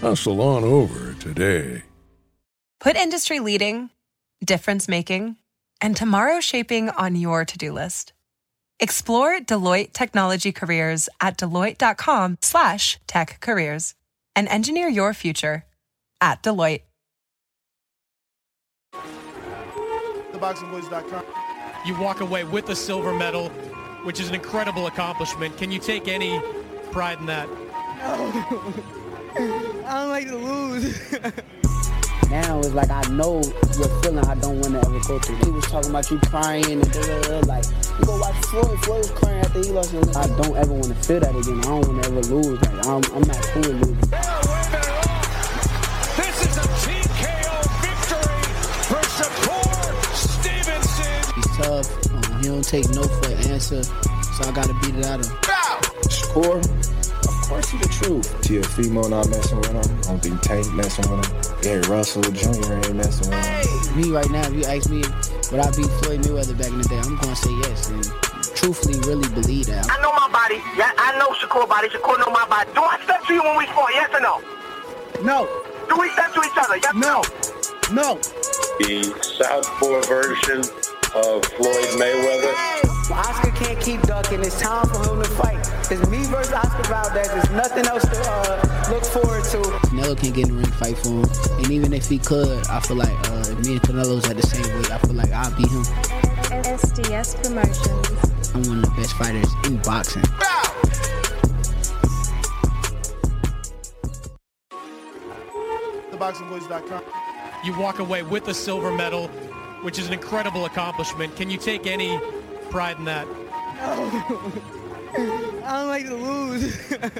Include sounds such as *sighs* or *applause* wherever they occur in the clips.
Hustle on over today. Put industry leading, difference making, and tomorrow shaping on your to do list. Explore Deloitte technology careers at deloitte.com slash tech careers and engineer your future at Deloitte. TheBoxingVoice.com. You walk away with a silver medal, which is an incredible accomplishment. Can you take any pride in that? *laughs* *laughs* I don't like to lose. *laughs* now it's like I know what feeling I don't want to ever go through. He was talking about you crying and da, da, da, like you go watch Floyd. Floyd was crying after he lost. His I don't ever want to feel that again. I don't want to ever lose. Like I'm, I'm not cool with losing. This is a TKO victory for Shakur Stevenson. He's tough. Um, he don't take no for an answer, so I gotta beat it out of him. Score. Of course, he's the truth. Teofimo not messing with him. I don't think Tank messing with him. Gary Russell Jr. ain't messing with him. Me right now, if you ask me, would I beat Floyd Mayweather back in the day? I'm gonna say yes. And truthfully, really believe that. I know my body. Yeah, I know Shakur body. Shakur know my body. Do I step to you when we sport? Yes or no? No. Do we step to each other? Yes No. No. the southpaw version of Floyd Mayweather. Oscar can't keep ducking. It's time for him to fight. It's me versus Oscar Valdez. There's nothing else to uh, look forward to. Canelo can't get in the ring fight for him. And even if he could, I feel like uh, if me and Canelo's at the same weight, I feel like I'll beat him. SDS Promotions. I'm one of the best fighters in boxing. TheBoxingVoice.com. You walk away with a silver medal, which is an incredible accomplishment. Can you take any pride in that? *laughs* I don't like to lose. *laughs*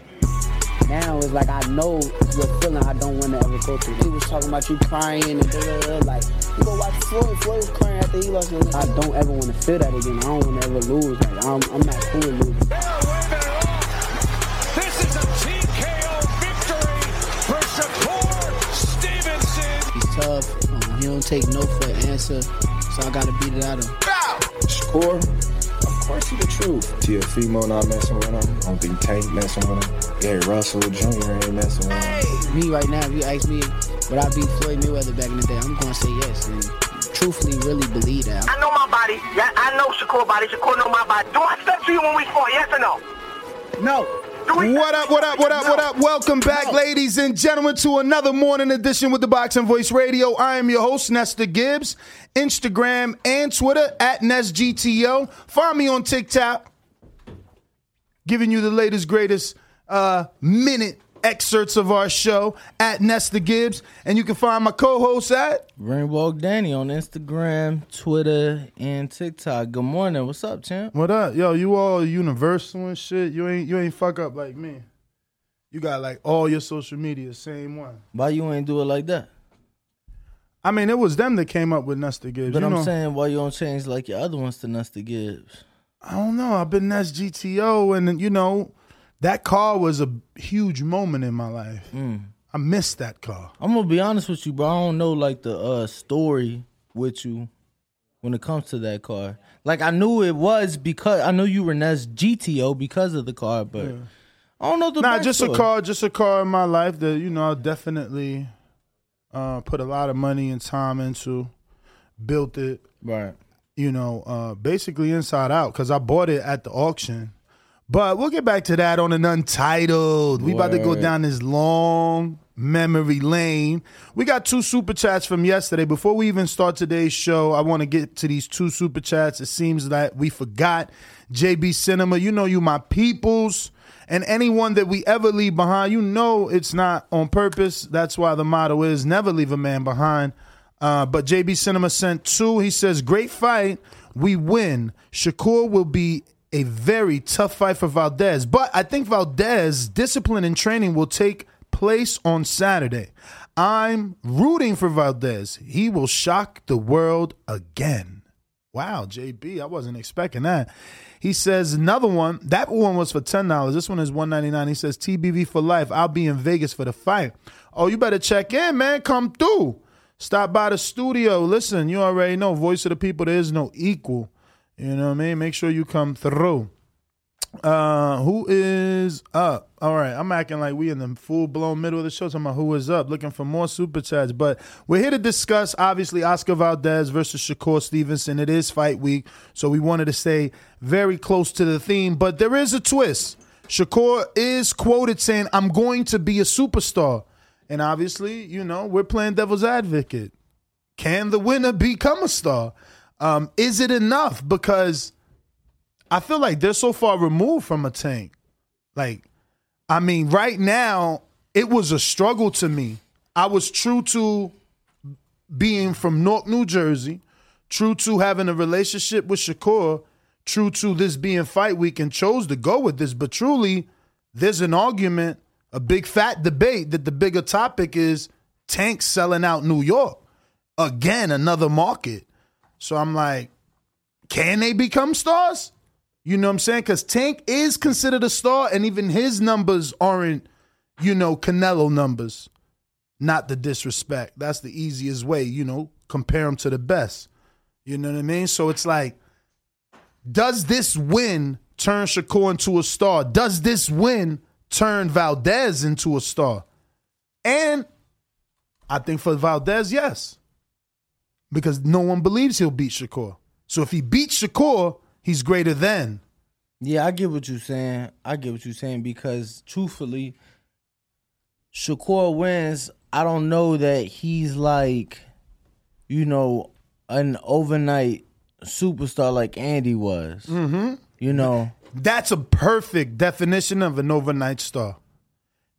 Now it's like I know what feeling I don't want to ever go through. He was talking about you crying and da, da, da, like you go watch Floyd. Floyd was crying after he lost. His I don't ever want to feel that again. I don't want to ever lose. Like I'm, I'm not cool with losing. This is a TKO victory for Shakur Stevenson. He's tough. Um, he don't take no for an answer, so I gotta beat it out of him. Score. Of course, he's the truth. Teofimo not messing with him. I don't think Tank messing with him. Gary Russell Jr. ain't messing with him. Me right now, if you ask me, would I beat Floyd Mayweather back in the day? I'm gonna say yes. And truthfully, really believe that. I know my body. Yeah, I know Shakur body. Shakur know my body. Do I step to you when we sport? Yes or no? No. What up, what up, what up, what up? Welcome back, ladies and gentlemen, to another morning edition with the Boxing Voice Radio. I am your host, Nestor Gibbs. Instagram and Twitter at NestGTO. Find me on TikTok, giving you the latest, greatest uh, minute excerpts of our show at Nestor Gibbs. And you can find my co host at Rainbow Danny on Instagram, Twitter, and TikTok. Good morning. What's up, champ? What up? Yo, you all universal and shit. You ain't you ain't fuck up like me. You got like all your social media, same one. Why you ain't do it like that? I mean, it was them that came up with Nestor Gibbs. But you I'm know, saying why you don't change like your other ones to Nestor Gibbs. I don't know. I've been Nest GTO, and you know, that car was a huge moment in my life. I missed that car. I'm gonna be honest with you, bro. I don't know like the uh story with you when it comes to that car. Like I knew it was because I know you were Nest GTO because of the car, but I don't know the Nah, just a car, just a car in my life that you know I definitely uh, put a lot of money and time into, built it. Right. You know, uh, basically inside out because I bought it at the auction. But we'll get back to that on an untitled. We about to go down this long memory lane. We got two super chats from yesterday. Before we even start today's show, I want to get to these two super chats. It seems that we forgot JB Cinema. You know, you my peoples. And anyone that we ever leave behind, you know it's not on purpose. That's why the motto is never leave a man behind. Uh, but JB Cinema sent two. He says, Great fight. We win. Shakur will be a very tough fight for Valdez. But I think Valdez discipline and training will take place on Saturday. I'm rooting for Valdez. He will shock the world again. Wow, JB, I wasn't expecting that. He says another one. That one was for ten dollars. This one is one ninety nine. He says TBV for life. I'll be in Vegas for the fight. Oh, you better check in, man. Come through. Stop by the studio. Listen, you already know. Voice of the people. There is no equal. You know what I mean. Make sure you come through. Uh, who is up? All right, I'm acting like we in the full blown middle of the show. Talking about who is up, looking for more super chats. But we're here to discuss, obviously, Oscar Valdez versus Shakur Stevenson. It is fight week, so we wanted to stay very close to the theme. But there is a twist. Shakur is quoted saying, "I'm going to be a superstar," and obviously, you know, we're playing devil's advocate. Can the winner become a star? Um, is it enough? Because I feel like they're so far removed from a tank. Like, I mean, right now, it was a struggle to me. I was true to being from Newark, New Jersey, true to having a relationship with Shakur, true to this being fight week, and chose to go with this. But truly, there's an argument, a big fat debate that the bigger topic is Tank selling out New York. Again, another market. So I'm like, can they become stars? You know what I'm saying? Because Tank is considered a star, and even his numbers aren't, you know, Canelo numbers. Not the disrespect. That's the easiest way, you know, compare him to the best. You know what I mean? So it's like, does this win turn Shakur into a star? Does this win turn Valdez into a star? And I think for Valdez, yes. Because no one believes he'll beat Shakur. So if he beats Shakur, he's greater than. Yeah, I get what you're saying. I get what you're saying because truthfully, Shakur wins. I don't know that he's like, you know, an overnight superstar like Andy was. Mm-hmm. You know, That's a perfect definition of an overnight star.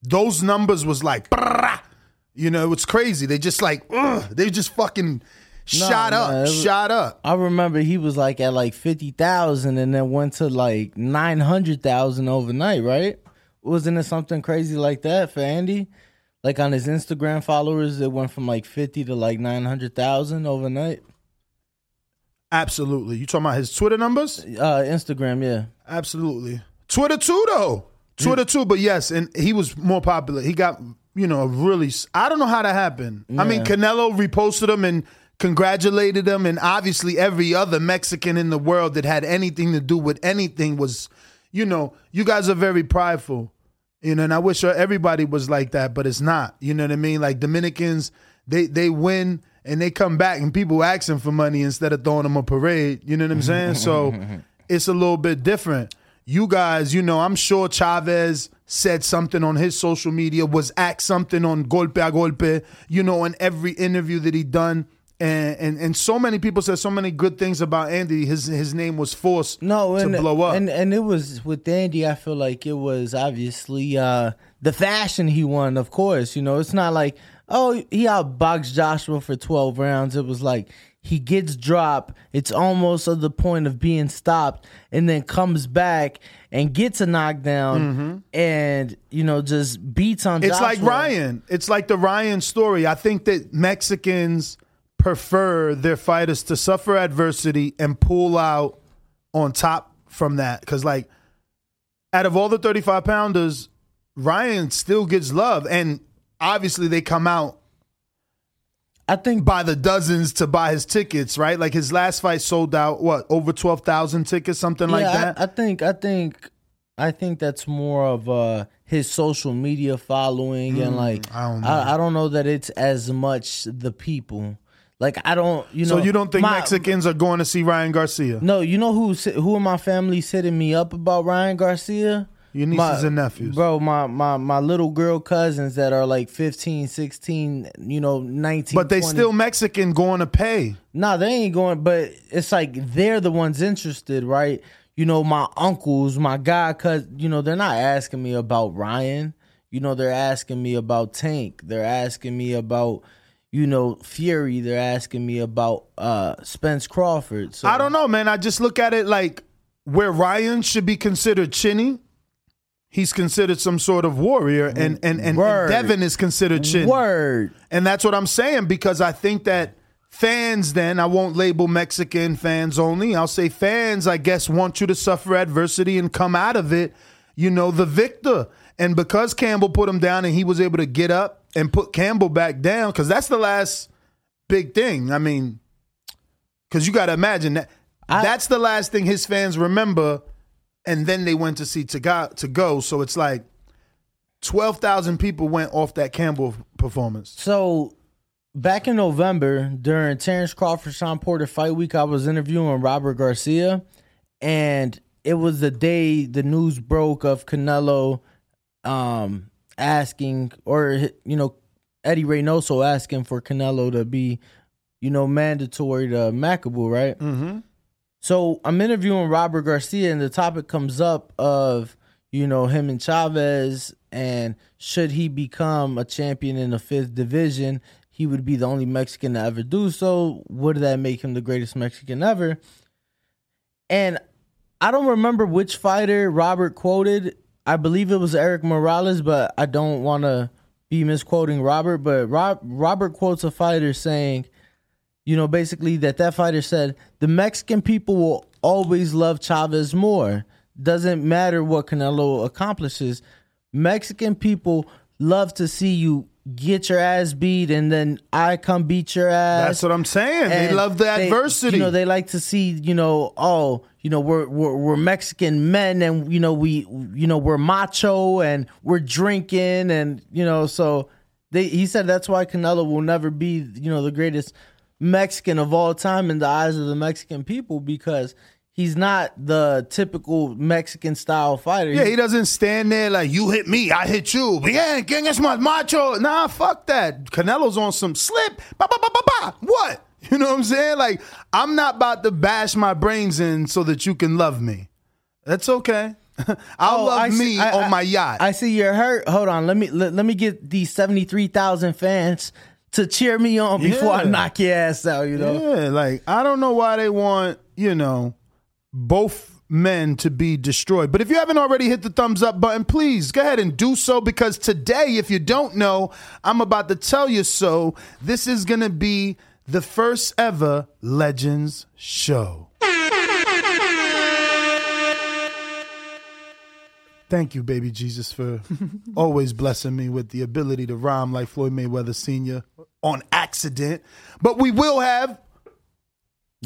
Those numbers was like, you know, it's crazy. They just like, ugh, they just fucking shot Nah, up, it was- shot up. I remember he was like at like fifty thousand, and then went to like nine hundred thousand overnight. Right? Wasn't it something crazy like that for Andy? Like on his Instagram followers, it went from like fifty to like nine hundred thousand overnight. Absolutely. You talking about his Twitter numbers? Uh, Instagram, yeah. Absolutely. Twitter too, though. Twitter too, but yes, and he was more popular. He got, you know, a really. I don't know how that happened. I mean, Canelo reposted him and congratulated him, and obviously every other Mexican in the world that had anything to do with anything was, you know, you guys are very prideful, you know, and I wish everybody was like that, but it's not. You know what I mean? Like Dominicans, they they win and they come back, and people asking for money instead of throwing them a parade. You know what I'm saying? so *laughs* it's a little bit different. You guys, you know, I'm sure Chavez said something on his social media, was asked something on Golpe a Golpe, you know, in every interview that he done. And, and and so many people said so many good things about Andy. His his name was forced No, and, to blow up. and and it was with Andy. I feel like it was obviously uh, the fashion he won. Of course, you know it's not like oh he outboxed Joshua for twelve rounds. It was like he gets dropped. It's almost at the point of being stopped, and then comes back and gets a knockdown, and you know just beats on. Mm-hmm. It's like Ryan. It's like the Ryan story. I think that Mexicans prefer their fighters to suffer adversity and pull out on top from that. Because, like, out of all the 35 pounders, Ryan still gets love. And obviously, they come out. I think by the dozens to buy his tickets, right? Like his last fight sold out what over twelve thousand tickets, something like that. I, I think I think I think that's more of uh his social media following and Mm, like I don't know. I, I don't know that it's as much the people. Like I don't you know so you don't think my- Mexicans are going to see Ryan Garcia? No, you know who who in my family setting me up about Ryan Garcia? Your nieces My- and nephews. Bro, my, my my little girl cousins that are like 15, 16, you know, 19. But they 20. still Mexican going to pay. Nah, they ain't going. But it's like they're the ones interested, right? You know, my uncles, my god, cause you know they're not asking me about Ryan. You know, they're asking me about Tank. They're asking me about, you know, Fury. They're asking me about uh Spence Crawford. So I don't know, man. I just look at it like where Ryan should be considered chinny. he's considered some sort of warrior, and and and, and Devin is considered chin. Word. And that's what I'm saying because I think that fans then I won't label Mexican fans only. I'll say fans I guess want you to suffer adversity and come out of it, you know, the victor. And because Campbell put him down and he was able to get up and put Campbell back down cuz that's the last big thing. I mean cuz you got to imagine that that's the last thing his fans remember and then they went to see to go, to go so it's like 12,000 people went off that Campbell performance. So back in November during Terence Crawford Shawn Porter fight week, I was interviewing Robert Garcia, and it was the day the news broke of Canelo um, asking, or you know, Eddie Reynoso asking for Canelo to be, you know, mandatory to Makabu, right? Mm-hmm. So I'm interviewing Robert Garcia, and the topic comes up of you know him and Chavez, and should he become a champion in the fifth division, he would be the only Mexican to ever do so. Would that make him the greatest Mexican ever? And I don't remember which fighter Robert quoted. I believe it was Erik Morales, but I don't want to be misquoting Robert. But Rob, Robert quotes a fighter saying, you know, basically that that fighter said the Mexican people will always love Chavez more. Doesn't matter what Canelo accomplishes. Mexican people love to see you get your ass beat and then I come beat your ass. That's what I'm saying. They love the they- adversity. You know, they like to see, you know, oh, you know, we're, we're we're Mexican men and you know we you know we're macho and we're drinking and you know so they he said that's why Canelo will never be you know the greatest Mexican of all time in the eyes of the Mexican people because he's not the typical Mexican style fighter. Yeah, he doesn't stand there like you hit me, I hit you. Bien, ¿quién es más macho? Nah, fuck that. Canelo's on some slip. Ba, ba, ba, ba, ba. What? *laughs* You know what I'm saying? Like, I'm not about to bash my brains in so that you can love me. That's okay. *laughs* I'll Oh, love I see- me I- on I- my yacht. I see you're hurt. Hold on. Let me let, let me get these seventy three thousand fans to cheer me on before I knock your ass out. You know. Yeah, like I don't know why they want, you know, both men to be destroyed. But if you haven't already hit the thumbs up button, please go ahead and do so because today, if you don't know, I'm about to tell you so. This is going to be the first ever Legends show. Thank you, baby Jesus, for *laughs* always blessing me with the ability to rhyme like Floyd Mayweather Sr. on accident. But we will have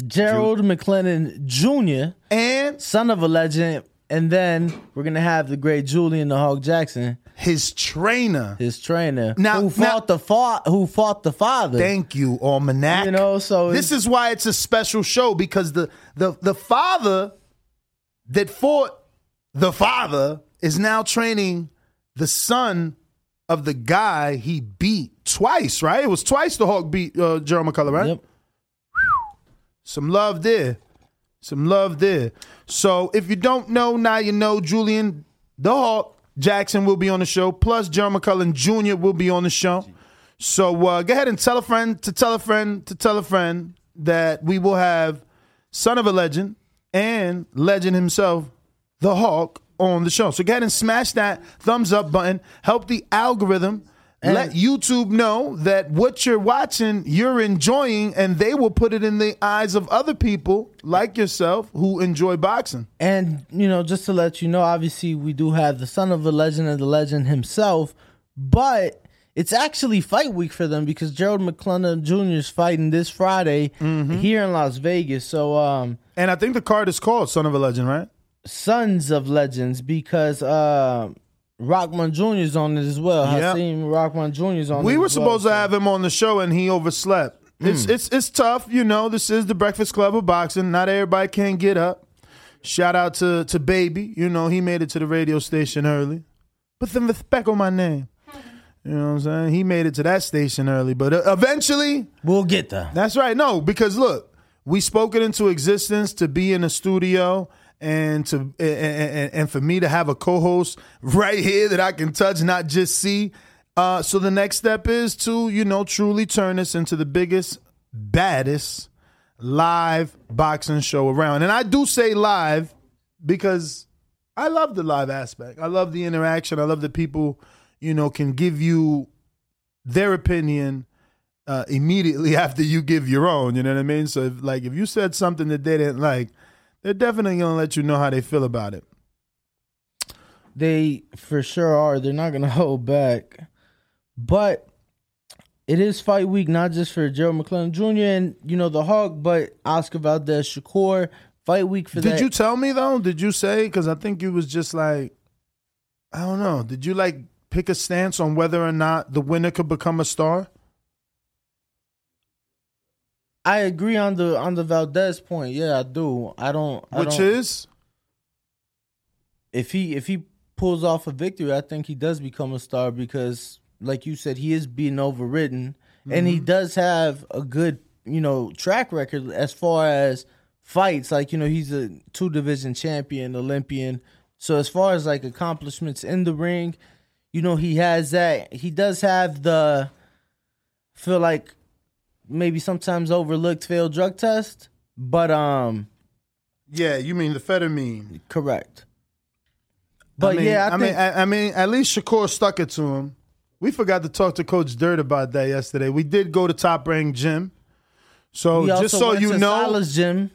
Gerald McClellan Jr. and son of a legend, and then we're gonna have the great Julian the Hawk Jackson, his trainer, his trainer, Now- who fought the fa- who fought the father. Thank you, Almanac. You know, so this is why it's a special show because the the the father that fought the father is now training the son of the guy he beat twice. Right? It was twice the Hawk beat uh, Gerald McClellan. Right? Yep. Some love there. Some love there. So if you don't know, now you know Julian the Hawk Jackson will be on the show. Plus Gerald McClellan Jr. will be on the show. So uh, go ahead and tell a friend to tell a friend to tell a friend that we will have son of a legend and legend himself, the Hawk, on the show. So go ahead and smash that thumbs up button. Help the algorithm. Let YouTube know that what you're watching, you're enjoying, and they will put it in the eyes of other people like yourself who enjoy boxing. And you know, just to let you know, obviously we do have the son of a legend and the legend himself, but it's actually fight week for them because Gerald McClellan Jr. is fighting this Friday here in Las Vegas. So, um, and I think the card is called "Son of a Legend," right? Sons of Legends because uh, Rahman Jr. is on it as well. Yep. Hasim Rahman Jr. is on. we were as well, supposed to have him on the show and he overslept. It's Hmm. it's it's tough, you know. This is the Breakfast Club of boxing. Not everybody can get up. Shout out to to Baby. You know he made it to the radio station early. Put the respect on my name. You know what I'm saying? He made it to that station early, but uh, eventually we'll get there. That's right. No, because look, we spoke it into existence to be in a studio and to and, and, for me to have a co-host right here that I can touch, not just see. Uh, so the next step is to you know truly turn this into the biggest, baddest live boxing show around. And I do say live because I love the live aspect. I love the interaction. I love that people, you know, can give you their opinion uh, immediately *laughs* after you give your own. You know what I mean? So, if, like, if you said something that they didn't like, they're definitely gonna let you know how they feel about it. They for sure are. They're not gonna *laughs* hold back. But it is fight week, not just for Gerald McClellan Jr. and you know the Hawk, but Oscar Valdez Shakur. Fight week for Did that. you tell me though? Did you say? Because I think you was just like, I don't know. Did you like pick a stance on whether or not the winner could become a star? I agree on the on the Valdez point. Yeah, I do. I don't. I Which don't- is if he if he pulls off a victory, I think he does become a star because, like you said, he is being overridden, and he Mhm. does have a good you know track record as far as fights. Like you know, he's a two division champion, Olympian. So as far as like accomplishments in the ring, you know, he has that. He does have the feel like maybe sometimes overlooked failed drug test, but um, yeah. You mean the phentermine? correct. But I mean, yeah, I, I, think, mean, I, I mean, at least Shakur stuck it to him. We forgot to talk to Coach Dirt about that yesterday. We did go to Top Rank Gym, so just so you know, Salas gym.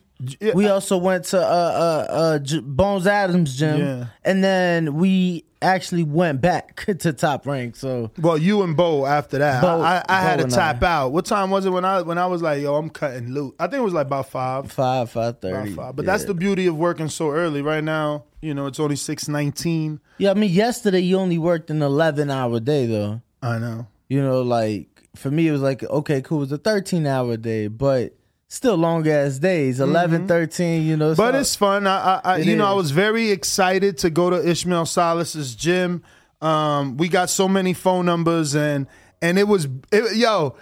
we also went to uh, uh, uh, J- Bones Adams gym, Yeah. and then we actually went back *laughs* to Top Rank. So well, you and Bo after that. Bo- I, I, I had to tap I. out. What time was it when I when I was like, yo, I'm cutting loot? I think it was like about five. five five About five. But that's the beauty of working so early. Right now, you know, it's only six nineteen. yeah. I mean, yesterday you only worked an eleven hour day though. I know. You know, like for me it was like okay, cool. It was a thirteen hour day, but still long ass days. 11, 13, You know, Mm-hmm. But it's fun. I, I, I It you know, I was very excited to go to Ismael Salas's gym. Um, we got so many phone numbers, and and it was, it, yo.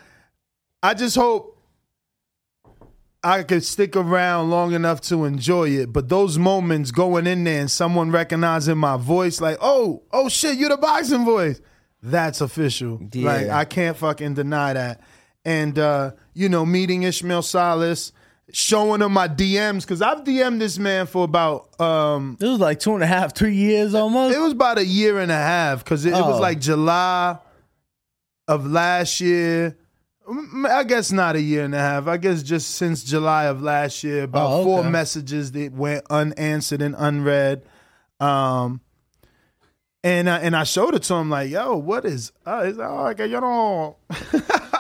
I just hope I could stick around long enough to enjoy it. But those moments going in there and someone recognizing my voice, like, oh, oh shit, you're the boxing voice. That's official. Yeah. Like I can't fucking deny that. And uh, you know, meeting Ismael Salas, showing him my DMs because I've DM'd this man for about um it was like two and a half, three years almost. it was about a year and a half because it, it was Oh. like July of last year. I guess not a year and a half. I guess just since July of last year, about Oh, four okay. messages that went unanswered and unread. Um, and I, and I showed it to him like, "Yo, what is? Uh, he's like, oh, you *laughs* know,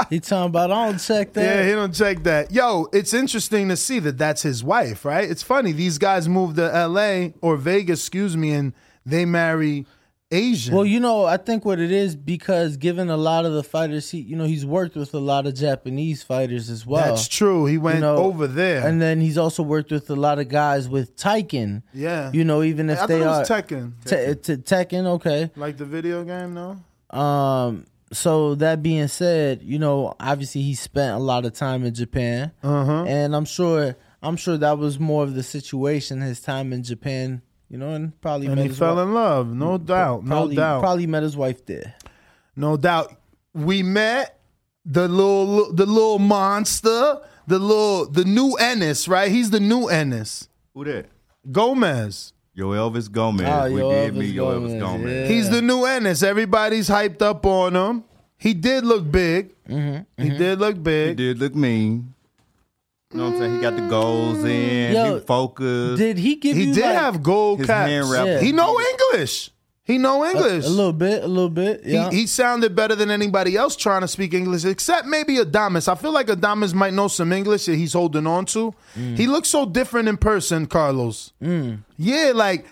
He talking about I don't check that. yeah, he don't check that. Yo, it's interesting to see that that's his wife, right? It's funny these guys moved to L.A. or Vegas, excuse me, and they marry Asian. Well, you know, I think what it is because given a lot of the fighters, he, you know, he's worked with a lot of Japanese fighters as well. That's true. He went you know, over there. and then he's also worked with a lot of guys with Teiken. Yeah. you know, even if I they it are was Tekken. Te- te- Tekken, okay. Like the video game, no? Um. So that being said, you know, obviously he spent a lot of time in Japan, Uh-huh. and I'm sure, I'm sure that was more of the situation. His time in Japan, you know, and probably And met he his fell wife- in love, no doubt, probably, no doubt, Probably met his wife there. no doubt. We met the little, the little monster, the little, the new Ennis, right? He's the new Ennis, Who that? Gomez. Yo Elvis Gomez. Ah, we Yo did Elvis meet Yo Elvis Gomez, Gomez. yeah. He's the new Ennis. Everybody's hyped up on him. He did look big. Mm-hmm, He did look big. He did look mean. You know what I'm saying? He got the goals in. Yo, he focused. Did he give He you did like, have gold his caps. hand wrap- Yeah. He know English. He know a, English. a little bit, a little bit? Yeah. He, he sounded better than anybody else trying to speak English, except maybe Adames. I feel like Adames might know some English that he's holding on to. Mm. He looks so different in person, Carlos. Yeah, like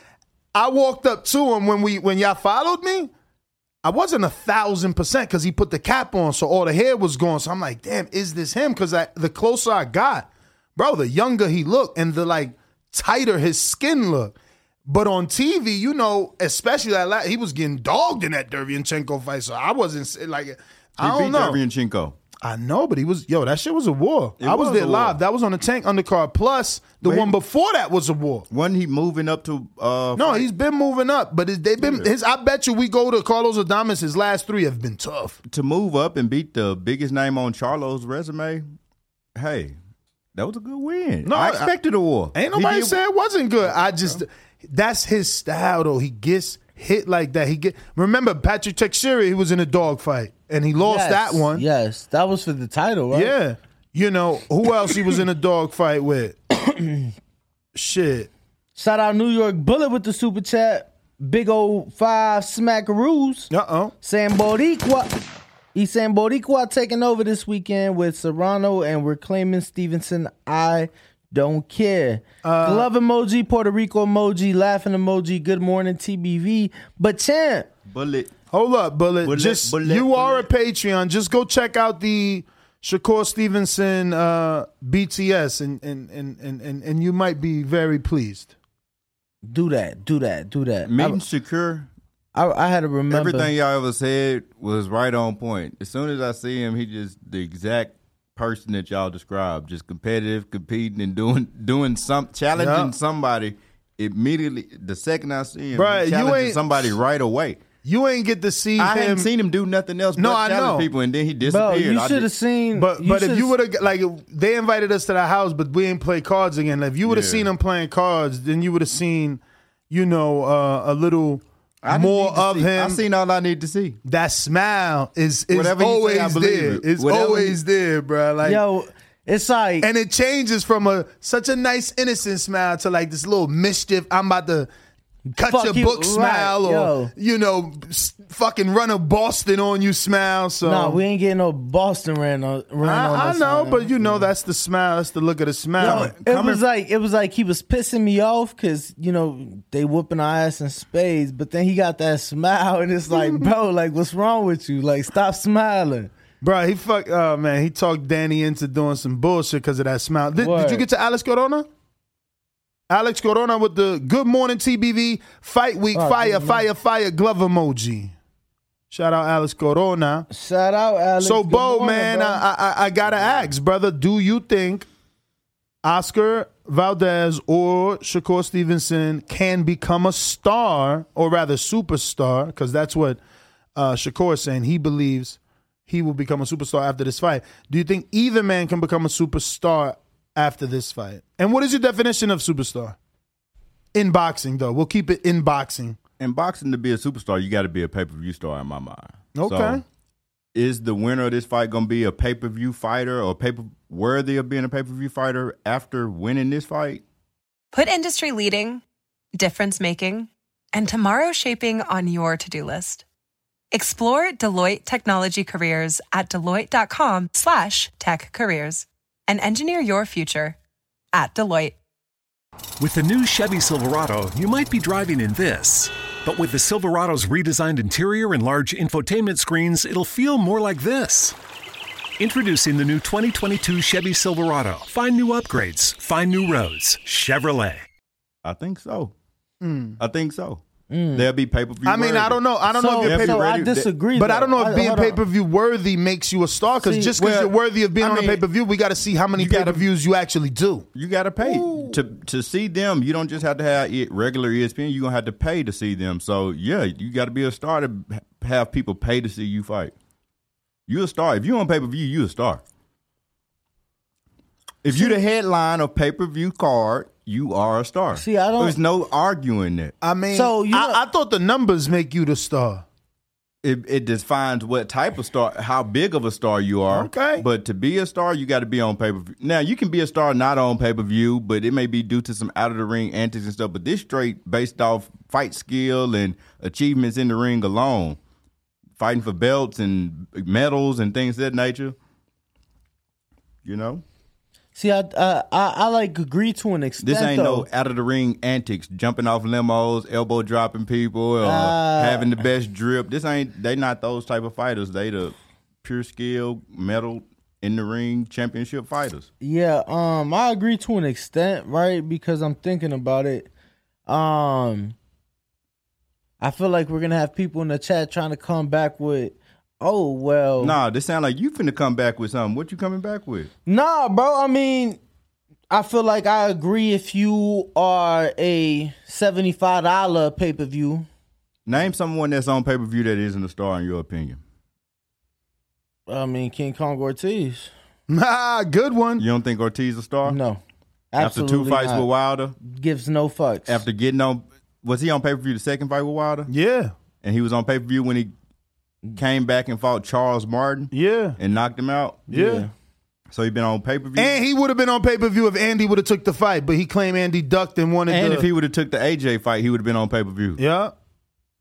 I walked up to him when we when y'all followed me. I wasn't a thousand percent because he put the cap on, so all the hair was gone. So I'm like, damn, is this him? Because the closer I got, bro, the younger he looked, and the like tighter his skin looked. But on TV, you know, especially that la- he was getting dogged in that Derevyanchenko fight, so I wasn't like, He I don't beat know. Derevyanchenko. I know, but he was yo. That shit was a war. It I was, was there a war. live. That was on the tank undercard. Plus the he- one before that was a war. Wasn't he moving up to uh No, fight? he's been moving up, but they've been his. I bet you we go to Carlos Adames. His last three have been tough. to move up and beat the biggest name on Charlo's resume. Hey, that was a good win. No, I I- expected a war. Ain't nobody did- say it wasn't good. I just That's his style, though. He gets hit like that. He get. Remember Patrick Teixeira? He was in a dogfight and he lost Yes, that one. Yes, that was for the title, right? Yeah. You know who else he was in a dogfight with? *coughs* Shit. Shout out New York Bullet with the super chat. Big old five smackaroos. Uh oh. San Boricua. East San Boricua taking over this weekend with Serrano and we're claiming Stevenson. I don't care. Uh, Glove emoji, Puerto Rico emoji, laughing emoji, good morning TBV. But champ, Bullet. Hold up, Bullet. Bullet, Just bullet, you are a. Patreon. Just go check out the Shakur Stevenson uh, BTS, and and, and and and and you might be very pleased. do that, do that, do that. Meeting I, secure. I, I had to remember Everything y'all ever said was right on point. As soon as I see him, he just the exact person that y'all described. Just competitive, competing, and doing *laughs* doing some challenging Yeah. somebody immediately. The second I see him, Bruh, you challenging ain't- somebody right away. You ain't get to see I him. hadn't seen him do nothing else No, but I challenge know. people, and then he Bro, disappeared. you I should have seen. But but if you would have like they invited us to the house, but we ain't play cards again. Like, if you would have Yeah. seen him playing cards, then you would have seen, you know, uh, a little I didn't more need to of see- him. I seen all I need to see. that smile is is Whatever you say, always there. it. It's Whatever always there, bro. Like Yo, it's like and it changes from a such a nice innocent smile to like this little mischief. I'm about to cut Fuck your you, book right, smile, or yo. you know, s- fucking run a Boston on you smile. So no, we ain't getting no Boston ran on. Ran on I, I know, but you know that's the smile. That's the look of the smile. Yo, it was like it was like he was pissing me off because you know they whooping our ass in spades, but then he got that *laughs* smile and it's like, bro, like what's wrong with you? Like stop smiling. Bro, he fuck. Oh man, he talked Danny into doing some bullshit because of that smile. Did, did you get to Alice Corona? Alex Corona with the Good Morning TBV Fight Week Oh, Fire Fire Fire glove emoji. Shout out Alex Corona. Shout out Alex. so, Good Bo, morning, man. I, I I gotta ask, brother, do you think Oscar Valdez or Shakur Stevenson can become a star, or rather superstar? Because that's what uh, Shakur is saying. He believes he will become a superstar after this fight. Do you think either man can become a superstar after this fight? And what is your definition of superstar? In boxing, though, we'll keep it in boxing. in boxing to be a superstar, you got to be a pay per view star in my mind. Okay. So, is the winner of this fight going to be a pay per view fighter or paper worthy of being a pay per view fighter after winning this fight? Put industry leading, difference making, and tomorrow shaping on your to do list. Explore Deloitte technology careers at deloitte.com slash tech careers and engineer your future at Deloitte. With the new Chevy Silverado, you might be driving in this. But with the Silverado's redesigned interior and large infotainment screens, it'll feel more like this. Introducing the new 2022 Chevy Silverado. Find new upgrades, find new roads. Chevrolet. I think so. Hmm. I think so. Mm. They'll be pay per view. I mean, I don't know. I don't know if you're so, pay so per I disagree. But I don't know if being hold on. pay per view worthy makes you a star. Because See, just because well, you're worthy of being I on a pay per view, we got to see how many You pay gotta- per views you actually do. You got to pay to to see them. You don't just have to have it regular ESPN. You're gonna have to pay to see them. So yeah, you got to be a star to have people pay to see you fight. You a star. If you on pay per view, you a star. If you the headline of pay per view card, you are a star. See, I don't- There's no arguing that. I mean, So, you know- I, I thought the numbers make you the star. it, it defines what type of star, how big of a star you are. Okay. But to be a star, you got to be on pay per view. Now, you can be a star not on pay per view, but it may be due to some out of the ring antics and stuff. But this straight based off fight skill and achievements in the ring alone, fighting for belts and medals and things of that nature. You know, See, I, I I I like agree to an extent. this ain't though. no out of the ring antics, jumping off limos, elbow dropping people, or Ah. having the best drip. This ain't they not those type of fighters. They the pure skill, medal in the ring championship fighters. Yeah, um, I agree to an extent, right? Because I'm thinking about it. Um, I feel like we're gonna have people in the chat trying to come back with, oh well, Nah, this sound like you finna come back with something. What you coming back with? Nah, bro. I mean, I feel like I agree if you are a seventy-five dollar pay per view. Name someone that's on pay per view that isn't a star in your opinion. I mean, King Kong Ortiz. *laughs* Ah, good one. You don't think Ortiz a star? No, After two fights not. with Wilder, gives no fucks. after getting on Was he on pay per view the second fight with Wilder? Yeah. And he was on pay per view when he came back and fought Charles Martin. Yeah. And knocked him out. Yeah. So he been on pay per view. And he would have been on pay per view if Andy would have took the fight, but he claimed Andy ducked and wanted. And the, if he would have took the AJ fight, he would have been on pay per view. yeah,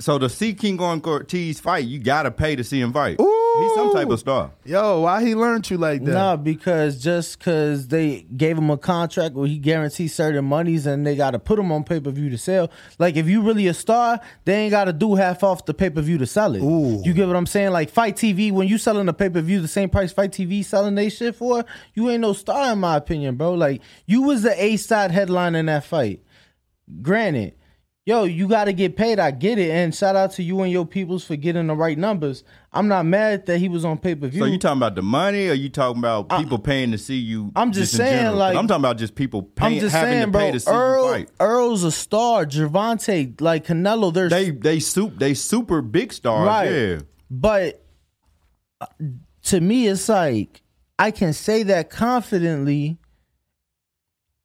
So to see King Ortiz fight, you gotta pay to see him fight. He's some type of star. yo, why he learned you like that? Nah, because just because they gave him a contract where he guarantees certain monies and they got to put him on pay per view to sell. Like if you really a star, they ain't got to do half off the pay per view to sell it. You get what I'm saying? Like FITE TV, when you selling a pay per view the same price FITE TV selling they shit for, you ain't no star in my opinion, bro. Like you was the A side headline in that fight. Granted, yo, you got to get paid. I get it, and shout out to you and your peoples for getting the right numbers. I'm not mad that he was on pay per view. So you talking about the money, or you talking about people paying to see you? I'm just in saying, like- I'm talking about just people paying, I'm just having saying, to pay to see Errol, you fight. Errol's a star. Gervonta, like Canelo, there's They they soup they super big stars. right. Yeah. But uh, to me, it's like I can say that confidently,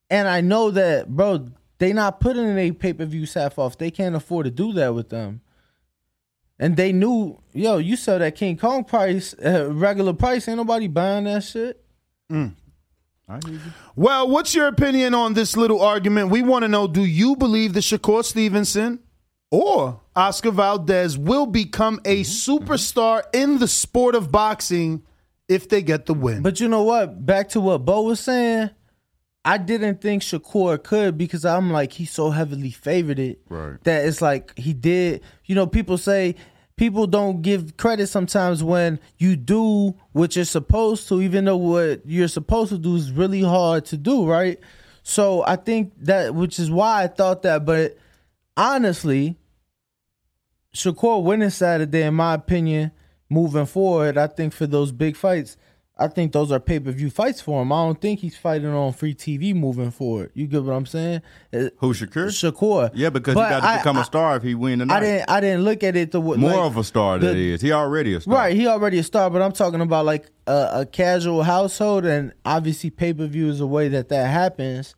and I know that, bro. They not putting in a pay per view half off. They can't afford to do that with them. And they knew, yo, you sell that King Kong price, uh, regular price, ain't nobody buying that shit. Well, what's your opinion on this little argument? We want to know: Do you believe that Shakur Stevenson or Oscar Valdez will become a superstar in the sport of boxing if they get the win? But you know what? Back to what Bo was saying. I didn't think Shakur could because I'm like he's so heavily favored it Right. that it's like he did. You know, people say people don't give credit sometimes when you do what you're supposed to, even though what you're supposed to do is really hard to do, right? So I think that, which is why I thought that. But honestly, Shakur winning Saturday, in my opinion, moving forward, I think for those big fights, I think those are pay per view fights for him. I don't think he's fighting on free TV moving forward. You get what I'm saying? Uh, Who Shakur? Shakur. Yeah, because But he got to I- become I- a star if he win tonight. I didn't. I didn't look at it the More like, of a star that he is. He already a star. Right, he already a star, but I'm talking about like a, a casual household, and obviously pay per view is a way that that happens.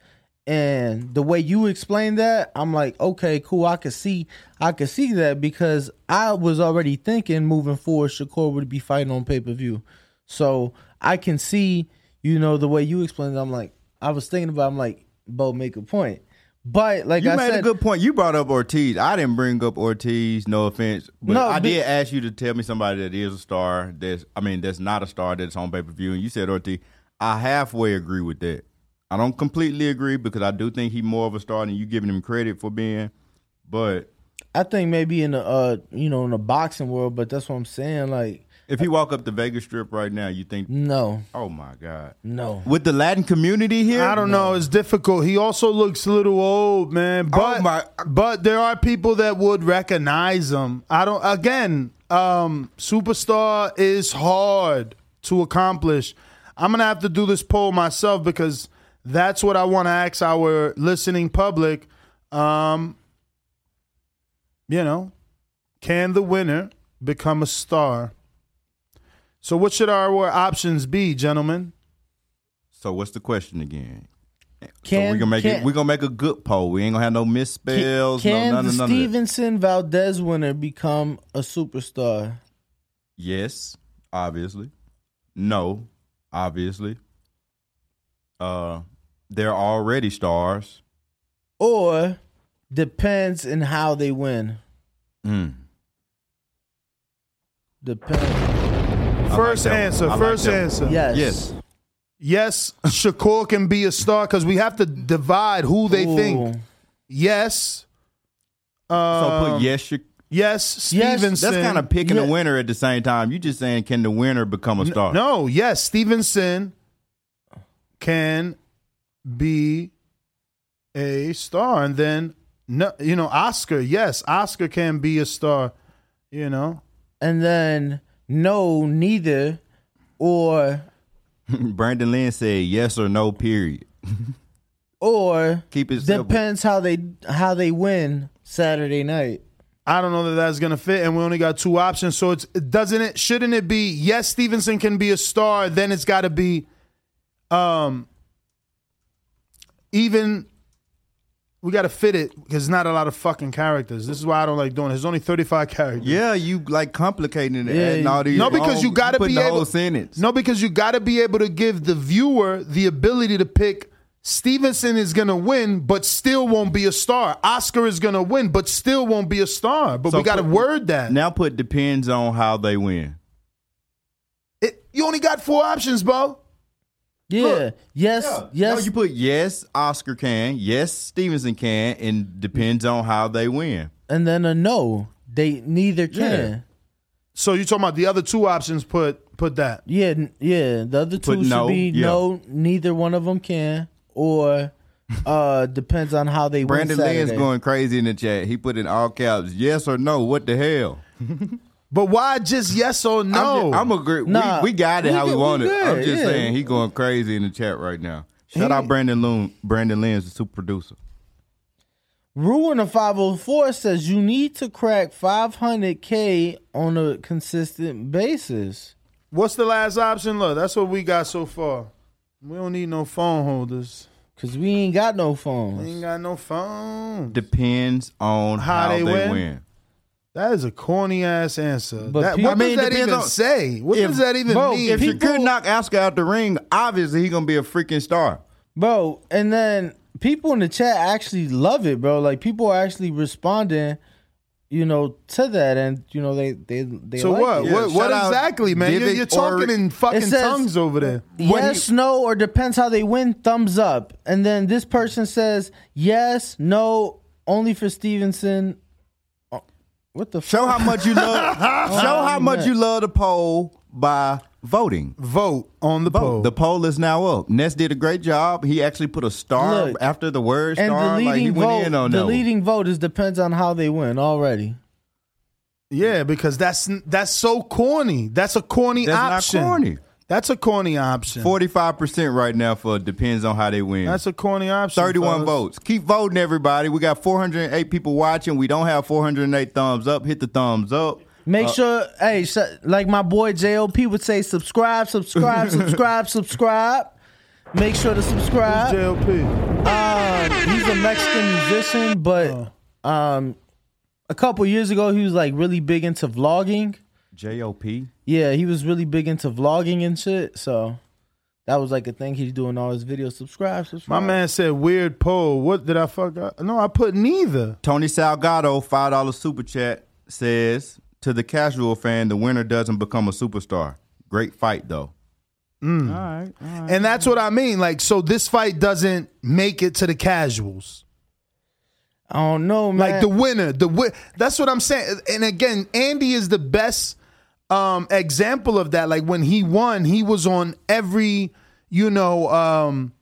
And the way you explain that, I'm like, okay, cool. I could see, I could see that because I was already thinking moving forward, Shakur would be fighting on pay per view. So I can see, you know, the way you explained it. I'm like, I was thinking about. I'm like, Bo, make a point. But like you I made said, a good point. You brought up Ortiz. I didn't bring up Ortiz. No offense, but No, I did ask you to tell me somebody that is a star. That's I mean, that's not a star. That's on pay per view. And you said Ortiz. I halfway agree with that. I don't completely agree because I do think he's more of a star than you giving him credit for being. But I think maybe in the uh, you know, in the boxing world, but that's what I'm saying. Like, if he walk up the Vegas Strip right now, you think? no, Oh my God! no. With the Latin community here, I don't know. It's difficult. He also looks a little old, man. But Oh, my- but there are people that would recognize him. I don't. Again, um, superstar is hard to accomplish. I'm gonna have to do this poll myself because that's what I want to ask our listening public. Um, you know, can the winner become a star? So, what should our options be, gentlemen? So what's the question again? so Can- we're gonna make can- it. We're gonna make a good poll. We ain't gonna have no misspells. Can no none, the of- none of. Stevenson Valdez winner become a superstar? Yes, obviously. No, obviously. Uh, they're already stars. Or depends in how they win. Mm. Depends. First that one. answer. I like first that answer. Yes. Yes. Yes, Shakur can be a star because we have to divide who they Ooh. think. Yes. So Um, put yes. Sha- Yes, Yes, Stevenson. That's kind of picking Yeah. a winner at the same time. You just saying, can the winner become a star? No, yes, Stevenson can be a star, and then no, you know, Oscar. Yes, Oscar can be a star. You know, And then no, neither. Or *laughs* Brandon Lynn said yes or no. Period. *laughs* or Keep it simple. depends how they how they win Saturday night. I don't know that that's gonna fit, and we only got two options. So it's doesn't it? Shouldn't it be? Yes, Stevenson can be a star. Then it's got to be, um, even We got to fit it because it's not a lot of fucking characters. This is why I don't like doing it. There's only 35 characters. Yeah, you like complicating it, Yeah, adding all these. no, because you got to be able. sentence. No, because you got to be able to give the viewer the ability to pick. Stevenson is gonna win, but still won't be a star. Oscar is gonna win, but still won't be a star. But So we got to word that. Now put depends on how they win. It, you only got four options, bro. Yeah. Yes. Yes. No, you put yes, Oscar can. Yes, Stevenson can, and depends on how they win. and then a no. They neither can. So you talking about the other two options? Put put that. Yeah, yeah. The other two Put should no, be yeah. no. Neither one of them can, or uh *laughs* depends on how they Brandon win Lynn's Saturday. going crazy in the chat. He put in all caps, yes or no. What the hell? *laughs* But why just yes or no? I'm, just, I'm agree. Nah, we, we got it we how we good- we want it. I'm just yeah. saying he going crazy in the chat right now. Shout He- out Brandon Loon, Brandon Lynn's the super producer. Ruin of 504 says you need to crack 500k on a consistent basis. What's the last option? Look, that's what we got so far. We don't need no phone holders. Cause we ain't got no We ain't got no phone. Depends on How how, they they, win? win. That is a corny ass answer. But That- people- what I mean, does that depends even on- say? What if- does that even Bro, mean? If People- Shakur knock Oscar out the ring, obviously he's gonna be a freaking star. Bro, and then people in the chat actually love it, bro. Like people are actually responding, you know, to that and you know they they they so like what? it. Yeah, what? What shout out exactly, man? You're, you're talking or- in fucking says- tongues over there. yes, no, or depends how they win. Thumbs up, and then this person says yes, no, only for Stevenson. What the? Show how much you *laughs* love. show how much you love the poll by voting. Vote on the poll. The poll is now up. Ness did a great job. He actually put a star Look, after the word And star. the like he leading went vote, in on the that. one. leading vote is depends on how they win already. yeah, because that's that's so corny. That's a corny That's not option. corny. That's a corny option. Forty-five percent right now for depends on how they win. That's a corny option. Thirty-one fellas. votes. Keep voting, everybody. We got four hundred and eight people watching. We don't have four hundred and eight thumbs up. Hit the thumbs up. Make Uh, sure, hey, sh- like my boy JOP would say, subscribe, subscribe, *laughs* subscribe, subscribe. Make sure to subscribe. JLP. Um, he's a Mexican musician, but um, a couple years ago he was like really big into vlogging. JOP. Yeah, he was really big into vlogging and shit. So that was like a thing he's doing all his videos. Subscribe, subscribe. My man said weird poll. What did I fuck up? No, I put neither. Tony Salgado, five dollar super chat says to the casual fan, the winner doesn't become a superstar. Great fight though. Mm. All right. All right. And that's what I mean. Like, so this fight doesn't make it to the casuals. I don't know, man. Like the winner, the wi- That's what I'm saying. And again, Andy is the best um, example of that. Like when he won, he was on every, you know, um,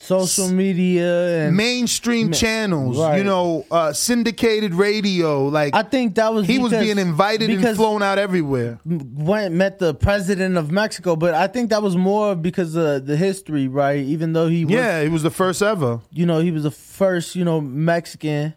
social media and mainstream Ma- channels. right. You know, uh, syndicated radio. Like I think that was he was being invited and flown out everywhere. went met the president of Mexico, but I think that was more because of the history, right? Even though he was, Yeah, he was the first ever. you know, he was the first, you know, Mexican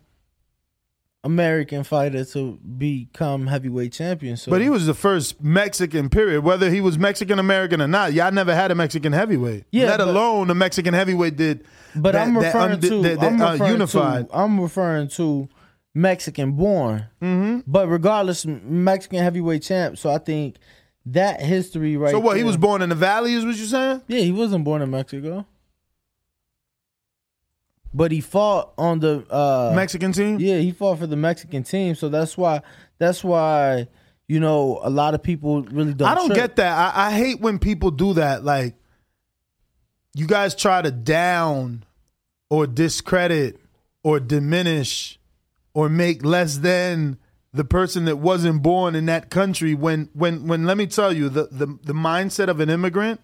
American fighter to become heavyweight champion. So, But he was the first Mexican, period. Whether he was Mexican American or not, y'all never had a Mexican heavyweight. Yeah, Let but- alone a Mexican heavyweight did. but that- I'm that referring to, that- that, I'm uh, referring unified. to, I'm referring to Mexican born. Mm-hmm. But regardless, Mexican heavyweight champ. So I think that history, right? so what? He there- was born in the valley, is what you're saying? Yeah, he wasn't born in Mexico. But he fought on the uh Mexican team. Yeah, he fought for the Mexican team, so that's why that's why you know a lot of people really don't. I don't trip. get that. I, I hate when people do that. Like, you guys try to down or discredit or diminish or make less than the person that wasn't born in that country. When when when let me tell you, the the, the mindset of an immigrant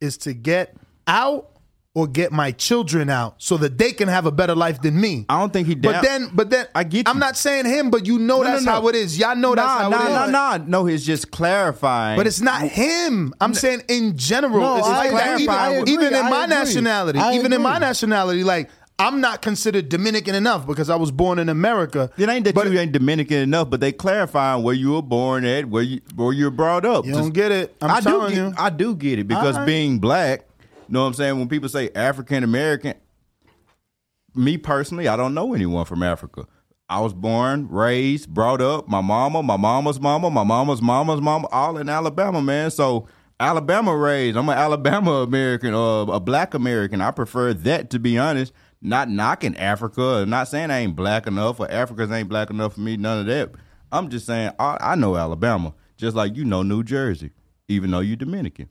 is to get out or get my children out so that they can have a better life than me. I don't think he But then, but then I get I'm not saying him, but you know No, no, that's no. how it is. Y'all know that's nah, how nah, it is. nah, nah. No, he's just clarifying. But it's not him. I'm saying in general. No, it's I like. Even, I agree. even in I my agree. nationality, I even in my nationality, like I'm not considered Dominican enough because I was born in America. It ain't that But- you ain't Dominican enough, but they clarifying where you were born at, where you where you were brought up. You don't get it. I'm I do get, you. I do get it because right. being black, you know what I'm saying? When people say African American, me personally, I don't know anyone from Africa. I was born, raised, brought up. My mama, my mama's mama, my mama's mama's mama, all in Alabama, man. So Alabama raised. I'm an Alabama American, uh, a black American. I prefer that to be honest. Not knocking Africa, not saying I ain't black enough or Africans ain't black enough for me. None of that. I'm just saying I, I know Alabama, just like you know New Jersey, even though you're Dominican.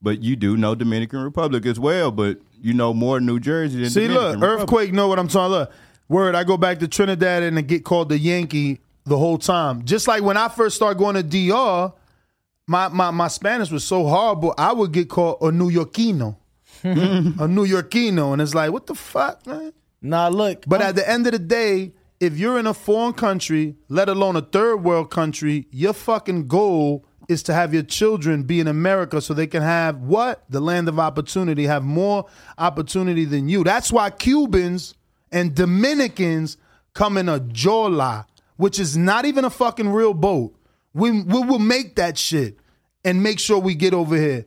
But you do know Dominican Republic as well. But you know more New Jersey than See, Dominican look, Republic. earthquake. Know what I'm talking? Look, word. I go back to Trinidad and I get called the Yankee the whole time. Just like when I first started going to DR, my my my Spanish was so horrible. I would get called a New Yorkino, *laughs* a New Yorkino, and it's like, what the fuck, man? Nah, look. But at the end of the day, if you're in a foreign country, let alone a third world country, your fucking goal is to have your children be in America so they can have what? The land of opportunity, have more opportunity than you. That's why Cubans and Dominicans come in a jola, which is not even a fucking real boat. We, we will make that shit and make sure we get over here.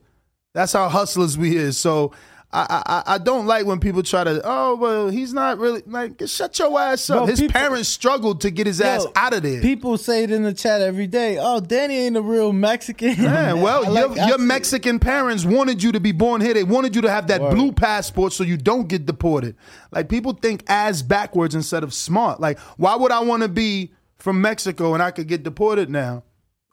That's how hustlers we is. So I, I I don't like when people try to oh well he's not really like shut your ass up. Bro, his people- parents struggled to get his ass out of there. People say it in the chat every day. Oh, Danny ain't a real Mexican. Yeah, *laughs* well, I your, your Mexican parents wanted you to be born here. They wanted you to have that blue passport so you don't get deported. Like people think as backwards instead of smart. Like, why would I want to be from Mexico and I could get deported now,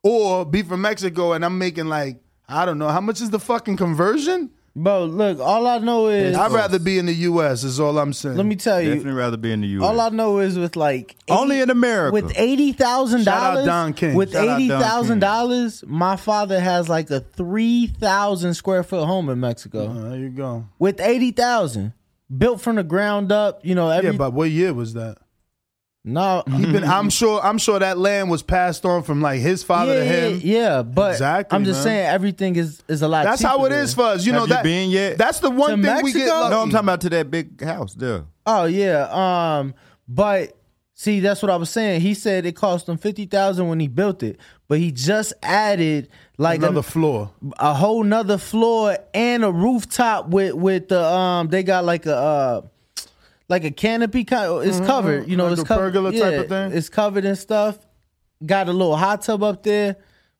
or be from Mexico and I'm making like I don't know how much is the fucking conversion? Bro, look, all I know is I'd rather be in the U.S. Is all I'm saying. Let me tell you. Definitely rather be in the U.S. All I know is with like 80 Only in America. with eighty thousand Shout out dollars. Don King. With Shout out Don eighty thousand dollars, my father has like a three thousand square foot home in Mexico. Uh, there you go. With eighty thousand, built from the ground up. You know, every yeah, but what year was that? No, He been, *laughs* I'm sure. I'm sure that land was passed on from like his father yeah, to him. yeah, yeah, but Exactly, I'm just man. saying everything is is a lot. That's how it is there. for us. You know Have that. you been yet? That's the one To thing we get. Mexico? Lucky. no, I'm talking about to that big house there. Oh yeah. Um, but see, that's what I was saying. He said it cost him fifty thousand when he built it, but he just added like Another an- floor. a whole nother floor and a rooftop with with the um. They got like a uh, like a canopy. Kind it's covered. You know, Mm-hmm. Like it's a covered. pergola type of thing? It's covered and stuff. Got a little hot tub up there.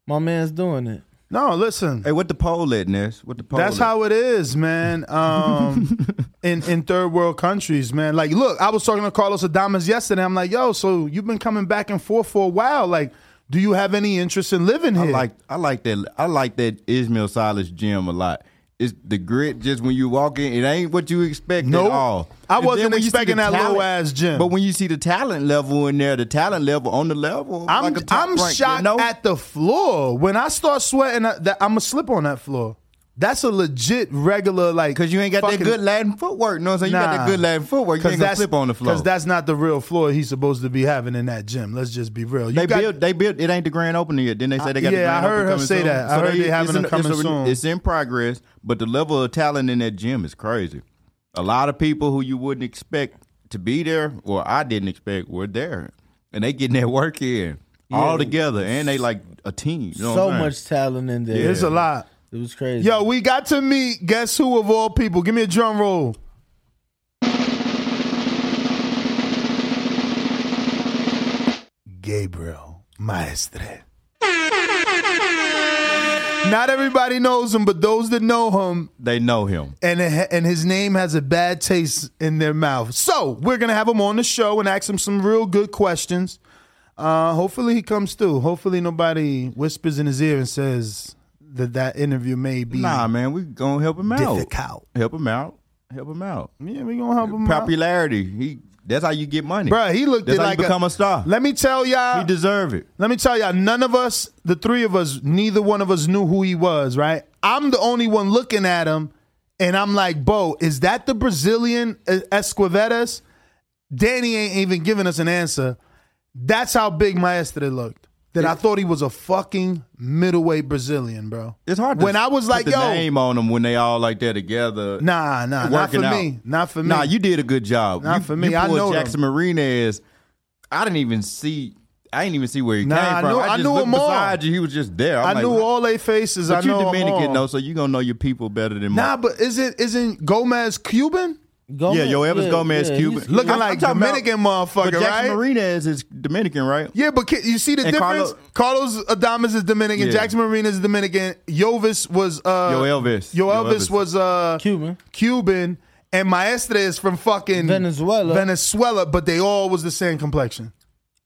My man's doing it. No, listen. Hey, what the pole at, Ness? What the pole? That's at? how it is, man. Um, *laughs* in in third world countries, man. Like, look, I was talking to Carlos Adames yesterday. I'm like, yo, so you've been coming back and forth for a while. Like, do you have any interest in living I here? like I like that I like that Ismael Salas gym a lot. It's the grit just when you walk in, it ain't what you expect Nope. at all. I And wasn't when you see expecting that talent- low-ass gym. But when you see the talent level in there, the talent level on the level, I'm like I'm rank, shocked you know? at the floor. When I start sweating, that I'm gonna slip on that floor. That's a legit regular like Cause you ain't got fucking- that good Latin footwork. You know what I'm saying? You got that good Latin footwork. You ain't gonna slip on the floor. Because that's not the real floor he's supposed to be having in that gym. Let's just be real. You They got- built. They built. It ain't the grand opening yet. Then they say they got. the Yeah, I heard opening her say soon. that. I heard they having it's them in- coming it's, soon. It's in progress, but the level of talent in that gym is crazy. A lot of people who you wouldn't expect to be there, or I didn't expect, were there, and they getting that work in all together, and they like a team. You know so what I'm much talent in there. There's a lot. It was crazy. Yo, we got to meet guess who of all people. Give me a drum roll. Gabriel Maestre. Not everybody knows him, but those that know him, They know him. and and his name has a bad taste in their mouth. So we're gonna have him on the show and ask him some real good questions. Uh, hopefully he comes through. Hopefully nobody whispers in his ear and says that that interview may be. Nah, man, we gonna help him out. Difficult. Help him out. Help him out. Yeah, we gonna help him out. Popularity. He. That's how you get money, Bruh, he looked That's at how like you become a, star. Let me tell y'all. He deserve it. Let me tell y'all, none of us, the three of us, neither one of us knew who he was, right? I'm the only one looking at him, and I'm like, Bo, is that the Brazilian uh, Esquivedas? Danny ain't even giving us an answer. That's how big Maestre looked. That I thought he was a fucking middleweight Brazilian, bro. It's hard to When I was like, the yo, name on them when they all like that together. Nah, nah, not for out. me. Not for me. Nah, you did a good job. Not You- for me. You I know Jackson Marinez. I didn't even see. I didn't even see where he Nah, came I from. I, I knew them all. you. He was just there. I'm I like, knew all their faces. But I you know 'em Dominican all. though, so you gonna know your people better than Nah, but isn't isn't Gomez Cuban? Yeah, Yoelvis Gomez, Cuban. Looking I'm- like I'm talking about- Dominican motherfucker, but Jackson right? Marinez is Dominican, right? Yeah, but ki- you see the And difference? Carlos, Adames is Dominican. Yeah. Jackson Marina is Dominican. Yovis was uh, Yoelvis. Yo Yo Elvis Elvis. was uh, Cuban. Cuban, and Maestre is from fucking Venezuela. Venezuela, but they all was the same complexion.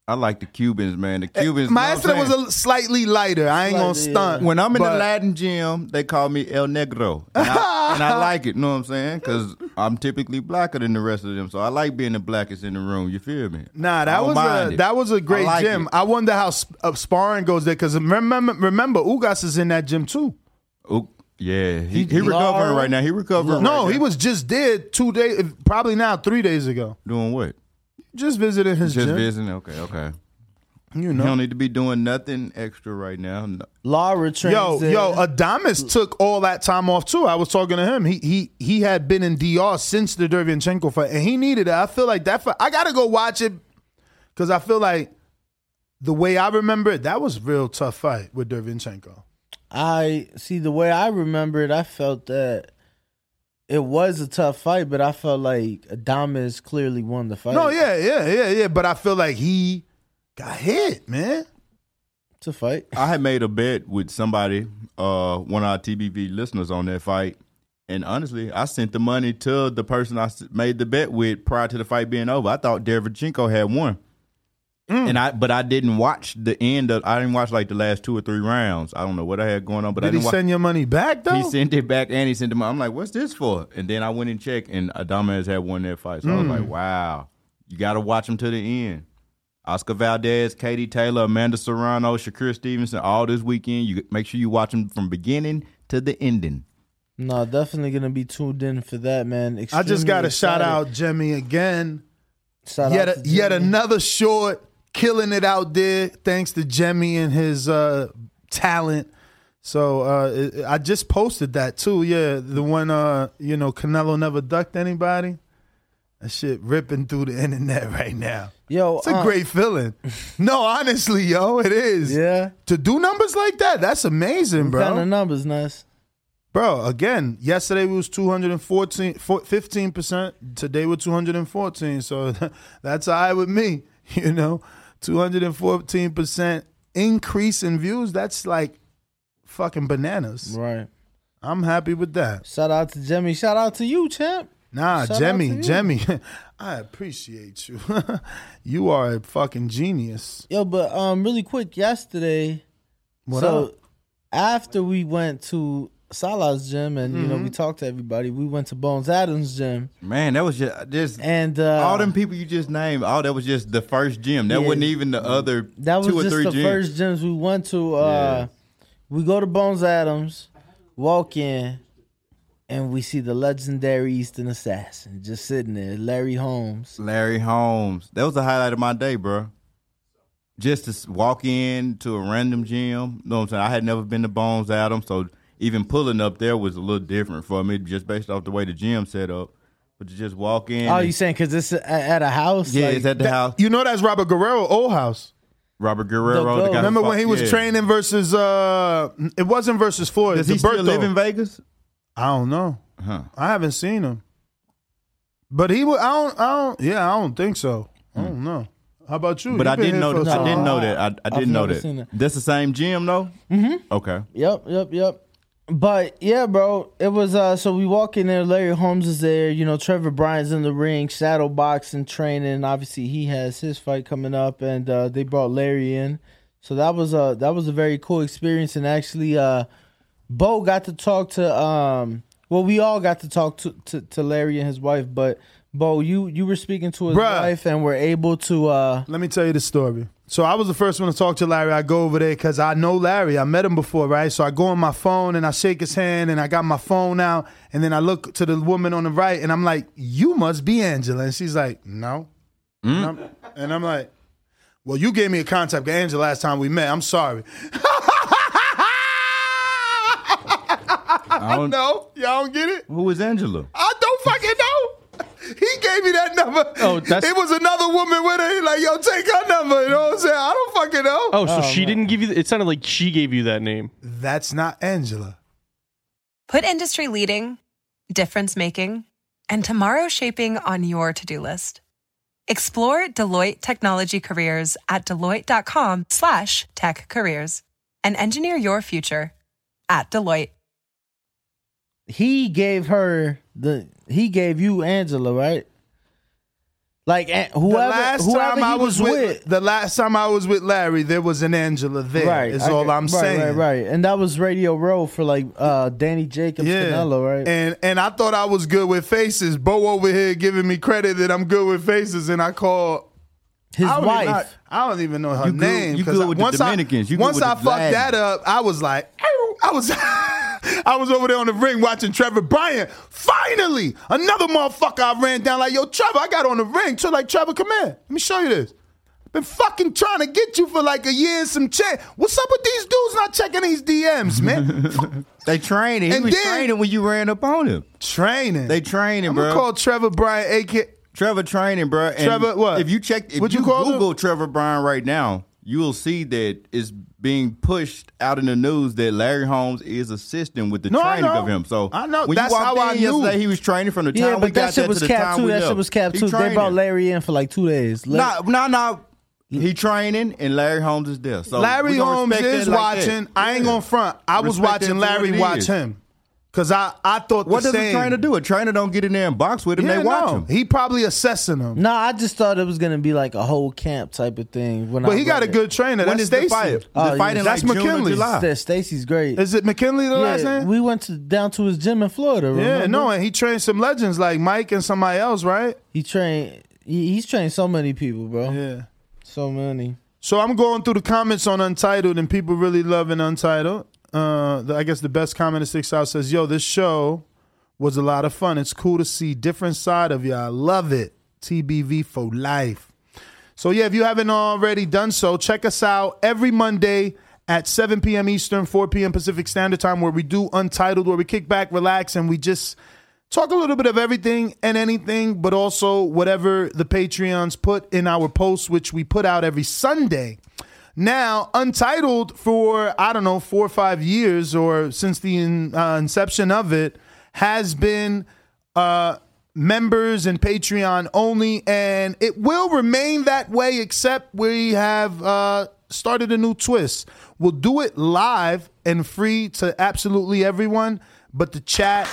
I like the Cubans, man. The Cubans. My you know what was a slightly lighter. I ain't gonna saying? stunt. When I'm in the but- Latin gym, they call me El Negro, and I, and I *laughs* like it. You know what I'm saying? Because I'm typically blacker than the rest of them, so I like being the blackest in the room. You feel me? Nah, I that don't was mind a it. that was a great I like gym. it. I wonder how sp- uh, sparring goes there because remember remember Ugas is in that gym too. Oh, yeah, he, he recovering right now. He recovering. No, right he now. was just dead two days, probably now three days ago. doing what? Just visiting his Just gym. visiting. Okay, okay. You know, He don't need to be doing nothing extra right now. No. Laura trains Yo, there. yo, Adames took all that time off too. I was talking to him. He he he had been in DR since the Derevyanchenko fight, and he needed it. I feel like that fight. I gotta go watch it because I feel like the way I remember it, that was a real tough fight with Derevyanchenko. I see the way I remember it. I felt that it was a tough fight, but I felt like Adames clearly won the fight. No, yeah, yeah, yeah, yeah. But I feel like he got hit, man. It's a fight. I had made a bet with somebody, uh, one of our TBV listeners on that fight. And honestly, I sent the money to the person I made the bet with prior to the fight being over. I thought Derevchenko had won. Mm. And I, but I didn't watch the end of. I didn't watch like the last two or three rounds. I don't know what I had going on, but I Did he didn't wa- send your money back though? He sent it back and he sent it. I'm like, what's this for? And then I went and checked, and Adames had won that fight. So I was Mm. like, wow, you got to watch him to the end. Oscar Valdez, Katie Taylor, Amanda Serrano, Shakur Stevenson, all this weekend. You make sure you watch them from beginning to the ending. No, definitely gonna be tuned in for that, man. I just got to shout out Jemmy again. Shout yet out a- to yet another short, killing it out there. Thanks to Jemmy and his uh, talent. So uh, I just posted that too. Yeah, the one uh, you know Canelo never ducked anybody. That shit ripping through the internet *laughs* right now. Yo, It's a uh, great feeling. *laughs* no, honestly, yo, it is. Yeah. To do numbers like that, that's amazing, What bro. kind of numbers, nice. Bro, again, yesterday we was 214, 15%. Today we're 214. So *laughs* that's all right with me. You know, 214% increase in views. That's like fucking bananas. Right. I'm happy with that. Shout out to Jemmy. Shout out to you, champ. Nah, Shout out Jemmy. Jemmy, *laughs* I appreciate you. *laughs* you are a fucking genius. Yo, but um, really quick, yesterday. What so up? after we went to Salah's gym and you know we Mhm. talked to everybody, we went to Bones Adams gym. Man, that was just just and uh, all them people you just named. Oh, that was just the first gym. That Yeah. wasn't even the other That was two or just three the gyms. first gyms we went to. Uh, We go to Bones Adams, walk in, and we see the legendary Easton Assassin just sitting there, Larry Holmes. Larry Holmes. That was the highlight of my day, bro. Just to s- walk in to a random gym. You know what I'm saying? I had never been to Bones Adams, so even pulling up there was a little different for me, just based off the way the gym set up. But to just walk in. Oh, and- you saying because it's a- at a house? Yeah, Like- it's at the house. You know that's Robert Guerrero, old house. Robert Guerrero. The the guy who Remember when he was yeah. training versus uh it wasn't versus Floyd. Does he Roberto. still live in Vegas? I don't know. Huh. I haven't seen him. But he would I don't I don't yeah, I don't think so. I don't know. How about you? Hmm. But You I been didn't here know. for That, so I didn't know that. I, I I've didn't know never that. seen that. That's the same gym, though. Mm-hmm. Okay. Yep, yep, yep. But yeah, bro, it was uh so we walk in there, Larry Holmes is there, you know, Trevor Bryan's in the ring, shadow boxing training. Obviously he has his fight coming up and uh they brought Larry in. So that was a that was a very cool experience and actually uh Bo got to talk to um well we all got to talk to to, to Larry and his wife, but Bo, you you were speaking to his Bruh. wife and were able to uh Let me tell you the story. So I was the first one to talk to Larry. I go over there because I know Larry. I met him before, right? So I go on my phone and I shake his hand and I got my phone out and then I look to the woman on the right and I'm like, "You must be Angela." And she's like, "No." And, I'm, and I'm like, "Well, you gave me a contact with Angela last time we met. I'm sorry." *laughs* I don't know. Y'all don't get it? Who is Angela? I don't fucking know. He gave me that number. Oh, that's- it was another woman with her. He like, yo, take her number. You know what I'm saying? I don't fucking know. Oh, so oh, she didn't give you? The, it sounded like she gave you that name. That's not Angela. Put industry leading, difference making, and tomorrow shaping on your to-do list. Explore Deloitte technology careers at deloitte.com slash tech careers and engineer your future at Deloitte. He gave her the. He gave you Angela, right? Like eh, the whoever, last whoever time he I was, with, the last time I was with Larry, there was an Angela there. right? Is I all I'm right, saying. Right, right, and that was Radio Row for like uh Danny Jacobs, Yeah, Canelo, right? And and I thought I was good with faces. Bo over here giving me credit that I'm good with faces, and I call His I don't wife. I, I don't even know her You good- name. you 'cause good with the once I- Dominicans. You good once with I the fucked Latin. that up, I was like, I was. *laughs* *laughs* I was over there on the ring watching Trevor Bryan. Finally, another motherfucker I ran down like, yo, Trevor, I got on the ring. So like, Trevor, come here. Let me show you this. Been fucking trying to get you for like a year and some check. What's up with these dudes not checking these DMs, man? *laughs* They training. He And was then- training when you ran up on him. Training. They training, I'm bro. gonna call Trevor Bryan, AK. Trevor training, bro. And Trevor, what? If you check, if you, you call him? Google Trevor Bryan right now, you will see that it's being pushed out in the news that Larry Holmes is assisting with the No, training of him. So I know. When That's you walked how I in knew. yesterday, he was training from the time yeah, we got that shit was to the time too. we That left. shit was capped He too. They training. brought Larry in for like two days. No, no, no. He training and Larry Holmes is there. So Larry we gonna Holmes respect is that like that. watching. I ain't Yeah. gonna front. I was Respect that watching for Larry it watch is. him. Cause I, I thought What the does same. a trainer do? A trainer don't get in there and box with him. Yeah, they watch no. him. He probably assessing him. No, I just thought it was gonna be like a whole camp type of thing. When But I he got read a good trainer. When That's is the Stacy. fight? Oh, yeah. That's like McKinley. July. Stacy's great. Is it McKinley the last name? we went to down to his gym in Florida. yeah, no, and he trained some legends like Mike and somebody else, right? he trained. He, he's trained so many people, bro. Yeah. So many. So I'm going through the comments on Untitled, and people really loving Untitled. Uh, the, I guess the best comment is Six Out says, "Yo, this show was a lot of fun. It's cool to see different side of you. I love it. TBV for life." So yeah, if you haven't already done so, check us out every Monday at 7 p.m. Eastern, 4 p.m. Pacific Standard Time, where we do Untitled, where we kick back, relax, and we just talk a little bit of everything and anything, but also whatever the Patreons put in our posts, which we put out every Sunday. Now, Untitled for, I don't know, four or five years or since the in, uh, inception of it has been uh, members and Patreon only, and it will remain that way, except we have uh, started a new twist. We'll do it live and free to absolutely everyone, but the chat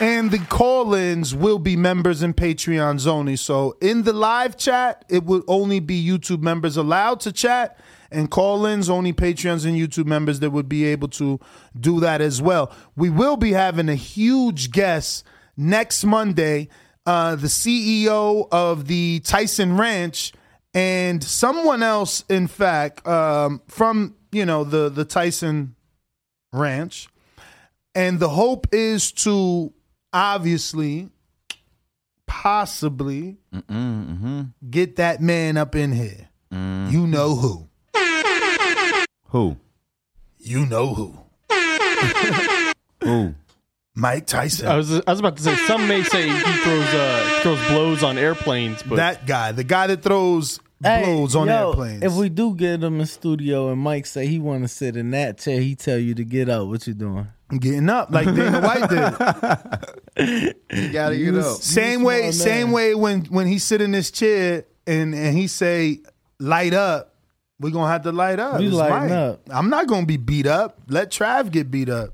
and the call-ins will be members and Patreons only. So in the live chat, it would only be YouTube members allowed to chat, and call-ins only Patreons and YouTube members that would be able to do that as well. We will be having a huge guest next Monday. Uh, the CEO of the Tyson Ranch and someone else, in fact, um, from you know the the Tyson Ranch and the hope is to obviously possibly get that man up in here you know who Who? you know who Who? mike tyson I was I was about to say some may say he throws uh, throws blows on airplanes, but that guy the guy that throws Hey, blows on yo, airplanes If we do get him in studio and Mike say he want to sit in that chair, he tell you to get up. What you doing? getting up like dana white did *laughs* You gotta get up. same way same man. way when when he sit in this chair and and he say light up we're gonna have to light up We It's lighting up. i'm not gonna be beat up let trav get beat up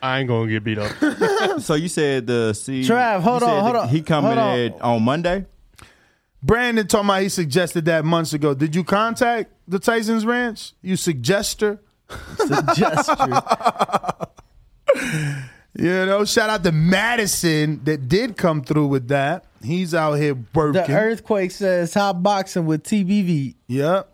I ain't gonna get beat up. *laughs* So you said the C. Trav, hold on, hold on, He coming hold on. on Monday. Brandon told me he suggested that months ago. Did you contact the Tyson's Ranch? You suggester? Gesture. *laughs* You know, shout out to Madison that did come through with that. He's out here working. the earthquake says hot boxing with TBV. Yep.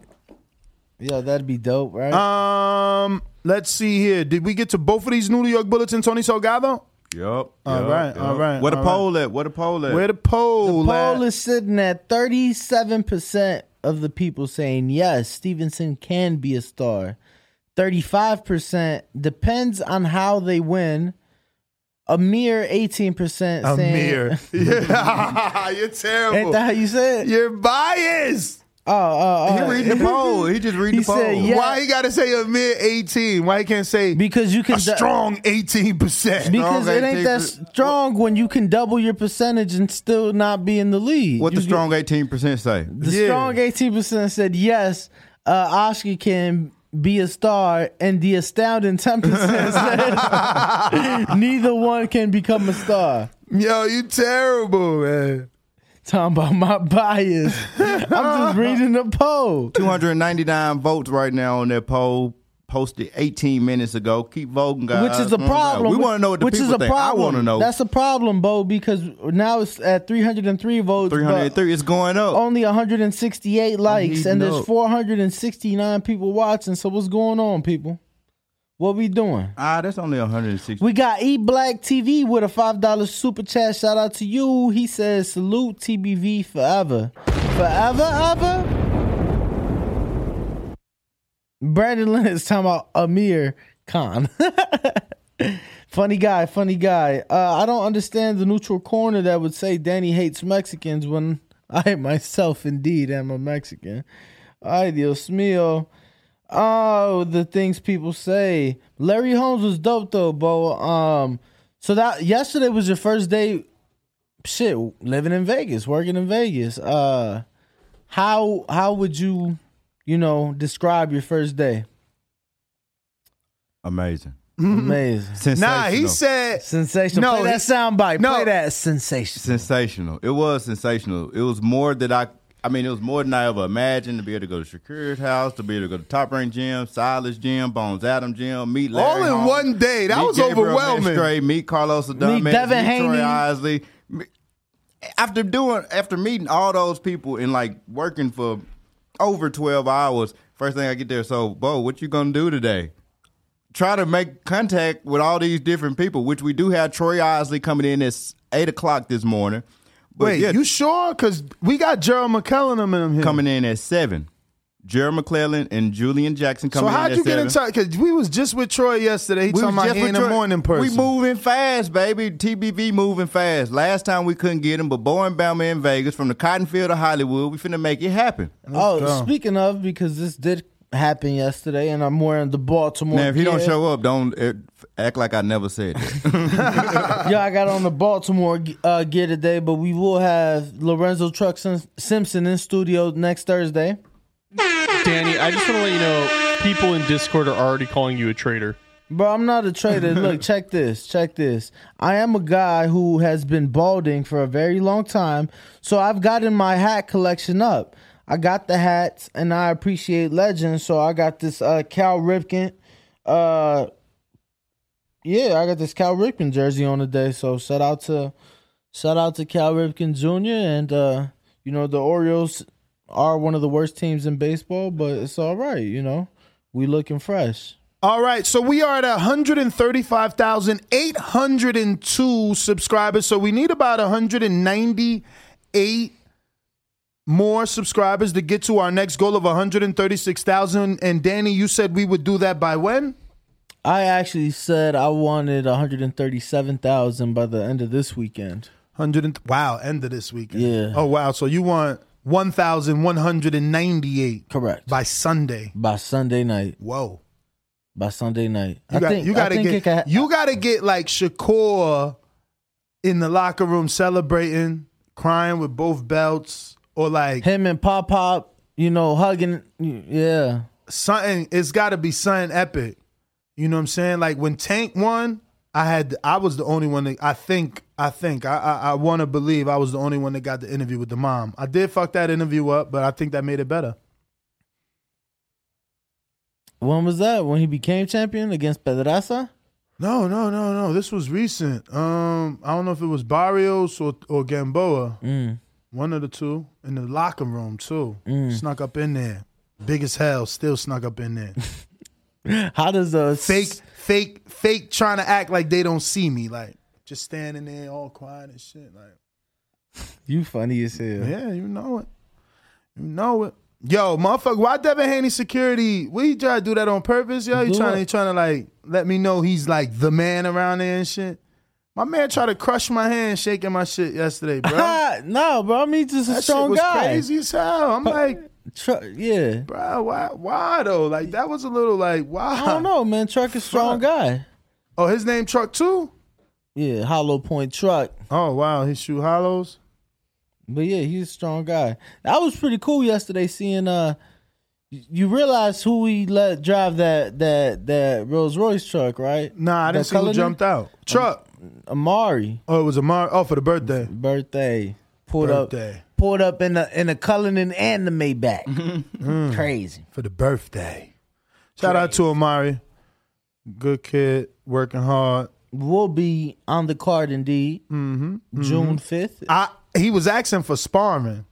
Yeah, that'd be dope, right? Um, let's see here. Did we get to both of these New York Bullets Tony Salgado? Yup. All yup, right, yup. all right, Where the all poll at? Where the poll at? Where the poll? the poll at? is sitting at thirty-seven percent of the people saying yes, Stevenson can be a star. Thirty-five percent depends on how they win. A mere eighteen percent. A saying, mere. *laughs* *laughs* Yeah. *laughs* You're terrible. Ain't that how you said? You're biased. Oh, oh, He oh. reading the poll. *laughs* He just reading He the poll. said, yeah. Why he got to say a mid 18? Why he can't say Because you can a strong 18%? Because it ain't that strong when you can double your percentage and still not be in the lead. What You the strong eighteen percent say? The strong 18% said yes, uh, Oscar can be a star, and the astounding 10% said *laughs* neither one can become a star. *laughs* Yo, you terrible, man. Talking about my bias. I'm just *laughs* reading the poll. 299 votes right now on that poll. Posted 18 minutes ago. Keep voting, guys. Which is a problem. We want to know what the Which people is a think. problem. I want to know. That's a problem, Bo, because now it's at 303 votes. 303. It's going up. Only 168 likes, and there's up. 469 people watching. So what's going on, people? What we doing? Ah, that's only 160. We got E Black TV with a five dollar super chat. Shout out to you. He says salute TBV forever, forever ever. Brandon Lynn is talking about Amir Khan. *laughs* funny guy, funny guy. Uh, I don't understand the neutral corner that would say Danny hates Mexicans when I myself indeed am a Mexican. Ay, Dios mío. Oh, the things people say. Larry Holmes was dope though, Bo. Um, so that yesterday was your first day. Shit, living in Vegas, working in Vegas. Uh, how how would you, you know, describe your first day? Amazing. Amazing. Sensational. *laughs* Nah, he said sensational. No, Play that he- sound bite. no. Play that sensation. sensational. It was sensational. It was more that I. I mean, it was more than I ever imagined to be able to go to Shakur's house, to be able to go to Top Rank Gym, Salas Gym, Bones Adam Gym, meet Larry All in Holmes, one day. That was Gabriel overwhelming. Straight, meet Carlos Adames, Meet Devin meet Troy Isley. After doing, after meeting all those people and like working for over twelve hours, first thing I get there, so Bo, what you gonna do today? Try to make contact with all these different people, which we do have Troy Isley coming in at eight o'clock this morning. But Wait, yeah, you sure? Because we got Gerald McClellan and them here. coming in at seven. Gerald McClellan and Julian Jackson so coming in So how'd at you get seven. in touch? Because we was just with Troy yesterday. He We talking was about just he with ain't a Troy. morning person. We moving fast, baby. TBV moving fast. Last time we couldn't get him, but Bo and Bama in Vegas from the cotton field to Hollywood, we finna make it happen. Oh, go. speaking of, because this did happen yesterday, and I'm wearing the Baltimore. Now, if he don't gear. show up, don't uh, act like I never said that. yeah, I got on the Baltimore uh, gear today, but we will have Lorenzo Truck Simpson in studio next Thursday. Danny, I just want to let you know people in Discord are already calling you a traitor. Bro, I'm not a traitor. *laughs* Look, check this. Check this. I am a guy who has been balding for a very long time, so I've gotten my hat collection up. I got the hats, and I appreciate legends. So I got this uh, Cal Ripken. Uh, yeah, I got this Cal Ripken jersey on today. So shout out to shout out to Cal Ripken Jr. And uh, you know the Orioles are one of the worst teams in baseball, but it's all right. You know, we looking fresh. All right, so we are at 135,802 subscribers. So we need about 198 more subscribers to get to our next goal of 136,000. And Danny, you said we would do that by when? I actually said I wanted 137,000 by the end of this weekend. 100 and, wow, end of this weekend. Yeah. Oh wow, so you want 1,198 Correct. by Sunday. By Sunday night. Whoa. By Sunday night. You I got think you got to get can, you got to get like Shakur in the locker room celebrating, crying with both belts, or like him and Pop Pop, you know, hugging. Yeah. something. It's got to be something epic. You know what I'm saying? Like when Tank won, I had I was the only one that I think I think I I, I want to believe I was the only one that got the interview with the mom. I did fuck that interview up, but I think that made it better. When was that? When he became champion against Pedraza? No, no, no, no. This was recent. Um, I don't know if it was Barrios or or Gamboa. Mm. One of the two in the locker room too. Mm. Snuck up in there. Big as hell. Still snuck up in there. *laughs* How does a fake, fake, fake trying to act like they don't see me. Like just standing there all quiet and shit. Like *laughs* You funny as hell. yeah, you know it. You know it. Yo, motherfucker, why Devin Haney security? We try to do that on purpose, yo? You trying to trying to like let me know he's like the man around there and shit. My man tried to crush my hand shaking my shit yesterday, bro. *laughs* no, bro. I mean, just a that shit strong was guy. crazy as hell. I'm like, Truck, yeah. Bro, why? Why though? Like that was a little like why? I don't know, man. Truck is a strong guy. Oh, his name Truck too. Yeah, Hollow Point Truck. Oh wow, he shoot hollows. But yeah, he's a strong guy. That was pretty cool yesterday seeing uh you realize who he let drive that that that Rolls Royce truck, right? Nah, I didn't That see who jumped out. Truck. Amari. Oh, it was Amari. Oh, for the birthday. Birthday. Pulled Birthday. up pulled up in the in the Cullinan and the Maybach. Mm. Crazy. for the birthday. Shout out to Amari. Good kid, working hard. Will be on the card indeed. Mm-hmm. June fifth. I he was asking for sparring,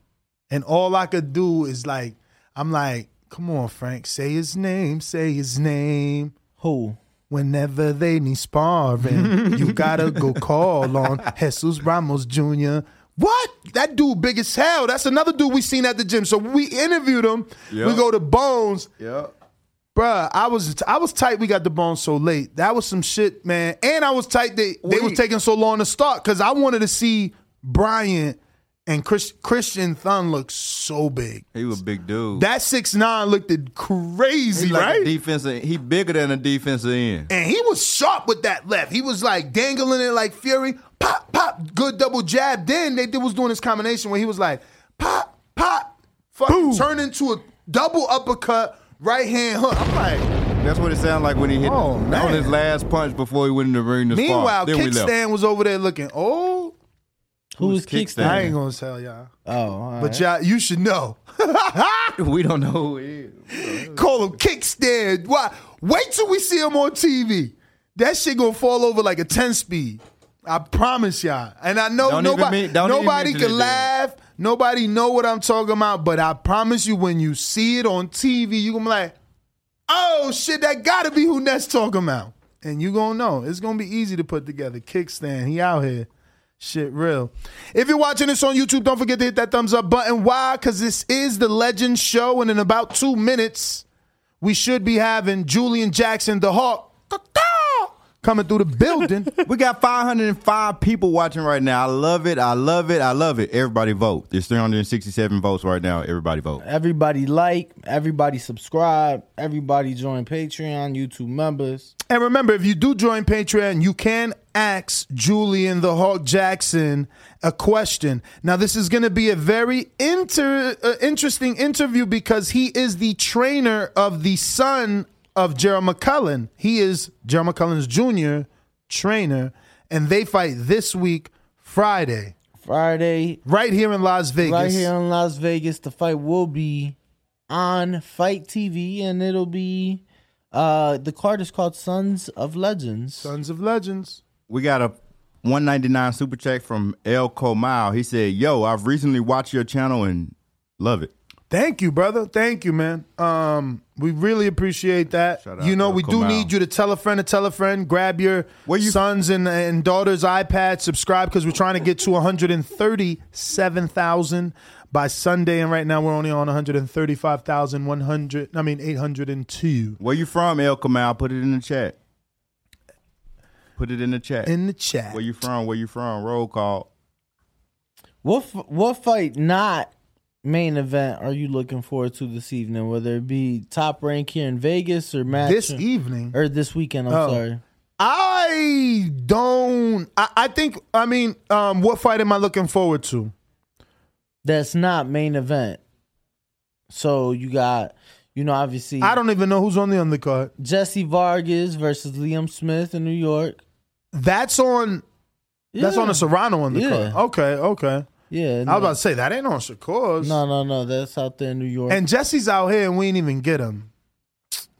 and all I could do is like, I'm like, come on, Frank, say his name, say his name. Who? Whenever they need sparring, you *laughs* gotta go call on Jesus Ramos Jr. What? That dude big as hell. That's another dude we seen at the gym. So we interviewed him. We go to Bones. Yeah. Bruh, I was I was tight. We got the bones so late. That was some shit, man. And I was tight. They they was taking so long to start because I wanted to see Bryant and Chris, Christian Thun look so big. He was a big dude. That six nine looked crazy, like right? defensive. He bigger than a defensive end. and he was sharp with that left. He was like dangling it like Fury. Pop, pop, good double jab. Then they was doing this combination where he was like pop, pop, fucking turn into a double uppercut, right hand hook. I'm like, That's what it sounded like when he hit Oh, on his last punch before he went in the ring to meanwhile, kickstand was over there looking, oh, Who was Who's kickstand? I ain't gonna tell y'all. Oh, all But right. y'all, you should know. *laughs* We don't know who he is. Call him kickstand. Why? Wait till we see him on TV. That shit gonna fall over like a 10 speed. I promise y'all. And I know Don't nobody, mean- don't nobody can it, laugh. Nobody know what I'm talking about. But I promise you, when you see it on TV, you gonna be like, "Oh shit, that gotta be who Ness talking about." And you gonna know. It's gonna be easy to put together. Kickstand. He out here. Shit, real. If you're watching this on YouTube, don't forget to hit that thumbs up button. Why? Because this is the Legend Show, and in about two minutes, we should be having Julian Jackson, the Hawk, coming through the building. *laughs* We got 505 people watching right now. I love it. I love it. I love it. Everybody vote. There's 367 votes right now. Everybody vote. Everybody like, everybody subscribe, everybody join Patreon, YouTube members. And remember, if you do join Patreon, you can ask Julian the Hawk Jackson a question. Now, this is going to be a very inter, uh, interesting interview because he is the trainer of the son of Gerald McClellan. He is Gerald McClellan's junior trainer, and they fight this week, Friday, Friday, right here in Las Vegas. right here in Las Vegas. The fight will be on FITE TV, and it'll be uh the card is called Sons of Legends. Sons of Legends. We got a 199 super check from El Comal. He said, Yo, I've recently watched your channel and love it. Thank you, brother. Thank you, man. Um, we really appreciate that. Shout out You know, we do Comal. need you to tell a friend to tell a friend. Grab your sons and, and daughters' iPad. Subscribe because we're trying to get to 137,000 by Sunday, and right now we're only on 135,100. I mean, 802 Where you from, El Comal? Put it in the chat. Put it in the chat. in the chat. Where you from? Where you from? Roll call. What f- what fight not main event are you looking forward to this evening? Whether it be top rank here in Vegas or match This evening? or this weekend? I'm Oh. sorry. I don't. I, I think. I mean, um, what fight am I looking forward to? That's not main event. So you got, you know, obviously I don't even know who's on the undercard. Jesse Vargas versus Liam Smith in New York. That's on. That's on the Serrano undercard. Yeah. Okay, okay. Yeah, I was about to say that ain't on Shakur's. No, no, no. That's out there in New York. And Jesse's out here and we ain't even get him.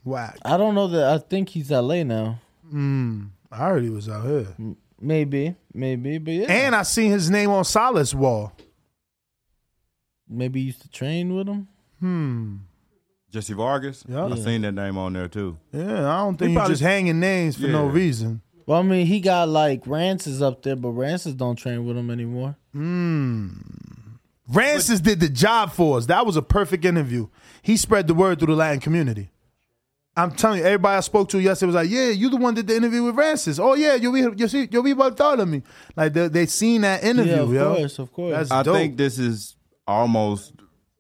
Whack. I don't know that. I think he's LA now. Mm, I heard he was out here. Maybe, maybe, but yeah. And I seen his name on Salas wall. maybe he used to train with him. Hmm. Jesse Vargas? Yeah. I seen that name on there too. Yeah, I don't think He you probably- just hanging names for no reason. Well, I mean, he got like Rances up there, but Rances don't train with him anymore. Hmm. Rances did the job for us. That was a perfect interview. He spread the word through the Latin community. I'm telling you, everybody I spoke to yesterday was like, "Yeah, you the one that did the interview with Rances. Oh yeah, you be you see you be Bartholomew. Like they, they seen that interview. Yeah, of yo. course, of course. That's I dope. think this is almost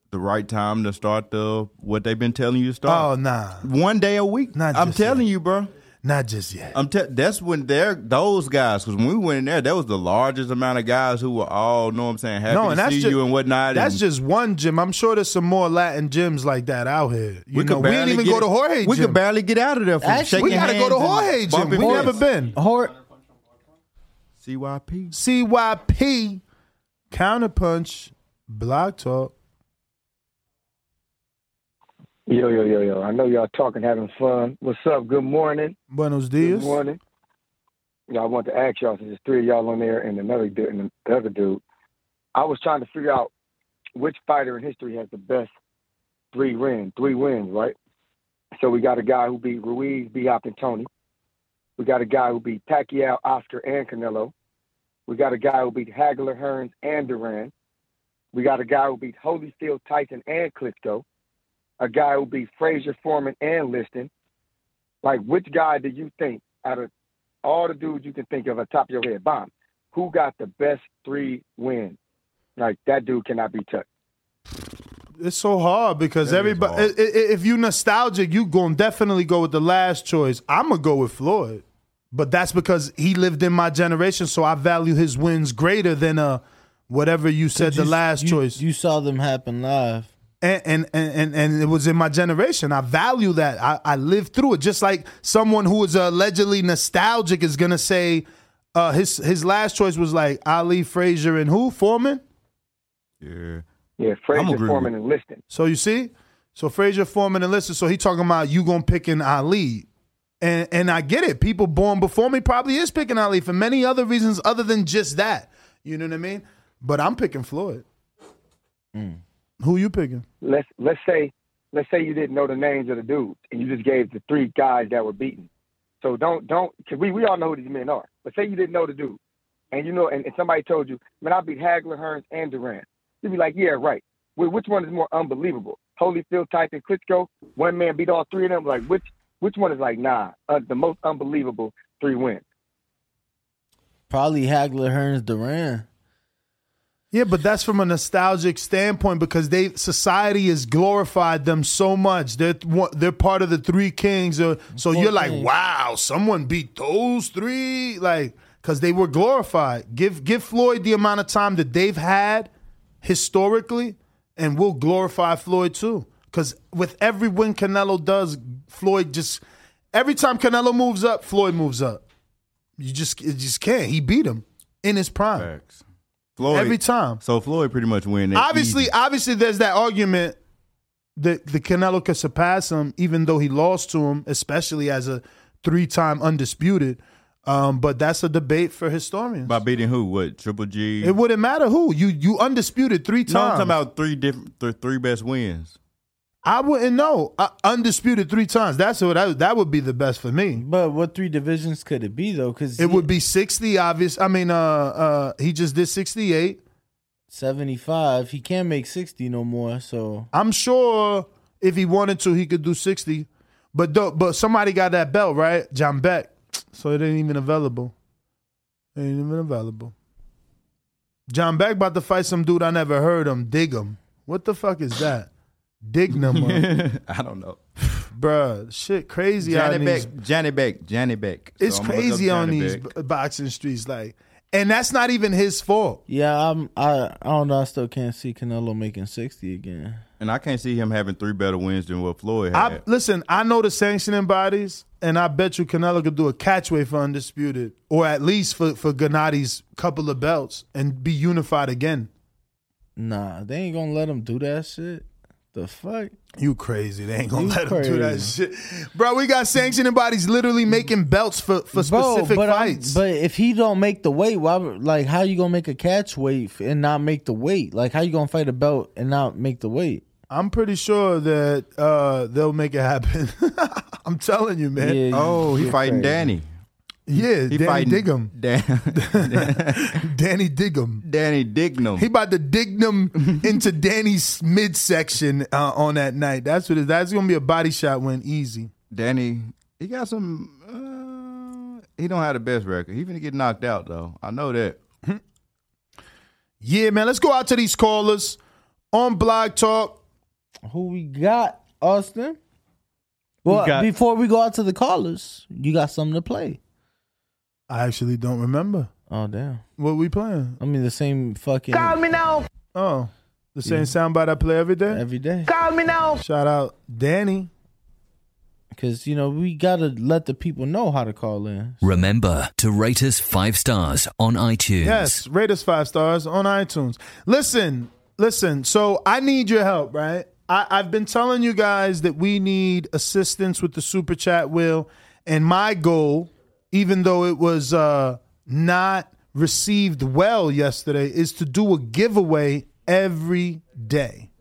the right time to start the what they've been telling you to start. Oh nah, one day a week. Not I'm just telling you, bro. Not just yet. I'm te- that's when they're those guys because when we went in there, that was the largest amount of guys who were all know what I'm saying happy no, to and that's see just, you and whatnot. That's and just one gym. I'm sure there's some more Latin gyms like that out here. You we know, could we barely didn't even get go to it- Jorge We gym. could barely get out of there from Actually, we gotta go to hands Jorge gym. bumping We never been. Hor- CYP. CYP, Counterpunch, Block Talk. Yo, yo, yo, yo. I know y'all talking, having fun. What's up? Good morning. Buenos dias. Good morning. Y'all want to ask y'all, since there's three of y'all on there and another dude, and the other dude, I was trying to figure out which fighter in history has the best three wins, three wins, right? So we got a guy who beat Ruiz, B Hop, and Tony. We got a guy who beat Pacquiao, Oscar, and Canelo. We got a guy who beat Hagler, Hearns, and Duran. We got a guy who beat Holyfield, Tyson, and Klitschko. A guy who beat Frazier, Foreman, and Liston. Like, which guy do you think out of all the dudes you can think of at top of your head, bomb, who got the best three wins? Like, that dude cannot be touched. It's so hard because everybody. i- i- If you nostalgic, you gonna definitely go with the last choice. I'm gonna go with Floyd, but that's because he lived in my generation, so I value his wins greater than uh whatever you said the you- last you- choice. You saw them happen live. And and, and and and it was in my generation. I value that. I, I lived through it. Just like someone who is allegedly nostalgic is gonna say uh, his his last choice was like Ali Frazier and who Foreman. Yeah. Yeah, Frazier, Foreman, and Liston. So you see, so Frazier Foreman and Liston. So he talking about you gonna pick in Ali. And, and I get it. People born before me probably is picking Ali for many other reasons other than just that. You know what I mean? But I'm picking Floyd. Who you picking? Let's let's say let's say you didn't know the names of the dudes and you just gave the three guys that were beaten. So don't don't cause we, we all know who these men are. But say you didn't know the dude. And you know and, and somebody told you, man, I beat Hagler, Hearns, and Durant. You'd be like, Yeah, right. Well, which one is more unbelievable? Holyfield, Tyson, Klitschko, one man beat all three of them. Like which which one is like, nah, uh, the most unbelievable three wins? Probably Hagler, Hearns, Duran. Yeah, but that's from a nostalgic standpoint because they society has glorified them so much. They're they're part of the three kings. Or, so Four you're like, kings. wow, someone beat those three, like because they were glorified. Give give Floyd the amount of time that they've had historically, and we'll glorify Floyd too. Because with every win Canelo does, Floyd just every time Canelo moves up, Floyd moves up. You just you just can't. He beat him in his prime. Floyd Every time. So Floyd pretty much win. obviously, easy. obviously, there's that argument that the Canelo could surpass him, even though he lost to him, especially as a three-time undisputed. Um, but that's a debate for historians. by beating who? What Triple G? It wouldn't matter who you you undisputed three No, I'm times. talking about three different, th- three best wins. I wouldn't know. Uh, undisputed three times. That's what I, that would be the best for me. But what three divisions could it be though? Because It would be sixty. Obvious. I mean, uh, uh, he just did sixty-eight. seventy-five. He can't make sixty no more. So I'm sure if he wanted to, he could do 60. But but somebody got that belt, right? Janibek. So it ain't even available. It ain't even available. Janibek about to fight some dude I never heard him. Dignum. What the fuck is that? Dignum. *laughs* I don't know. Bruh, shit crazy out Johnny in these. Beck, Janibek, Johnny Beck. So It's I'm gonna look up crazy on Johnny these Beck. b- boxing streets. Like, and that's not even his fault. yeah, I'm. I I don't know. I still can't see Canelo making sixty again. And I can't see him having three better wins than what Floyd had. I listen. I know the sanctioning bodies, and I bet you Canelo could do a catchweight for undisputed, or at least for for Gennadiy's couple of belts, and be unified again. Nah, they ain't gonna let him do that shit. The fuck? You crazy? They ain't gonna You let him do that shit, bro. We got sanctioning bodies literally making belts for for specific but I'm- fights. but if he don't make the weight, why? Like, how you gonna make a catch weight and not make the weight? Like, how you gonna fight a belt and not make the weight? I'm pretty sure that uh, they'll make it happen. *laughs* I'm telling you, man. Yeah, oh, he fighting crazy. Danny. Yeah, He Danny fighting Dignum. *laughs* Dan- Danny Dignum. Danny Dignum. He about to dig them *laughs* into Danny's midsection uh, on that night. That's what it, that's gonna be a body shot win easy. Danny, he got some. Uh, he don't have the best record. He finna get knocked out though. I know that. Yeah, man. Let's go out to these callers on Blog Talk. Who we got, Austin? Well, got- before we go out to the callers, you got something to play. I actually don't remember. Oh damn! What we playing? I mean, the same fucking Call me now. Oh, the same soundbite I play every day. every day. Call me now. Shout out Danny. Because you know we gotta let the people know how to call in. Remember to rate us five stars on iTunes. Yes, rate us five stars on iTunes. Listen, listen. So I need your help, right? I, I've been telling you guys that we need assistance with the super chat wheel, and my goal, even though it was uh, not received well yesterday, is to do a giveaway every day.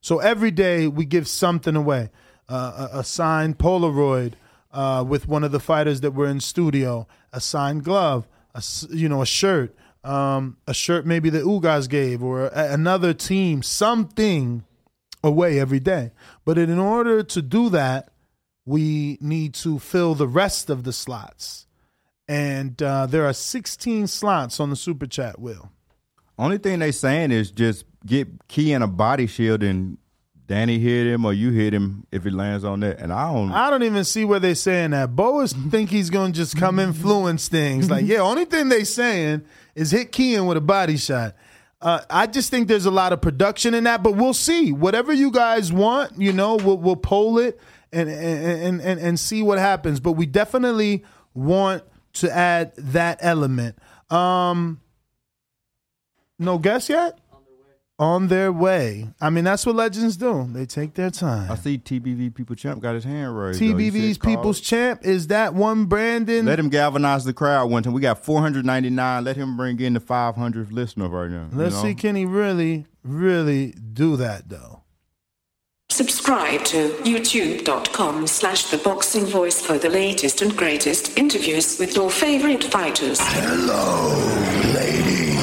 So every day we give something away uh, a, signed Polaroid uh, with one of the fighters that were in studio, a signed glove, a, you know, a shirt, um, a shirt maybe that Ugas gave, or a, another team, something away every day. But in order to do that, we need to fill the rest of the slots. And uh, there are 16 slots on the super chat wheel. Only thing they saying is just get Key in a body shield and Danny hit him or you hit him if it lands on that. And I don't. I don't even see where they're saying that. Boas think he's gonna just come influence things. Like, yeah, only thing they saying is hit key Kean with a body shot. Uh, I just think there's a lot of production in that, but we'll see. Whatever you guys want, you know, we'll, we'll poll it and, and and and see what happens. But we definitely want to add that element. Um, no guess yet. On their way. I mean, that's what legends do. They take their time. I see TBV People Champ got his hand raised. TBV's. People's Champ is that one Brandon? Let him galvanize the crowd one time. We got 499. Let him bring in the 500th listener right now. Let's know? see, can he really, really do that though? Subscribe to youtube.com slash the boxing voice for the latest and greatest interviews with your favorite fighters. Hello, ladies.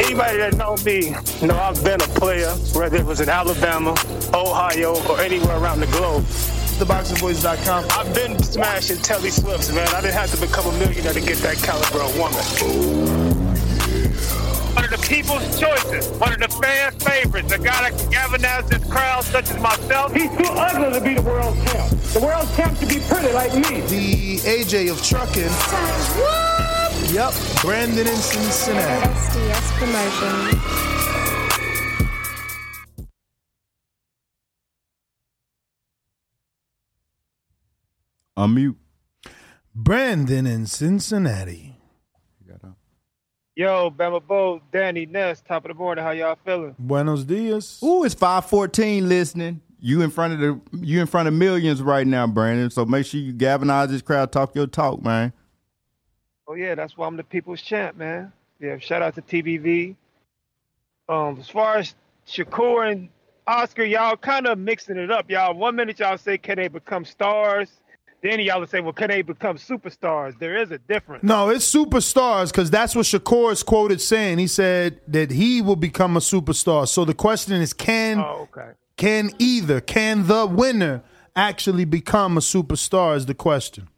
Anybody that know me know I've been a player, whether it was in Alabama, Ohio, or anywhere around the globe. TheBoxingVoice.com. I've been smashing Telly Swifts, man. I didn't have to become a millionaire to get that caliber of woman. Oh, One of the people's choices, one of the fans' favorites, a guy that can galvanize this crowd, such as myself. He's too ugly to be the world champ. The world champ should be pretty like me. The AJ of trucking. Yep, Brandon in Cincinnati. SDS Promotions. Unmute. Brandon in Cincinnati. Yo, Bama Bo, Danny Ness, top of the morning. How y'all feeling? Buenos dias. Ooh, it's 514 listening. You in front of the you in front of millions right now, Brandon. So make sure you galvanize this crowd, talk your talk, man. Oh yeah, that's why I'm the people's champ, man. Yeah, shout out to TBV. Um, as far as Shakur and Oscar, y'all kind of mixing it up, y'all. One minute y'all say can they become stars, then y'all will say, well, can they become superstars? There is a difference. No, it's superstars because that's what Shakur is quoted saying. He said that he will become a superstar. So the question is, can Oh, okay. can either can the winner actually become a superstar? Is the question.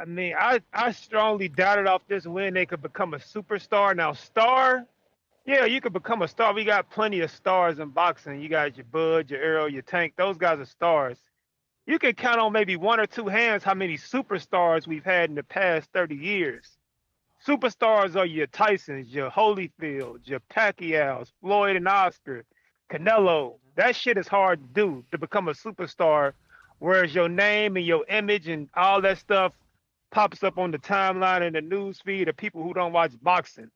I mean, I, I strongly doubted off this win they could become a superstar. Now, star, yeah, you could become a star. We got plenty of stars in boxing. You got your Bud, your Errol, your Tank. Those guys are stars. You can count on maybe one or two hands how many superstars we've had in the past 30 years. Superstars are your Tysons, your Holyfields, your Pacquiao's, Floyd and Oscar, Canelo. That shit is hard to do to become a superstar, whereas your name and your image and all that stuff pops up on the timeline and the news feed of people who don't watch boxing.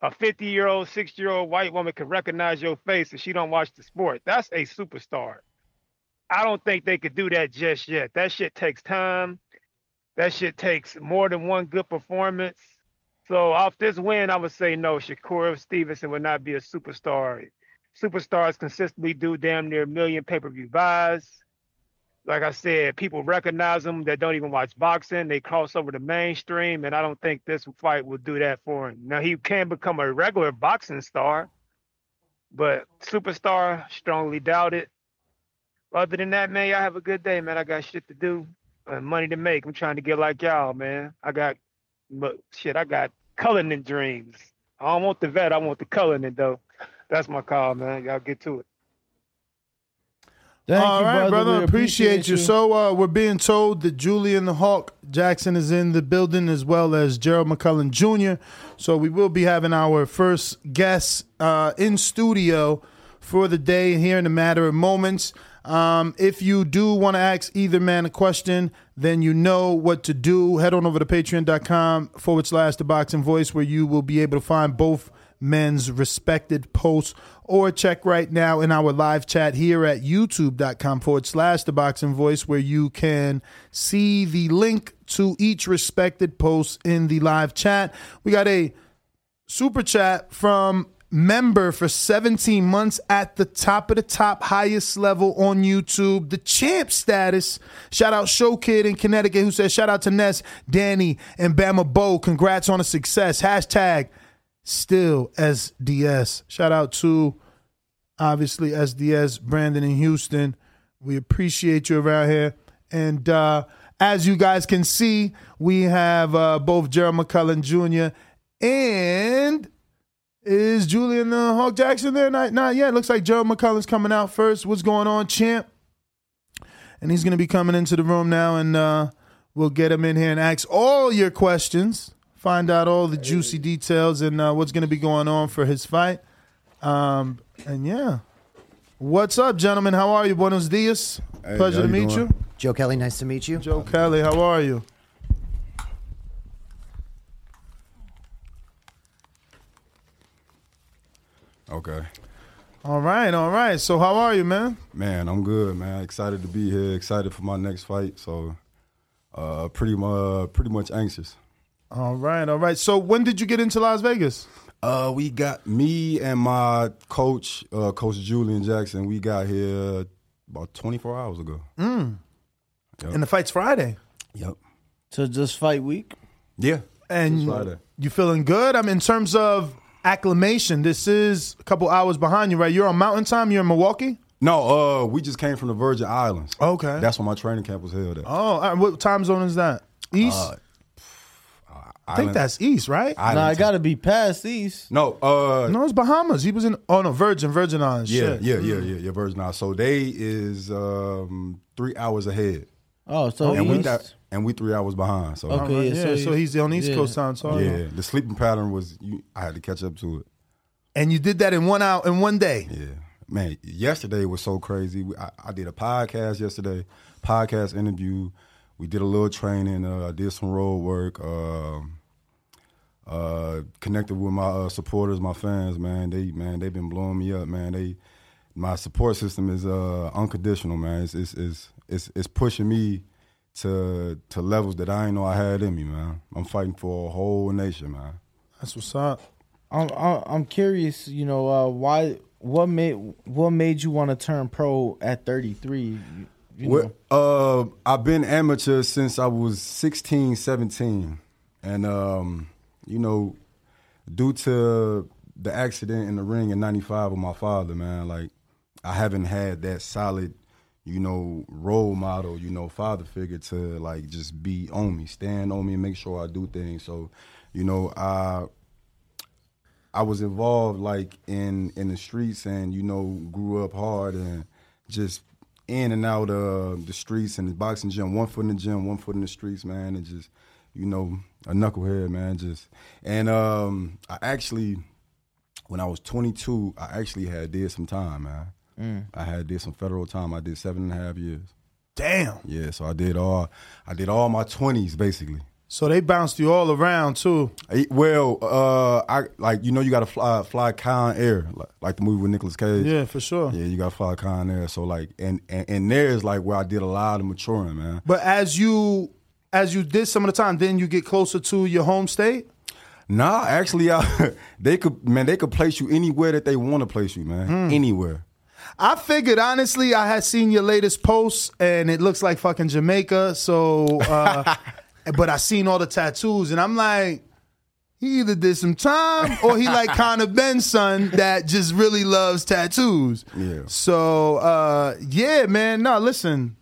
A 50 year old, 60 year old white woman can recognize your face if she don't watch the sport. That's a superstar. I don't think they could do that just yet. That shit takes time. That shit takes more than one good performance. So off this win, I would say no. Shakur Stevenson would not be a superstar. Superstars consistently do damn near a million pay-per-view buys. Like I said, people recognize them that don't even watch boxing. They cross over to mainstream, and I don't think this fight will do that for him. Now he can become a regular boxing star, but superstar, strongly doubt it. Other than that, man, y'all have a good day, man. I got shit to do and money to make. I'm trying to get like y'all, man. I got, but shit, I got Cullinan dreams. I don't want the vet. I want the Cullinan though. that's my call, man. Y'all get to it. Thank All you, right, brother. We appreciate, you. you. So uh, we're being told that Julian the Hawk Jackson is in the building as well as Gerald McClellan Jr. So we will be having our first guest uh, in studio for the day here in a matter of moments. Um, if you do want to ask either man a question, then you know what to do. Head on over to patreon.com forward slash the boxing voice where you will be able to find both men's respected posts or check right now in our live chat here at youtube.com forward slash the boxing voice where you can see the link to each respected post in the live chat. We got a super chat from member for 17 months at the top of the top highest level on YouTube, the champ status. Shout out Show Kid in Connecticut who says shout out to Ness, Danny, and Bama Bo. Congrats on the success. Hashtag still SDS. Shout out to obviously SDS, Brandon in Houston. We appreciate you around here. And uh, as you guys can see, we have uh, both Gerald McClellan Jr. and is Julian uh, Hawk Jackson there? Not, not yet. Looks like Gerald McClellan's coming out first. What's going on, champ? And he's going to be coming into the room now, and uh, we'll get him in here and ask all your questions, find out all the juicy details and uh, what's going to be going on for his fight. Um, and yeah. What's up, gentlemen? How are you? Buenos dias. Hey, Pleasure to meet doing? you. Joe Kelly, nice to meet you. Joe Kelly, how are you? Okay. All right, all right. So how are you, man? Man, I'm good, man. Excited to be here. Excited for my next fight. So, uh, pretty much, pretty much anxious. All right, all right. So when did you get into Las Vegas? Uh, we got me and my coach, uh, Coach Julian Jackson. We got here about 24 hours ago. Mm. Yep. And the fight's Friday. Yep. So just fight week. Yeah. And It's Friday. you feeling good? I mean, in terms of acclimation, this is a couple hours behind you, right? You're on Mountain Time. You're in Milwaukee. No, uh, we just came from the Virgin Islands. Okay. That's where my training camp was held at. Oh, all right. what time zone is that? East. Uh, I think that's East, right? Island Nah, I got to be past East. No, uh, No, it's Bahamas. He was in. Oh no, Virgin, Virgin Islands. yeah, Shit. yeah, yeah, yeah, yeah, Virgin Islands. So they is um, three hours ahead. Oh, so and we got, and we three hours behind. So Okay, All right, yeah, yeah, so so, he's on East yeah. Coast time. So yeah, the sleeping pattern was you, I had to catch up to it. and you did that in one hour in one day. Yeah, man. Yesterday was so crazy. We- I, I did a podcast yesterday, podcast interview. We did a little training. Uh, I did some road work. Um, uh, connected with my uh, supporters, my fans. Man, they man they've been blowing me up. Man, they my support system is uh, unconditional. Man, it's it's, it's it's it's pushing me to to levels that I didn't know I had in me. Man, I'm fighting for a whole nation. Man. That's what's up. I'm I'm curious. You know, uh, why? What made what made you want to turn pro at 33? You, you know. Well, uh, I've been amateur since I was 16, 17. And, um, you know, due to the accident in the ring in 95 with my father, man, like, I haven't had that solid, you know, role model, you know, father figure to, like, just be on me, stand on me and make sure I do things. So, you know, I I was involved like in in the streets and you know grew up hard and just in and out of the streets and the boxing gym, one foot in the gym, one foot in the streets, man, and just you know a knucklehead, man, just and um I actually when I was 22, I actually had did some time, man. Mm. I had did some federal time. I did seven and a half years. Damn. Yeah, so I did all I did all my 20s basically. So they bounced you all around too. Eh, Well, uh, I like you know you got to fly fly Con Air like, like the movie with Nicolas Cage. Yeah, for sure. Yeah, you got to fly Con Air. So like, and, and and there is like where I did a lot of maturing, man. But as you as you did some of the time, then you get closer to your home state. Nah, actually, I, *laughs* they could man, they could place you anywhere that they want to place you, man. Hmm. Anywhere. I figured honestly, I had seen your latest post, and it looks like fucking Jamaica. So, uh, *laughs* but I seen all the tattoos, and I'm like, he either did some time or he like *laughs* Conor Benn's son that just really loves tattoos. Yeah. So, uh, yeah, man. No, listen.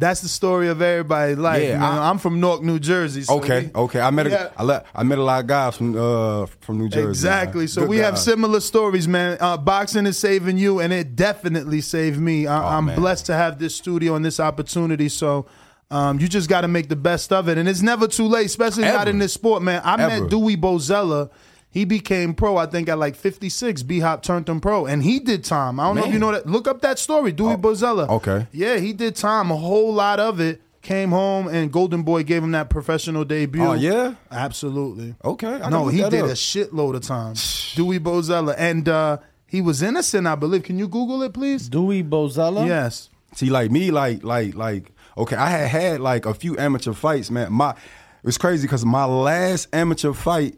That's the story of everybody's life. Yeah, you know? I- I'm from Newark, New Jersey. so okay, we- okay. I met a, Yeah. I, le- I met a lot of guys from uh from New Jersey. Exactly. man. So Good we have similar stories, man. Uh, boxing is saving you, and it definitely saved me. Oh, I, I'm blessed to have this studio and this opportunity. So. Um, you just got to make the best of it, and it's never too late, especially not in this sport, man. I Ever. met Dewey Bozella. He became pro, I think, at like 56. B Hop turned him pro, and he did time. I don't know if you know that. Look up that story, Dewey Bozella. Okay. Yeah, he did time, a whole lot of it. Came home, and Golden Boy gave him that professional debut. Oh, yeah? Absolutely. Okay. I no, he did up. a shitload of time. *sighs* Dewey Bozella. And uh, he was innocent, I believe. Can you Google it, please? Dewey Bozella? Yes. See, like me, like like like okay, I had had like a few amateur fights, man. My it was crazy because my last amateur fight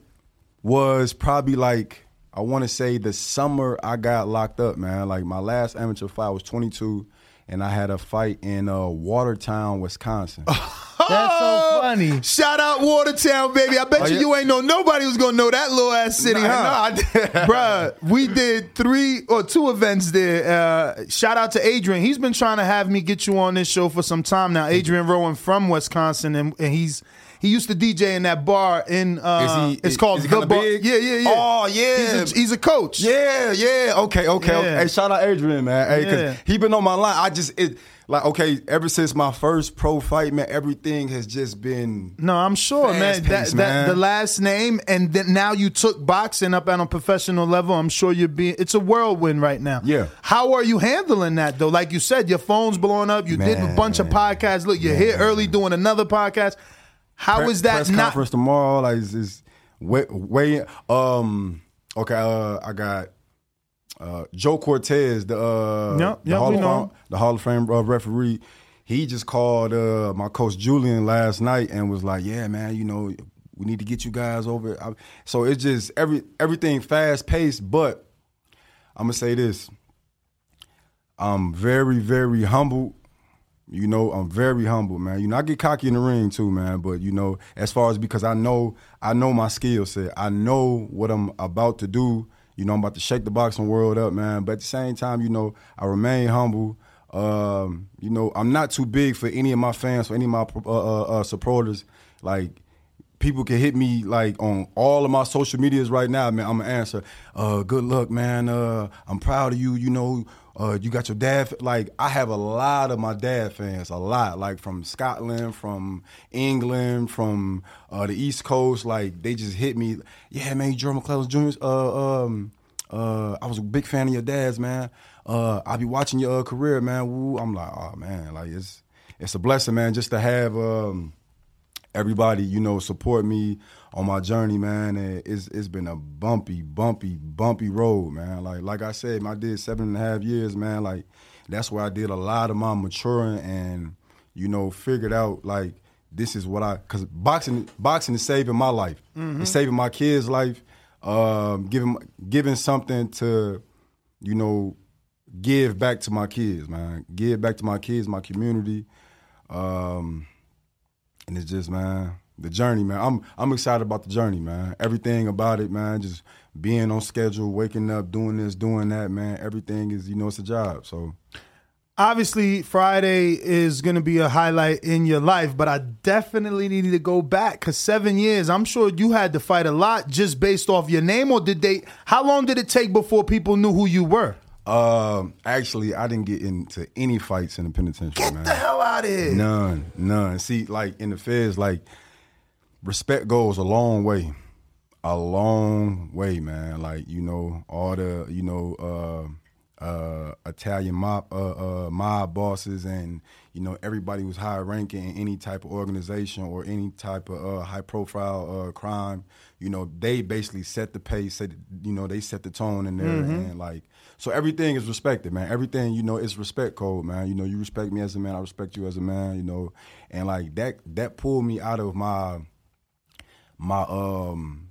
was probably like I want to say the summer I got locked up, man. Like my last amateur fight was 22, and I had a fight in uh, Watertown, Wisconsin. *laughs* That's so funny. Shout out Watertown, baby. I bet Oh, you yeah? you ain't know nobody was gonna know that little ass city, Nah, huh? nah, I did. *laughs* Bruh, we did three or two events there. Uh, shout out to Adrian. He's been trying to have me get you on this show for some time now. Adrian Rowan from Wisconsin, and, and he's he used to DJ in that bar in. Uh, he- it's called the bar. big? Yeah, yeah, yeah. Oh, yeah. He's a, he's a coach. Yeah, yeah. Okay, okay. okay. Hey, shout out Adrian, man. Hey, Yeah. he been on my line. I just it like okay. Ever since my first pro fight, man, everything has just been. No, I'm sure, man. That, that man. the last name, and then now you took boxing up at a professional level. I'm sure you're being. It's a whirlwind right now. Yeah. How are you handling that though? Like you said, your phone's blowing up. You did a bunch of podcasts. Look, you're here early doing another podcast. How is Pre- that press not? conference tomorrow? Like is, is way, way um okay. Uh, I got uh, Joe Cortez, the uh, Yep, the, yep, Hall of Fame, the Hall of Fame uh, referee. He just called uh, my coach Julian last night and was like, "Yeah, man, you know, we need to get you guys over." I, so it's just every everything fast paced, but I'm gonna say this: I'm very, very humbled you know, I'm very humble, man. You know, I get cocky in the ring too, man. But you know, as far as because I know, I know my skill set. I know what I'm about to do. You know, I'm about to shake the boxing world up, man. But at the same time, you know, I remain humble. Um, you know, I'm not too big for any of my fans, for any of my uh, uh, uh, supporters. Like, people can hit me like on all of my social medias right now, man. I'm gonna answer. Uh, good luck, man. Uh, I'm proud of you. You know, uh, you got your dad. Like, I have a lot of my dad fans, a lot. Like from Scotland, from England, from uh, the East Coast. Like, they just hit me. Yeah, man, Joe McClellan Jr. Uh, um, uh, I was a big fan of your dad's, man. I'll be watching your career, man. Woo. I'm like, oh man, like it's it's a blessing, man, just to have. Um, everybody, you know, support me on my journey, man. And it's it's been a bumpy, bumpy, bumpy road, man. Like like I said, I did seven and a half years, man. Like that's where I did a lot of my maturing and you know figured out like this is what I because boxing boxing is saving my life. Mhm. It's saving my kids' life. Um, giving giving something to you know give back to my kids, man. Give back to my kids, my community. Um, and it's just, man, the journey, man. I'm I'm excited about the journey, man. Everything about it, man. Just being on schedule, waking up, doing this, doing that, man. Everything is, you know, it's a job. So Obviously, Friday is going to be a highlight in your life, but I definitely need to go back because seven years. I'm sure you had to fight a lot just based off your name, or did they? How long did it take before people knew who you were? Um, actually, I didn't get into any fights in the penitentiary, man. Get the hell out of here! None, none. See, like in the feds, like respect goes a long way, a long way, man. Like you know, all the you know uh, uh, Italian mob uh, uh, mob bosses, and you know everybody was high ranking in any type of organization or any type of uh, high profile uh, crime. You know, they basically set the pace. Set, you know, they set the tone in there, Mhm. and like so everything is respected, man. Everything, you know, is respect code, man. You know, you respect me as a man, I respect you as a man, you know. And like that that pulled me out of my my um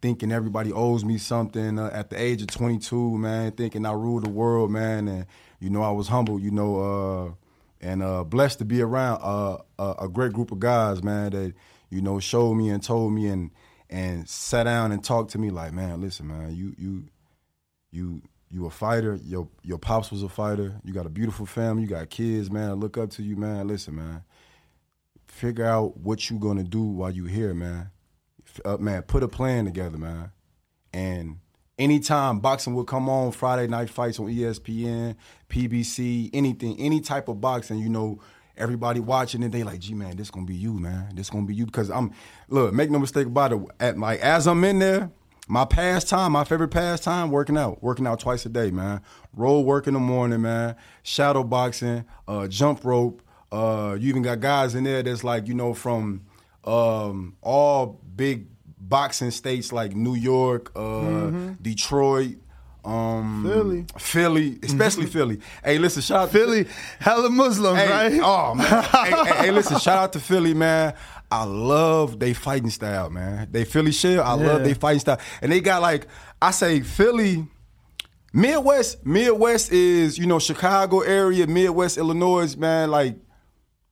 thinking everybody owes me something uh, at the age of 22, man, thinking I rule the world, man, and you know, I was humble, you know, uh and uh blessed to be around uh, a, a great group of guys, man, that you know showed me and told me and and sat down and talked to me like, man, listen, man, you you you you a fighter. Your your pops was a fighter. You got a beautiful family. You got kids, man. I look up to you, man. Listen, man. Figure out what you gonna do while you here, man. Uh, man, put a plan together, man. And anytime boxing will come on, Friday night fights on ESPN, PBC, anything, any type of boxing, you know, everybody watching it, they like, gee man, this gonna be you, man. This gonna be you. Cause I'm look, make no mistake about it. At like as I'm in there, my pastime, my favorite pastime, working out. Working out twice a day, man. Roll work in the morning, man. Shadow boxing, uh, jump rope. Uh, you even got guys in there that's like, you know, from um, all big boxing states like New York, uh, Mhm. Detroit, um, Philly. Philly, especially Philly. Hey, listen, shout out Philly, hella Muslims, hey, right? Oh man. hey, hey, hey, listen, shout out to Philly, man. I love they fighting style, man. They Philly shit. I love Yeah. they fighting style, and they got like I say Philly. Midwest, Midwest is you know Chicago area, Midwest Illinois, man. Like,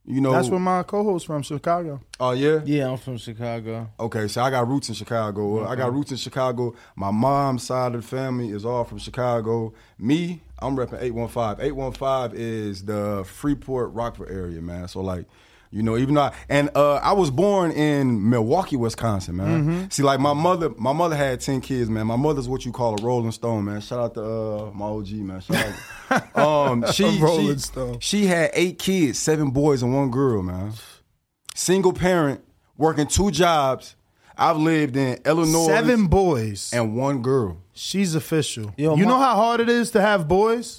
you know, That's where my co-host from Chicago. Oh yeah, yeah. I'm from Chicago. Okay, so I got roots in Chicago. I got roots in Chicago. My mom's side of the family is all from Chicago. Me, I'm repping 815. 815 is the Freeport Rockford area, man. So like, you know, even though I, and uh, I was born in Milwaukee, Wisconsin, man. Mhm. See, like my mother, my mother had ten kids, man. My mother's what you call a Rolling Stone, man. Shout out to uh, my OG, man. Shout out. *laughs* um, she, A Rolling she, Stone. she had eight kids, seven boys and one girl, man. Single parent, working two jobs. I've lived in Illinois. Seven boys and one girl. She's official. Yo, you my- know how hard it is to have boys,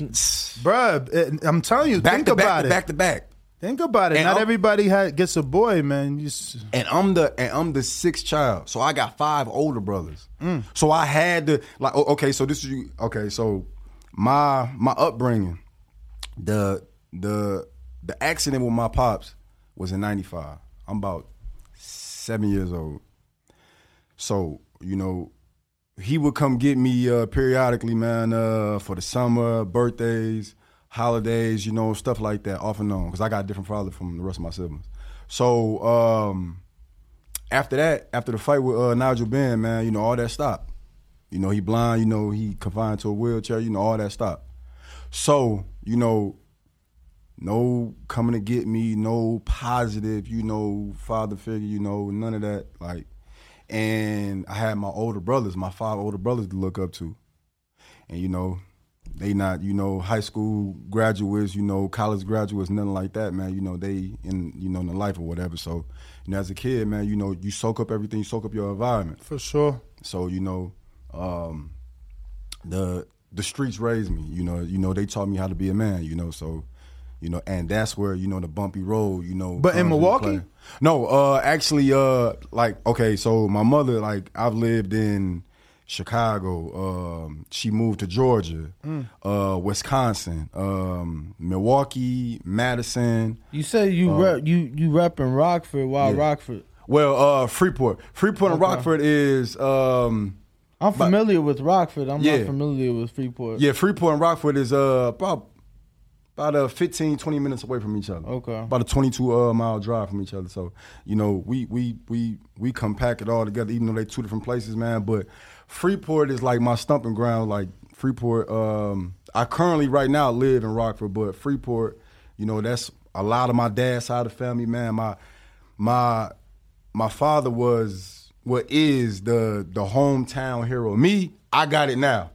bruh. I'm telling you, Back think to about to it. back to back. Think about it. And Not I'm- everybody gets a boy, man. You s- And I'm the and I'm the sixth child, so I got five older brothers. Mm. So I had to like okay, so this is you okay, so my my upbringing, the the the accident with my pops was in '95. I'm about seven years old. So you know, he would come get me uh, periodically, man, uh, for the summer, birthdays, holidays, you know, stuff like that, off and on, because I got a different father from the rest of my siblings. So um, after that, after the fight with uh, Nigel Benn, man, you know, all that stopped. You know, he blind, you know, he confined to a wheelchair, you know, all that stopped. So, you know, no coming to get me, no positive, you know, father figure, you know, none of that. Like, and I had my older brothers, my five older brothers to look up to. And, you know, they not, you know, high school graduates, you know, college graduates, nothing like that, man. You know, they in, you know, in the life or whatever. So, you know, as a kid, man, you know, you soak up everything, you soak up your environment. For sure. So, you know, um, the the streets raised me. You know, you know, they taught me how to be a man. You know, so you know, and that's where you know the bumpy road. You know, But in Milwaukee? No, uh, actually, uh, like okay, so my mother, like, I've lived in Chicago. Um, she moved to Georgia, Mm. uh, Wisconsin, um, Milwaukee, Madison. You say you Uh, rep you you repping Rockford. Why Yeah. Rockford? Well, uh, Freeport, Freeport and Rockford is. Um, I'm familiar with Rockford. I'm Yeah. not familiar with Freeport. Yeah, Freeport and Rockford is uh about about uh 15, 20 minutes away from each other. Okay. About a 22 uh, mile drive from each other. So, you know, we we we we compact it all together, even though they two different places, man. But Freeport is like my stumping ground. Like Freeport, um, I currently right now live in Rockford, but Freeport, you know, that's a lot of my dad's side of the family, man. My my my father was what is the the hometown hero. Me, I got it now.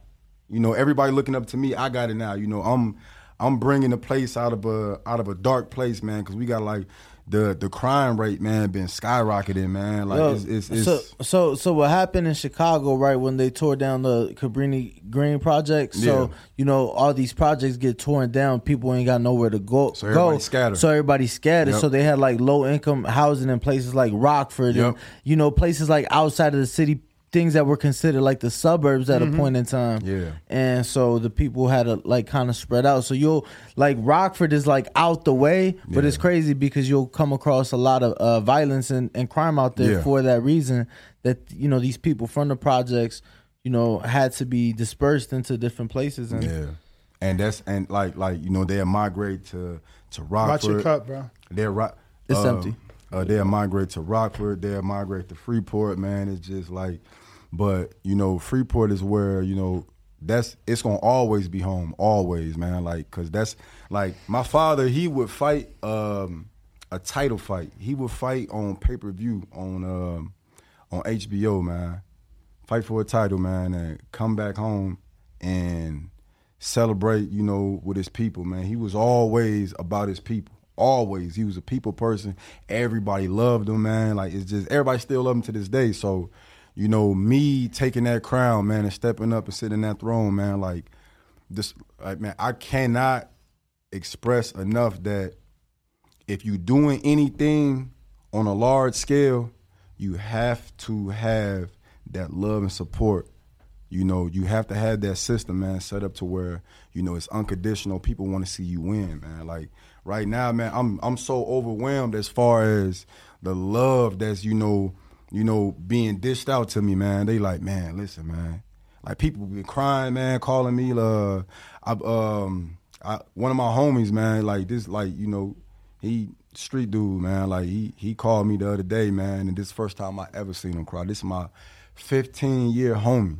You know, everybody looking up to me. I got it now. You know, I'm I'm bringing the place out of a out of a dark place, man. Because we got like the the crime rate, man, been skyrocketing, man. Like Yo, it's, it's, it's so so so what happened in Chicago, right when they tore down the Cabrini Green project? So Yeah. you know all these projects get torn down, people ain't got nowhere to go. So everybody scattered. So everybody scattered. Yep. So they had like low income housing in places like Rockford and Yep. you know places like outside of the city, things that were considered like the suburbs at Mhm. a point in time. Yeah. And so the people had to like kind of spread out. So you'll like Rockford is like out the way, but it's crazy because you'll come across a lot of uh, violence and, and crime out there Yeah. for that reason. That you know these people from the projects, you know, had to be dispersed into different places. And yeah, and that's and like like you know they'll migrate to to Rockford. Watch your cup, bro. They're ro- It's uh, empty. Uh, they'll migrate to Rockford. They'll migrate to Freeport. Man, it's just like, but you know, Freeport is where you know that's it's gonna always be home, always, man. Like, cause that's like my father. He would fight um, a title fight. He would fight on pay per view on um, on HBO, man. Fight for a title, man, and come back home and celebrate, you know, with his people, man. He was always about his people. Always. He was a people person. Everybody loved him, man. Like it's just everybody still love him to this day. So, you know, me taking that crown, man, and stepping up and sitting in that throne, man, like this like man, I cannot express enough that if you're doing anything on a large scale, you have to have that love and support you know, you have to have that system, man, set up to where you know it's unconditional. People want to see you win, man. Like right now, man, I'm I'm so overwhelmed as far as the love that's you know, you know, being dished out to me, man. They like, man, listen, man. Like people been crying, man, calling me. Uh, I, um, I, one of my homies, man, like this, like you know, he street dude, man. Like he he called me the other day, man, and this first time I ever seen him cry. This is my 15 year homie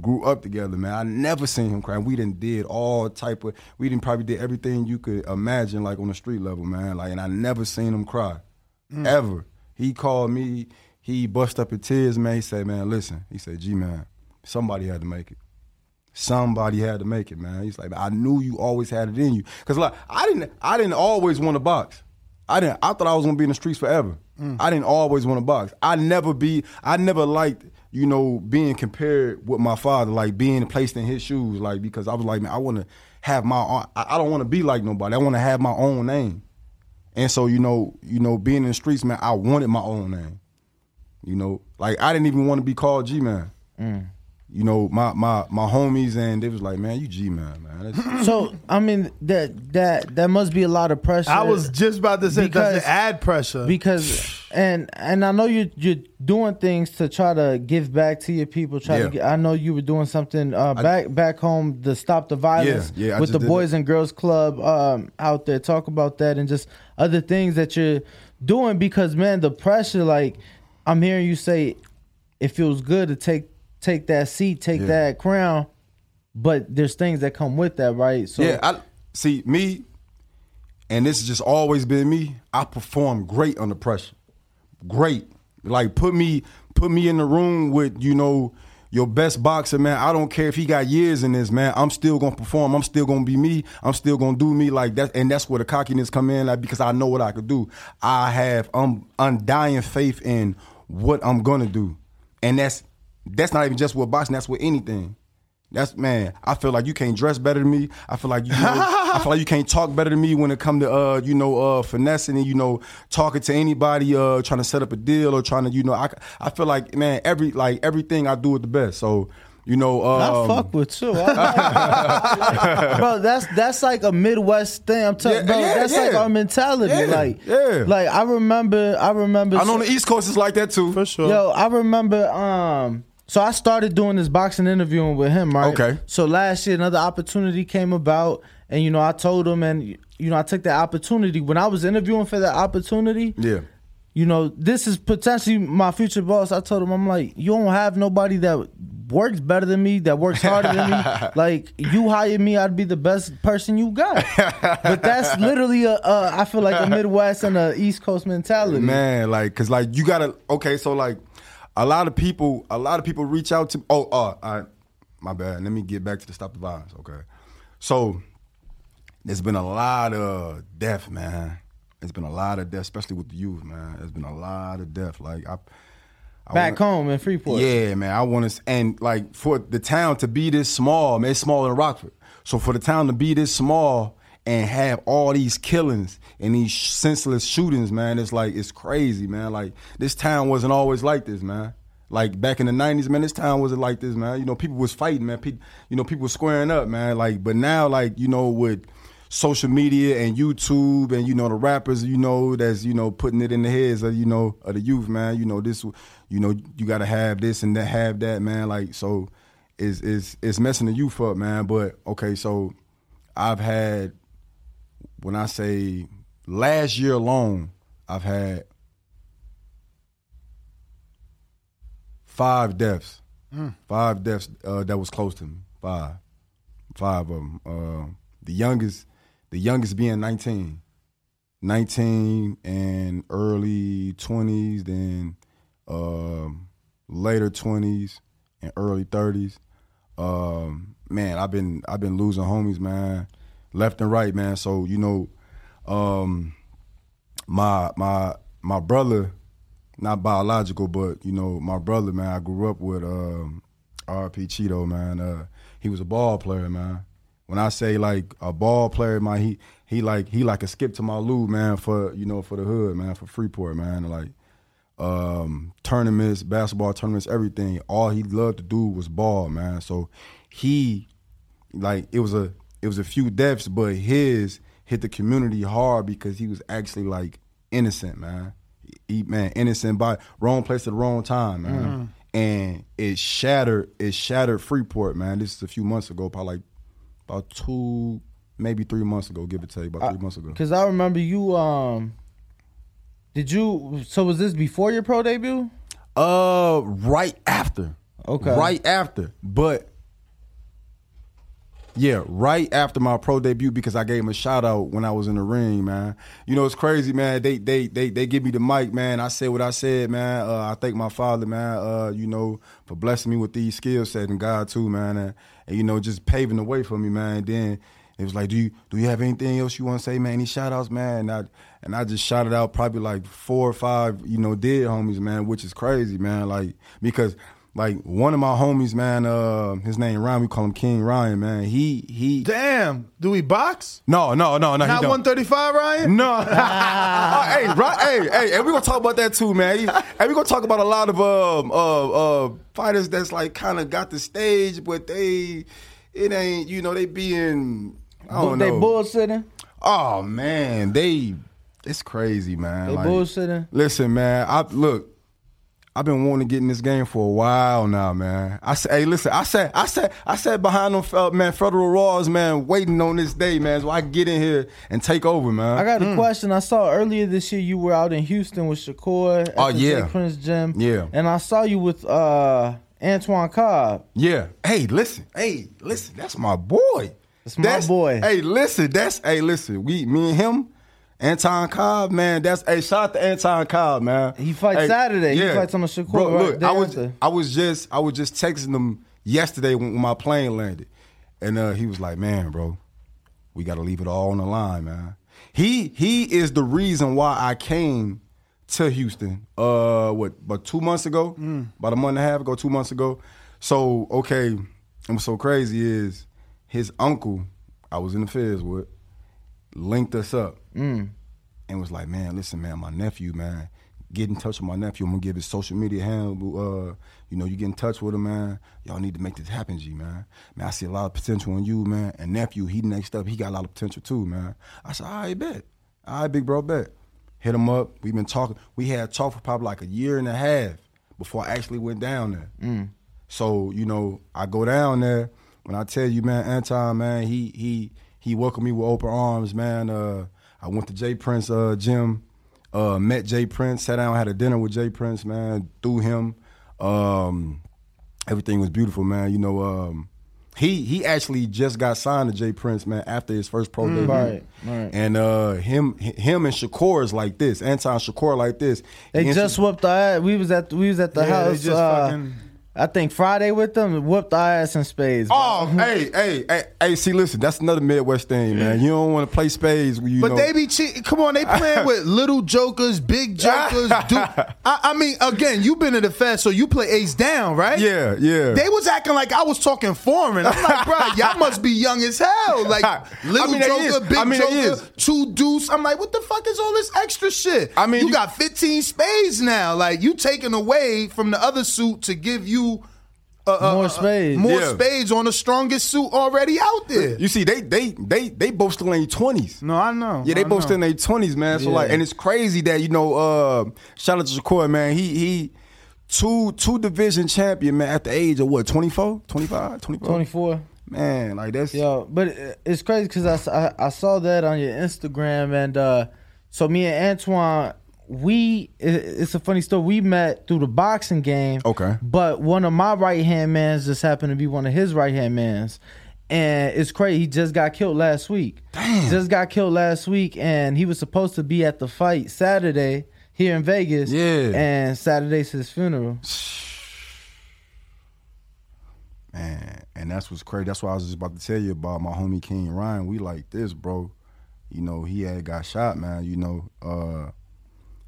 grew up together, man. I never seen him cry. We didn't did all type of we didn't probably did everything you could imagine like on the street level, man. Like and I never seen him cry. Mm. Ever. He called me, he bust up in tears, man. He said, Man, listen. He said, G man, somebody had to make it. Somebody had to make it, man. He's like, I knew you always had it in you. Cause like I didn't I didn't always want to box. I didn't I thought I was gonna be in the streets forever. Mm. I didn't always want to box. I never be I never liked you know, being compared with my father, like being placed in his shoes, like because I was like, man, I want to have my, own, I I don't want to be like nobody. I want to have my own name, and so you know, you know, being in the streets, man, I wanted my own name. You know, like I didn't even want to be called G man. Mm. You know, my my my homies and they was like, man, you G man, man. That's- *clears throat* So I mean that that that must be a lot of pressure. I was just about to say, does it add pressure? Because and and I know you you're doing things to try to give back to your people. Try Yeah. to get, I know you were doing something uh, back back home to stop the violence Yeah, yeah, I with the did Boys it. and Girls Club um, out there. Talk about that and just other things that you're doing because man, the pressure. Like I'm hearing you say, it feels good to take take that seat, take Yeah. that crown, but there's things that come with that, right? So yeah, I see me, and this has just always been me. I perform great under pressure, great. Like put me put me in the room with you know your best boxer, man. I don't care if he got years in this, man. I'm still gonna perform. I'm still gonna be me. I'm still gonna do me like that, and that's where the cockiness come in, like because I know what I could do. I have um, undying faith in what I'm gonna do, and that's that's not even just with boxing. That's with anything. That's man. I feel like you can't dress better than me. I feel like you. Know, I feel like you can't talk better than me when it come to uh, you know, uh, finessing and you know, talking to anybody, uh, trying to set up a deal or trying to, you know, I, I feel like man, every like everything I do is the best. So you know, um, I fuck with you, I *laughs* bro. That's that's like a Midwest thing. I'm telling, Yeah, bro. yeah, that's like our mentality. Yeah, like, yeah. like I remember, I remember. I know on the East Coast is like that too. For sure. Yo, I remember. Um, so I started doing this boxing interviewing with him, right? Okay. So last year, another opportunity came about, and you know, I told him, and you know, I took that opportunity when I was interviewing for that opportunity. Yeah. You know, this is potentially my future boss. I told him, I'm like, you don't have nobody that works better than me, that works harder than me. *laughs* Like, you hired me, I'd be the best person you got. but that's *laughs* literally a, a, I feel like a Midwest and a East Coast mentality. Man, like, cause like you gotta. Okay, so like, a lot of people, a lot of people reach out to. Oh, uh, I, my bad. Let me get back to the stop the violence. Okay, so there's been a lot of death, man. There's been a lot of death, especially with the youth, man. It's been a lot of death. Like I. I Back wanna- home in Freeport. Yeah, man. I want to, and like for the town to be this small, man, it's smaller than Rockford. So for the town to be this small and have all these killings and these senseless shootings, man, it's like it's crazy, man. Like this town wasn't always like this, man. Like back in the '90s, man, this town wasn't like this, man. You know, people was fighting, man. People, you know, people squaring up, man. Like, but now, like, you know, with social media and YouTube and you know the rappers you know that's you know putting it in the heads of you know of the youth man. You know this you know you got to have this and that have that man. Like so it's it's it's messing the youth up man. But okay so I've had when I say last year alone I've had five deaths. Mm. five deaths uh, that was close to me. Five, five of them. Uh, the youngest, the youngest being 19, 19 and early 20s, then um, later 20s and early 30s. Um, man, I've been I've been losing homies, man, left and right, man. So you know, um, my my my brother, not biological, but you know, my brother, man. I grew up with um, R.P. Cheeto, man. Uh, he was a ball player, man. When I say like a ball player, man, he he like he like a skip to my loo, man, for you know for the hood, man, for Freeport, man. Like um, tournaments, basketball tournaments, everything. All he loved to do was ball, man. So he like it was a it was a few deaths, but his hit the community hard because he was actually like innocent, man. He man, innocent by wrong place at the wrong time, man. Mm-hmm. Mhm. And it shattered it shattered Freeport, man. This is a few months ago, probably like about two, maybe three months ago, give or take, about three months ago. Because I remember you. Um, did you? So was this before your pro debut? Uh, right after. Okay. Right after, but yeah, right after my pro debut because I gave him a shout out when I was in the ring, man. You know it's crazy, man. They they they they give me the mic, man. I said what I said, man. Uh, I thank my father, man. Uh, you know for blessing me with these skill sets and God too, man. And, and you know just paving the way for me, man. And then it was like, do you do you have anything else you want to say, man? Any shout outs, man? And I and I just shouted out probably like four or five, you know, dead homies, man, which is crazy, man. Like because like one of my homies, man, uh, his name Ryan, we call him King Ryan, man. He he Damn, do we box? No, no, no, no. he Not don't. 135, Ryan? No. *laughs* Oh, hey, right, hey, hey, and we're gonna talk about that too, man. He- and we're gonna talk about a lot of um uh uh fighters that's like kind of got the stage, but they it ain't, you know, they being I don't they know. bullshitting. Oh man, they it's crazy, man. They Like, bullshitting. Listen, man, I look. I've been wanting to get in this game for a while now, man. I said, hey, listen, I said, I said, I sat behind them, uh, man, federal laws, man, waiting on this day, man, so I can get in here and take over, man. I got Mm. a question. I saw earlier this year you were out in Houston with Shakur at Oh, the yeah. Prince Gym. Yeah. And I saw you with uh, Antoine Cobb. Yeah. Hey, listen. Hey, listen. That's my boy. That's my boy. Hey, listen. That's hey, listen. We, me and him, Anton Cobb, man. That's hey. Shout out to Anton Cobb, man. He fights Hey, Saturday. He fights on the Shakur Bro, right look, I was after. I was just I was just texting him yesterday when, when my plane landed, and uh, he was like, "Man, bro, we got to leave it all on the line, man." He he is the reason why I came to Houston. Uh, what? But two months ago, about a month and a half ago, two months ago. So okay, and what's so crazy is his uncle. I was in the feds with linked us up Mm. and was like, man, listen, man, my nephew, man, get in touch with my nephew. I'm gonna give his social media handle. Uh, you know, you get in touch with him, man. Y'all need to make this happen, G, man. Man, I see a lot of potential in you, man. And nephew, he next up, he got a lot of potential too, man. I said, all right, bet. All right, big bro, bet. Hit him up. We've been talking. We had talk for probably like a year and a half before I actually went down there. Mm. So you know, I go down there. When I tell you, man, Anton, man, he he he welcomed me with open arms, man. Uh, I went to Jay Prince uh, gym, uh, met Jay Prince, sat down, had a dinner with Jay Prince, man. Through him, um, everything was beautiful, man. You know, um, he he actually just got signed to Jay Prince, man, after his first pro Mm. debut. Right, right. And uh, him him and Shakur is like this. Anton Shakur like this. They He just whooped our. We was at we was at the Yeah, they house. just uh, fucking- I think Friday with them and whooped our ass in spades. Oh, *laughs* hey, hey, hey, hey, see, listen, that's another Midwest thing, man. You don't want to play spades when you But know. they be cheating. Come on, they playing *laughs* with little jokers, big *laughs* jokers. Du- I, I mean, again, you've been in the fest, so you play ace down, right? Yeah, yeah. They was acting like I was talking foreign. I'm like, bro, y'all must be young as hell. Like little I mean, joker, big I mean, joker, two deuce. I'm like, what the fuck is all this extra shit? I mean, you, got 15 spades now. Like you taking away from the other suit to give you. Uh, uh, More uh, spades. more Yeah. spades on the strongest suit already out there. You see, they they they they both still in their twenties. No, I know. Yeah, they I both know. still in their twenties, man. So Yeah. like, and it's crazy that you know, uh, shout out to Shakur, man. He he two two division champion, man, at the age of what 24, 25, 24? 24. Man, like that's Yo, but it's crazy because I I saw that on your Instagram and uh, so me and Antoine we it's a funny story. We met through the boxing game. Okay. But one of my right hand mans just happened to be one of his right hand mans. And it's crazy. He just got killed last week. Damn. Just got killed last week and he was supposed to be at the fight Saturday here in Vegas. Yeah. And Saturday's his funeral. *sighs* Man, and that's what's crazy. That's what I was just about to tell you about my homie King Ryan. We like this, bro. You know, he had got shot, man. You know, uh,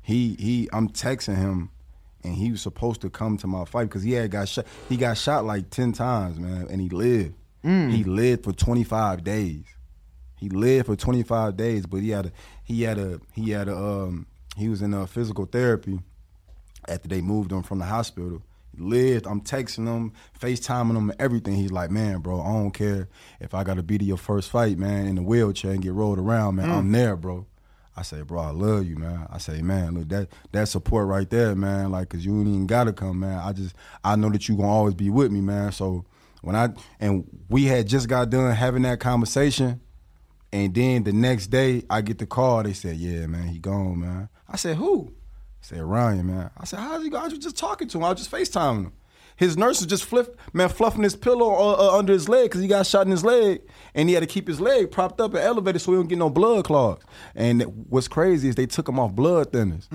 he he. I'm texting him, and he was supposed to come to my fight because he had got shot. He got shot like ten times, man, and he lived. Mm. He lived for 25 days. He lived for 25 days, but he had a he had a he had a um he was in a physical therapy after they moved him from the hospital. He lived. I'm texting him, FaceTiming him, everything. He's like, man, bro, I don't care if I gotta be to your first fight, man, in the wheelchair and get rolled around, man. Mm. I'm there, bro. I say, bro, I love you, man. I say, man, look, that that support right there, man, like, cause you ain't even gotta come, man. I just I know that you gonna always be with me, man. So when I and we had just got done having that conversation, and then the next day I get the call. They said, "Yeah, man, he gone, man." I said, "Who?" I said, "Ryan, man." I said, "How's he go?" I was just talking to him. I was just FaceTiming him. His nurse was just flip, man, fluffing his pillow uh, uh, under his leg because he got shot in his leg, and he had to keep his leg propped up and elevated so he don't get no blood clots. And what's crazy is they took him off blood thinners,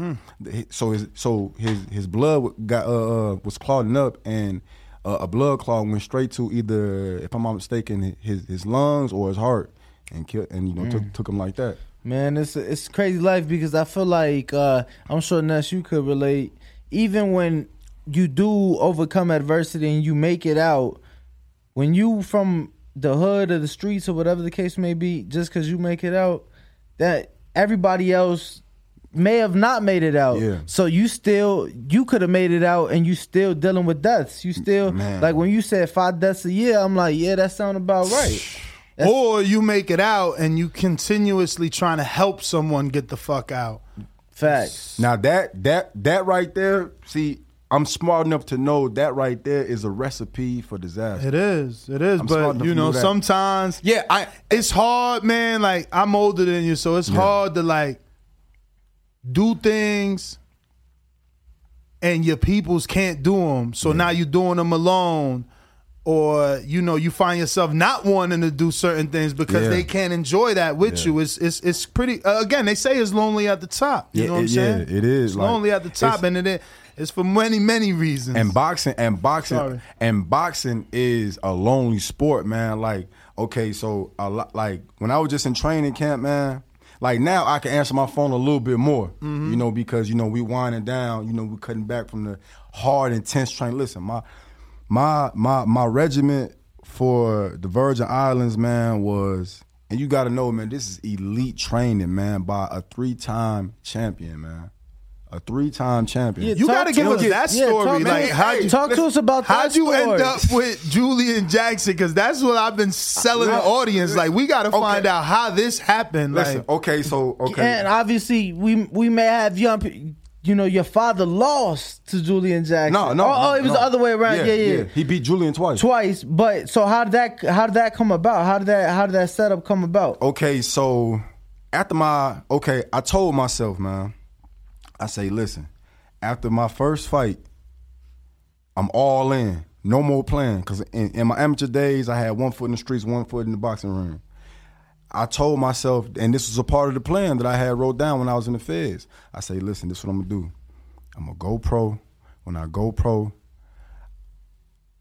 so his so his his blood got uh, uh, was clogging up, and uh, a blood clot went straight to either, if I'm not mistaken, his his lungs or his heart, and killed, and you know took took him like that. Man, it's it's crazy life because I feel like uh, I'm sure Ness you could relate. Even when you do overcome adversity and you make it out, when you from the hood or the streets or whatever the case may be, just because you make it out, that everybody else may have not made it out. Yeah. So you still you could have made it out and you still dealing with deaths. You still Man. like when you said five deaths a year, I'm like, yeah, that sound about right. or you make it out and you continuously trying to help someone get the fuck out. Facts. Now that that that right there, see, I'm smart enough to know that right there is a recipe for disaster. It is. It is. I'm but you know know, sometimes Yeah, I it's hard, man. Like I'm older than you, so it's hard to like do things and your peoples can't do them. So now you're doing them alone. Or you know you find yourself not wanting to do certain things because Yeah. they can't enjoy that with Yeah. you. It's it's it's pretty. Uh, again, they say it's lonely at the top. You Yeah, know what I'm saying? yeah, it is, It's like, lonely at the top, and it is, it's for many many reasons. and boxing and boxing Sorry. and boxing is a lonely sport, man. Like, okay, so a lot, like when I was just in training camp, man. Like now, I can answer my phone a little bit more, Mm-hmm. you know, because you know we winding down, you know, we cutting back from the hard, intense training. Listen, my my my my regiment for the Virgin Islands, man, was and you got to know, man, this is elite training, man, by a three-time champion, man, a three-time champion. Yeah, You got to to give us. us that Yeah, story. talk- like, how'd you talk to us about that How'd you end up with Julian Jackson? Because that's what I've been selling the audience. Like, we got to find out how this happened. Listen, like, okay, so okay, And obviously, we we may have young. You know, your father lost to Julian Jackson. No, no. Oh, oh, it was no. the other way around. Yeah, yeah. He beat Julian twice. Twice, but so how did that how did that come about? How did that how did that setup come about? Okay, so after my okay, I told myself, man, I say, listen, after my first fight, I'm all in. No more playing. Cause in, in my amateur days, I had one foot in the streets, one foot in the boxing ring. I told myself, and this was a part of the plan that I had wrote down when I was in the feds. I say, listen, this is what I'm gonna do. I'm gonna go pro. When I go pro,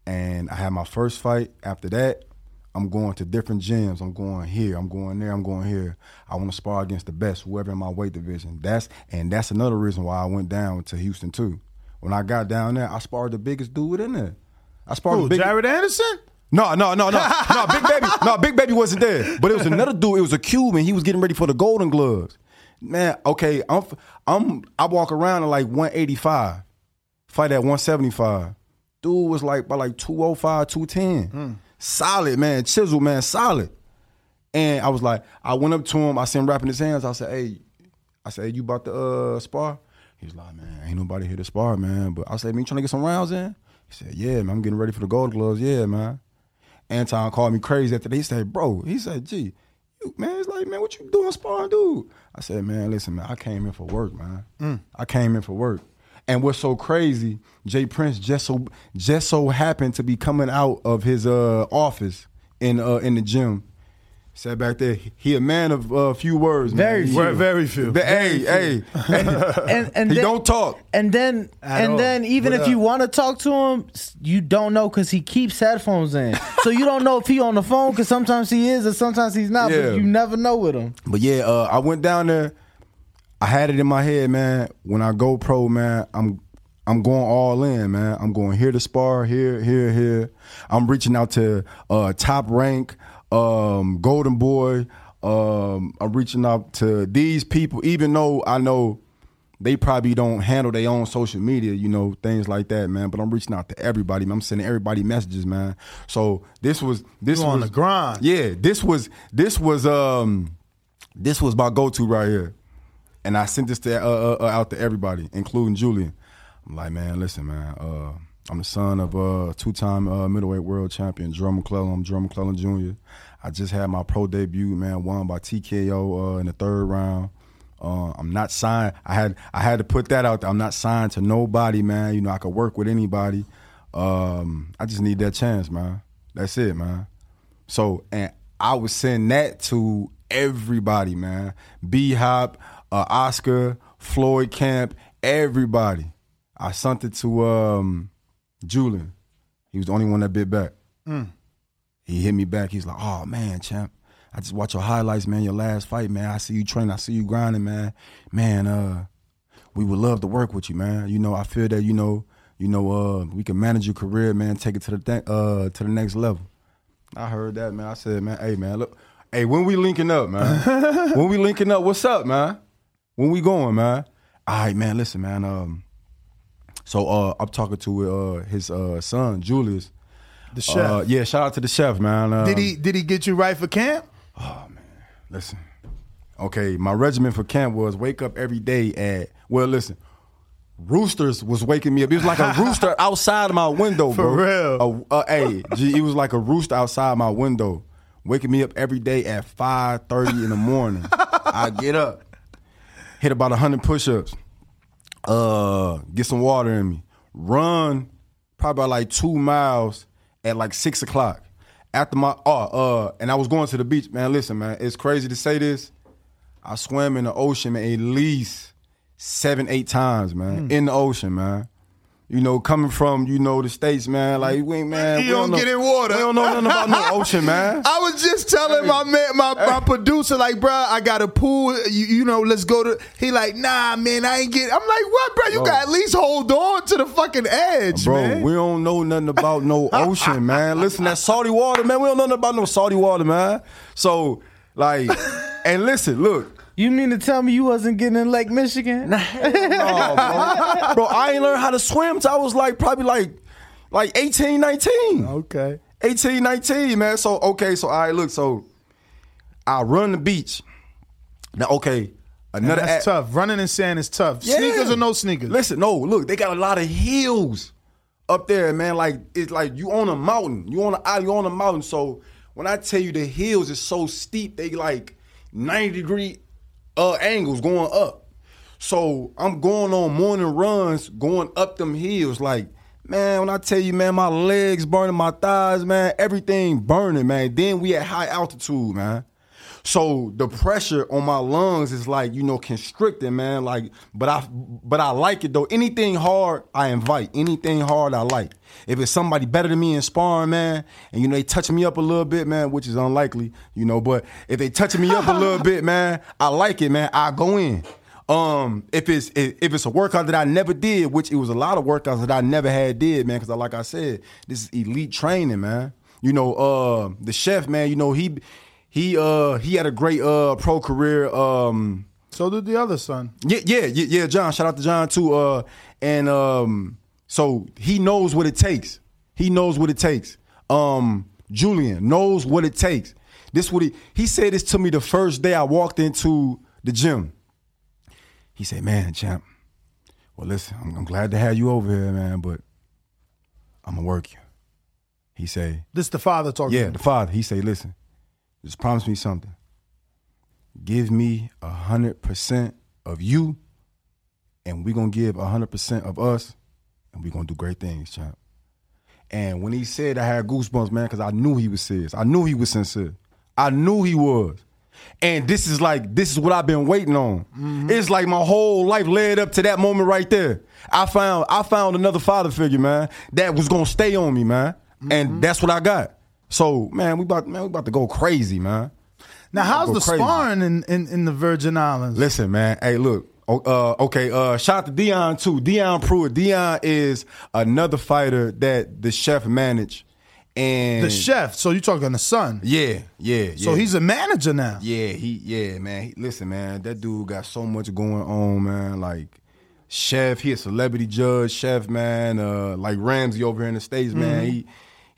and I had my first fight. After that, I'm going to different gyms. I'm going here. I'm going there. I'm going here. I want to spar against the best, whoever in my weight division. That's and that's another reason why I went down to Houston too. When I got down there, I sparred the biggest dude in there. I sparred Who, the biggest. Jared Anderson? No, no, no, no, *laughs* no. Big baby, no, big baby wasn't there. But it was another dude. It was a Cuban. He was getting ready for the Golden Gloves. Man, okay, I'm, I'm, I walk around at like 185, fight at 175. Dude was like by like 205, 210. Hmm. Solid, man. Chisel, man, solid. And I was like, I went up to him. I seen him wrapping his hands. I said, "Hey, I said, hey, you about to uh, spar?" He was like, "Man, ain't nobody here to spar, man." But I said, "Man, you trying to get some rounds in?" He said, "Yeah, man, I'm getting ready for the gold Gloves. Yeah, man." Anton called me crazy after that. He said, "Bro," he said, "Gee, you you, man, it's like, man, what you doing sparring, dude? I said, man, listen, man, I came in for work, man. Mm. I came in for work. And what's so crazy, Jay Prince just so just so happened to be coming out of his uh, office in uh, in the gym. Sat back there. He a man of a uh, few words. Very man. few. Very few. But, hey, hey, *laughs* and and he then, don't talk. And then At and all. then even What if you want to talk to him, you don't know because he keeps headphones in. so you don't know if he on the phone because sometimes he is and sometimes he's not. Yeah. But you never know with him. But yeah, uh, I went down there. I had it in my head, man. When I go pro, man, I'm I'm going all in, man. I'm going here to spar, here, here, here. I'm reaching out to uh, top rank, um, Golden Boy. Um, I'm reaching out to these people, even though I know they probably don't handle their own social media, you know, things like that, man. But I'm reaching out to everybody. man. I'm sending everybody messages, man. So this was this You was on the grind. Yeah, this was this was um this was my go-to right here, and I sent this to uh, uh, uh, out to everybody, including Julian. I'm like, man, listen, man. Uh, I'm the son of a two-time uh, middleweight world champion Gerald McClellan. I'm Gerald McClellan Jr. I just had my pro debut, man. Won by TKO uh, in the third round. I'm not signed. I had I had to put that out there. I'm not signed to nobody, man. You know, I could work with anybody. Um, I just need that chance, man. That's it, man. So, and I would send that to everybody, man. B Hop, uh, Oscar, Floyd Camp, everybody. I sent it to um, Julian. He was the only one that bit back. Mm. He hit me back. He's like, "Oh man, champ, I just watch your highlights, man. Your last fight, man. I see you training. I see you grinding, man. Man, uh, we would love to work with you, man. You know, I feel that you know, you know, uh, we can manage your career, man. Take it to the th- uh to the next level." I heard that, man. I said, man, hey, man, look, hey, when we linking up, man? *laughs* when we linking up, what's up, man? When we going, man? All right, man. Listen, man. Um, so uh, I'm talking to uh his uh son Julius, The chef. Uh, yeah, shout out to the chef, man. Um, did he did he get you right for camp? Oh man, listen, okay, my regimen for camp was wake up every day at well, listen. Roosters was waking me up. It was like a rooster *laughs* outside my window, For bro. real? A, uh, hey, G, it was like a rooster outside my window, waking me up every day at five thirty in the morning. *laughs* I get up, hit about hundred push-ups, uh, get some water in me, run probably about like two miles at like six o'clock. After my oh uh, and I was going to the beach, man. Listen, man, it's crazy to say this. I swam in the ocean man, at least seven, eight times, man. Hmm. In the ocean, man. You know, coming from you know the states, man. Like we ain't man. You we don't know, get in water. We don't know nothing about no *laughs* ocean, man. I was just telling my man, my, my producer, like, bro, I got a pool. You, you know, let's go to. He like, nah, man, I ain't get. I'm like, what, bro? You Bro. got at least hold on to the fucking edge, Bro, man. we don't know nothing about no *laughs* ocean, man. Listen, that salty water, man. We don't know nothing about no salty water, man. So, like, and listen, look. You mean to tell me you wasn't getting in Lake Michigan? No, bro. bro, I ain't learned how to swim till I was like probably like like 18, 19. Okay. 18, 19, man. So okay, so all right, look, so I run the beach. Now, okay, And another that's tough. Running in sand is tough. Yeah. Sneakers or no sneakers? Listen, no, look, they got a lot of hills up there, man. Like it's like you on a mountain, you on a island, you on a mountain. So when I tell you the hills is so steep, they like ninety degree uh, angles going up. So I'm going on morning runs, going up them hills. Like man, when I tell you, man, my legs burning, my thighs, man, everything burning, man. Then we at high altitude, man. So the pressure on my lungs is like, you know, constricting, man. Like, but I but I like it though. Anything hard, I invite. Anything hard, I like. If it's somebody better than me in sparring, man, and you know they touch me up a little bit, man, which is unlikely, you know, but if they touch me up a little *laughs* bit, man, I like it, man. I go in. Um, if it's if it's a workout that I never did, which it was a lot of workouts that I never had did, man, because like I said, this is elite training, man. You know, uh, the chef, man, you know he he uh he had a great uh pro career. Um, so did the other son. Yeah, yeah, yeah, yeah. John, shout out to John too. Uh, and um, so he knows what it takes. He knows what it takes. Um, Julian knows what it takes. This what he he said this to me the first day I walked into the gym. He said, "Man, champ, well, listen, I'm, I'm glad to have you over here, man, but I'm gonna work you." He say, This the father talking. "Yeah, the father." He say, "Listen, just promise me something. give me a hundred percent of you, and we gonna give a hundred percent of us, and we gonna do great things, champ. And when he said, I had goosebumps, man, because I knew he was serious. I knew he was sincere. I knew he was. And this is like, this is what I've been waiting on. Mm-hmm. It's like my whole life led up to that moment right there. I found, I found another father figure, man, that was gonna stay on me, man. And mm-hmm. that's what I got. So, man, we about, man, we about to go crazy, man. Now, how's the crazy. sparring in, in, in the Virgin Islands? Listen, man. Hey, look. Uh, okay. Uh, shout out to Dion too. Dion Pruitt. Dion is another fighter that the chef managed. And The chef. So you talking the son? Yeah, yeah. So yeah. he's a manager now. Yeah, he yeah, man. He- listen, man, that dude got so much going on, man. Like chef, he a celebrity judge, chef, man. Uh, like Ramsay over here in the states, man. Mhm. He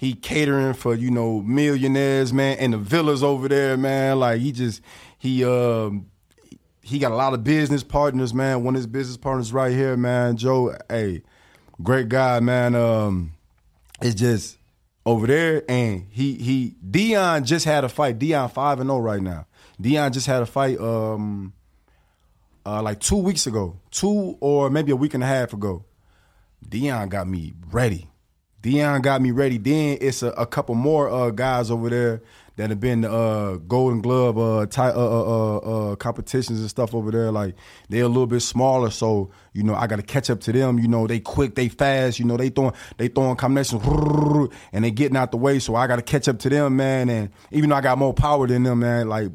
he catering for you know millionaires, man, and the villas over there, man. Like he just he um he got a lot of business partners, man. One of his business partners right here, man. Joe, hey, great guy, man. Um, it's just over there, and he he Dion just had a fight. Dion five and zero right now. Dion just had a fight, um, uh, like two weeks ago, two or maybe a week and a half ago. Dion got me ready. Dion got me ready. Then it's a, a couple more uh, guys over there that have been uh, Golden Glove uh, ti- uh, uh, uh, uh, competitions and stuff over there. Like they're a little bit smaller, so you know I got to catch up to them. You know they quick, they fast. You know they throwing they throwing combinations *laughs* and they getting out the way. So I got to catch up to them, man. And even though I got more power than them, man, like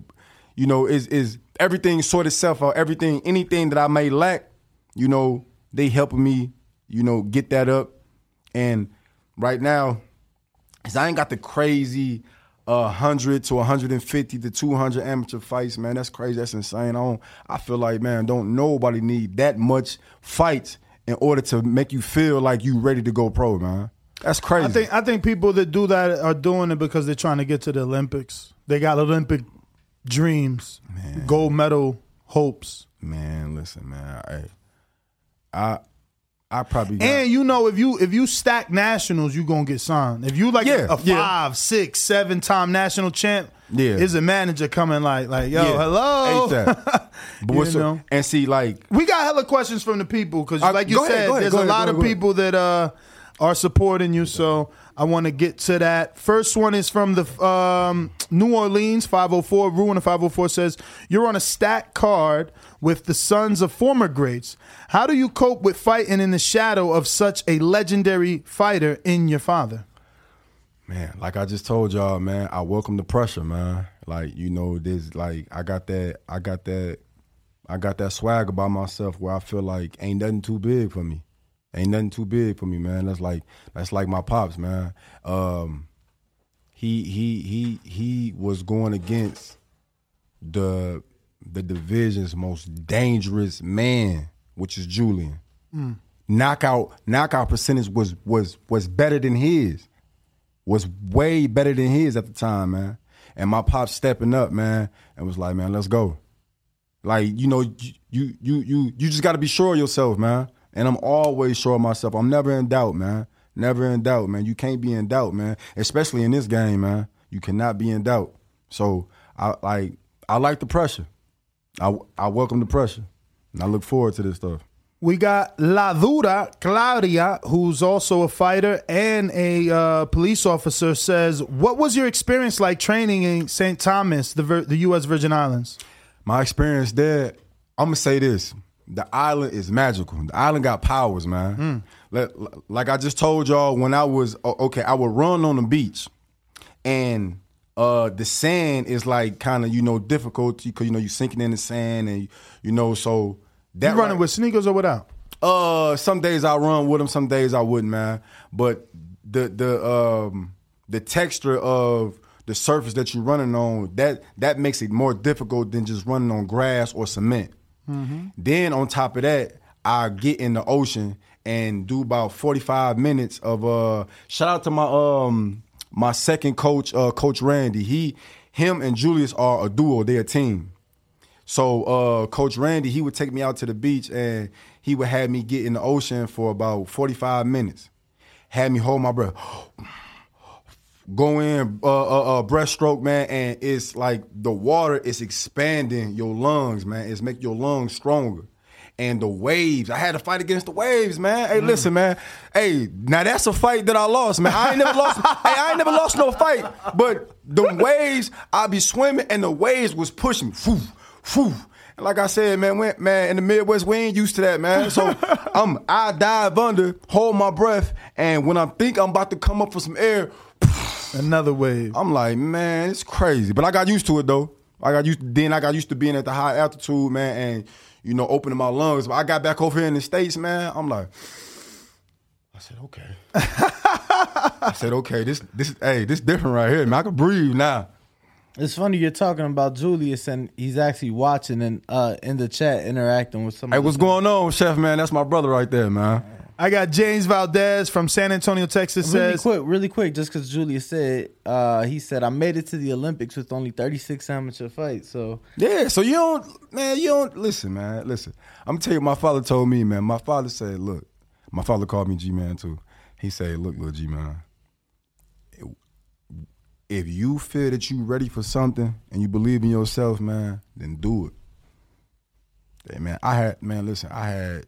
you know is is everything sort itself out. Everything, anything that I may lack, you know they helping me. You know get that up. And right now, cause I ain't got the crazy uh, 100 to 150 to 200 amateur fights, man. That's crazy. That's insane. I don't. I feel like, man, don't nobody need that much fights in order to make you feel like you ready to go pro, man. That's crazy. I think I think people that do that are doing it because they're trying to get to the Olympics. They got Olympic dreams, gold medal hopes. Man, listen, man. Hey, I I probably got, And you know, if you if you stack nationals, you gonna get signed. If you like Yeah, a yeah. five, six, seven time national champ, Yeah. is a manager coming like like yo, Yeah. hello. ASAP. *laughs* But You what's up? know? And see, like We got hella questions from the people because, Uh, like you go ahead, said, go ahead, there's go a ahead, lot go of ahead, go ahead. people that uh, are supporting you. So I want to get to that. First one is from the um, New Orleans 504. Ruin of 504 says you're on a stack card with the sons of former greats. How do you cope with fighting in the shadow of such a legendary fighter in your father? Man, like I just told y'all, man, I welcome the pressure, man. Like, you know, this like I got that I got that I got that swag about myself where I feel like ain't nothing too big for me. Ain't nothing too big for me, man. That's like that's like my pops, man. Um he he he he was going against the the division's most dangerous man, which is Julian. Mm. Knockout knockout percentage was was was better than his was way better than his at the time, man. And my pop stepping up, man, and was like, man, let's go. Like, you know, you you you you, just gotta be sure of yourself, man. And I'm always sure of myself. I'm never in doubt, man. Never in doubt, man. You can't be in doubt, man. Especially in this game, man. You cannot be in doubt. So I like I like the pressure. I I welcome the pressure. And I look forward to this stuff. We got La Dura Claudia, who's also a fighter and a uh, police officer, says, "What was your experience like training in St. Thomas, the Vir- the U.S. Virgin Islands?" My experience there, I'm gonna say this: the island is magical. The island got powers, man. Like, like I just told y'all, when I was okay, I would run on the beach, and uh, the sand is like kind of you know difficult because you know you sinking in the sand, and you know so that you running with sneakers or without? uh, some days I run with them, some days I wouldn't, man. But the the um the texture of the surface that you're running on that that makes it more difficult than just running on grass or cement. Then on top of that, I get in the ocean and do about 45 minutes of uh shout out to my um my second coach, uh Coach Randy. He him and Julius are a duo, they're a team. So uh, Coach Randy, he would take me out to the beach and he would have me get in the ocean for about 45 minutes. Had me hold my breath. *gasps* go in uh, uh, uh, breaststroke, man, and it's like the water is expanding your lungs, man. It's making your lungs stronger. And the waves, I had to fight against the waves, man. Hey, mm. listen, man. Hey, now that's a fight that I lost, man. I ain't never lost. *laughs* hey, I ain't never lost no fight. But the waves, I be swimming, and the waves was pushing me. Whew, whew. And like I said, man, we, man, in the Midwest, we ain't used to that, man. So *laughs* I'm, I dive under, hold my breath, and when I think I'm about to come up for some air, another wave. I'm like, man, it's crazy. But I got used to it though. I got used. Then I got used to being at the high altitude, man, and you know, opening my lungs. But I got back over here in the states, man. I'm like, I said, okay. I said, okay, this, this, hey, this different right here, man. I can breathe now. It's funny you're talking about Julius and he's actually watching and uh, in the chat interacting with some. Hey, what's going on, Chef? Man, that's my brother right there, man. I got James Valdez from San Antonio, Texas. Really says, quick, really quick, just because Julius said, uh, he said, I made it to the Olympics with only 36 amateur fights. So Yeah, so you don't, man, you don't listen, man. Listen, I'm gonna tell you, what my father told me, man. My father said, look, my father called me G man too. He said, look, little G man, if you feel that you're ready for something and you believe in yourself, man, then do it. Hey, man, I had, man, listen, I had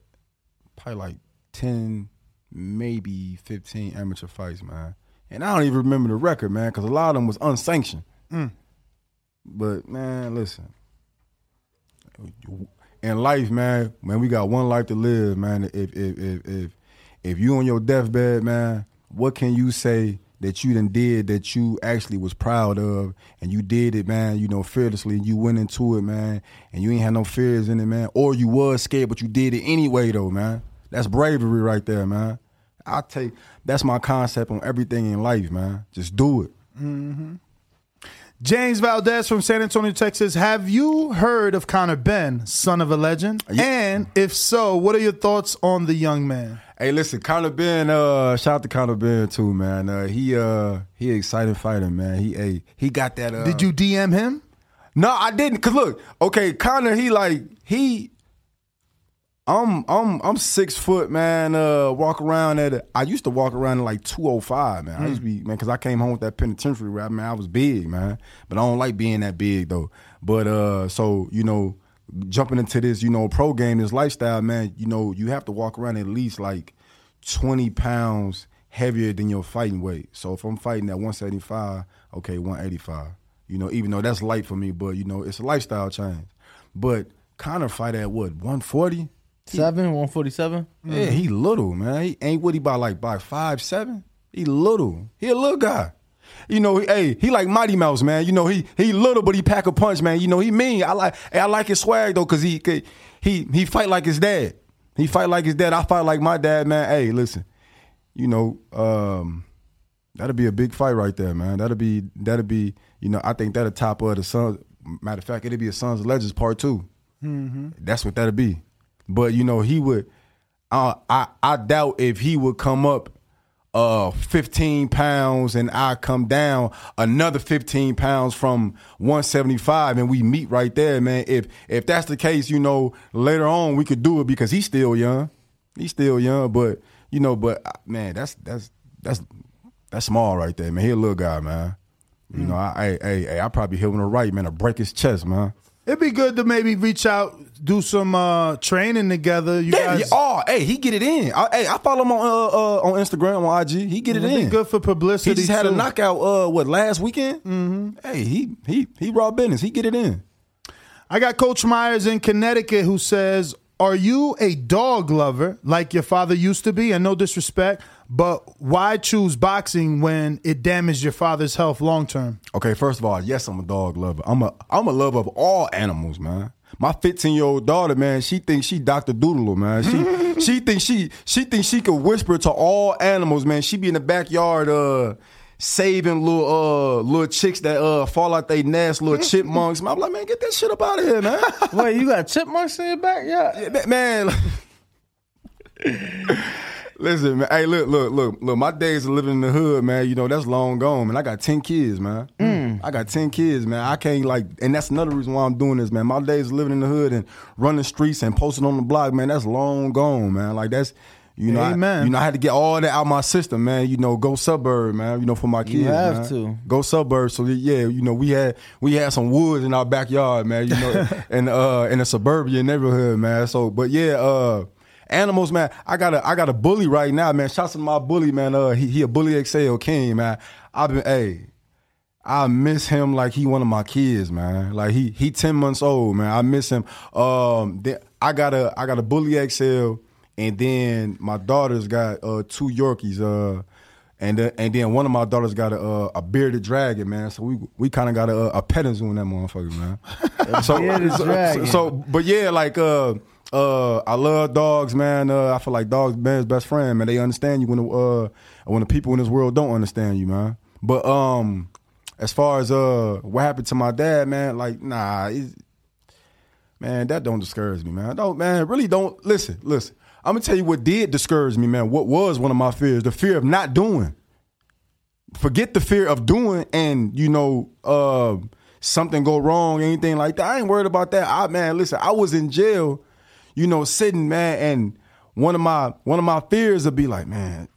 probably like 10, maybe 15 amateur fights, man. And I don't even remember the record, man, because a lot of them was unsanctioned. Mm. But man, listen. In life, man, man, we got one life to live, man. If if if if if you on your deathbed, man, what can you say that you done did that you actually was proud of and you did it, man, you know, fearlessly and you went into it, man, and you ain't had no fears in it, man. Or you was scared, but you did it anyway though, man. That's bravery right there, man. I take that's my concept on everything in life, man. Just do it. Mm-hmm. James Valdez from San Antonio, Texas. Have you heard of Conor Benn, son of a legend? And if so, what are your thoughts on the young man? Hey, listen, Conor Benn, uh, shout out to Conor Benn too, man. Uh, he uh he excited fighter, man. He hey, he got that uh Did you DM him? No, I didn't. Cause look, okay, Conor, he like he I'm I'm I'm six foot, man. Uh, walk around at I used to walk around at like two oh five, man. I used to be man, cause I came home with that penitentiary rap, man. I was big, man. But I don't like being that big though. But uh, so you know, jumping into this, you know, pro game, this lifestyle, man. You know, you have to walk around at least like twenty pounds heavier than your fighting weight. So if I'm fighting at one seventy five, okay, one eighty five. You know, even though that's light for me, but you know, it's a lifestyle change. But Conor fight at what one forty. Seven, one forty seven. Yeah, he little man. He ain't what he by like by five seven. He little. He a little guy. You know, hey, he like Mighty Mouse, man. You know, he he little, but he pack a punch, man. You know, he mean. I like, hey, I like his swag though, cause he he he fight like his dad. He fight like his dad. I fight like my dad, man. Hey, listen, you know, um, that'll be a big fight right there, man. That'll be that'll be, you know, I think that'll top of the Sons. Matter of fact, it'll be a Sons of Legends part 2 Mm-hmm. That's what that'll be. But you know, he would. Uh, I I doubt if he would come up uh 15 pounds and I come down another 15 pounds from 175 and we meet right there, man. If if that's the case, you know, later on we could do it because he's still young. He's still young, but you know, but uh, man, that's that's that's that's small right there, man. He a little guy, man. You know, I I I, I probably hit him the right, man, to break his chest, man. It'd be good to maybe reach out, do some uh, training together. You Yeah, guys. Oh, hey, he get it in. I, hey, I follow him on uh, uh, on Instagram on IG. He get it It'd be in. good for publicity. He just had a knockout. Uh, what last weekend? Mm-hmm. Hey, he he he raw business. He get it in. I got Coach Myers in Connecticut who says, Are you a dog lover like your father used to be? And no disrespect, but why choose boxing when it damaged your father's health long term? Okay, first of all, yes, I'm a dog lover. I'm a I'm a lover of all animals, man. My 15 year old daughter, man, she thinks she Dr. Doodle, man. She *laughs* she thinks she she thinks she could whisper to all animals, man. She be in the backyard, uh, saving little uh little chicks that uh fall out they nest, little *laughs* chipmunks. Man, I'm like, man, get that shit up out of here, man. *laughs* Wait, you got chipmunks in your back? Yeah, yeah man. Listen, man. Hey, look, look, look, look. My days of living in the hood, man. You know that's long gone, man. I got ten kids, man. I got ten kids, man. I can't like, and that's another reason why I'm doing this, man. My days of living in the hood and running streets and posting on the block, man. That's long gone, man. Like that's, You know, I, you know, I had to get all that out my system, man. You know, go suburb, man. You know, for my You kids, have man. to. go suburb. So yeah, you know, we had we had some woods in our backyard, man. You know, *laughs* in uh in a suburban neighborhood, man. So, but yeah, uh. Animals, man. I got a I got a bully right now, man. Shouts to my bully, man. Uh, he he a bully XL king, man. I've been, hey, I miss him like he one of my kids, man. Like he he ten months old, man. I miss him. Um, then I got a I got a bully XL, and then my daughter's got uh two Yorkies. Uh, and then and then one of my daughters got a uh, a bearded dragon, man. So we we kind of got a, a petting zoo in that motherfucker, man. *laughs* so, bearded so, dragon. so but yeah, like uh uh I love dogs, man. Uh, I feel like dogs man's best friend, man. They understand you when the uh when the people in this world don't understand you, man. But um as far as uh what happened to my dad, man, like nah, man, that don't discourage me, man. Don't man, really don't listen, listen. I'm gonna tell you what did discourage me, man. What was one of my fears? The fear of not doing. Forget the fear of doing and you know, uh something go wrong, anything like that. I ain't worried about that. I man, listen, I was in jail, you know, sitting, man, and one of my one of my fears would be like, man,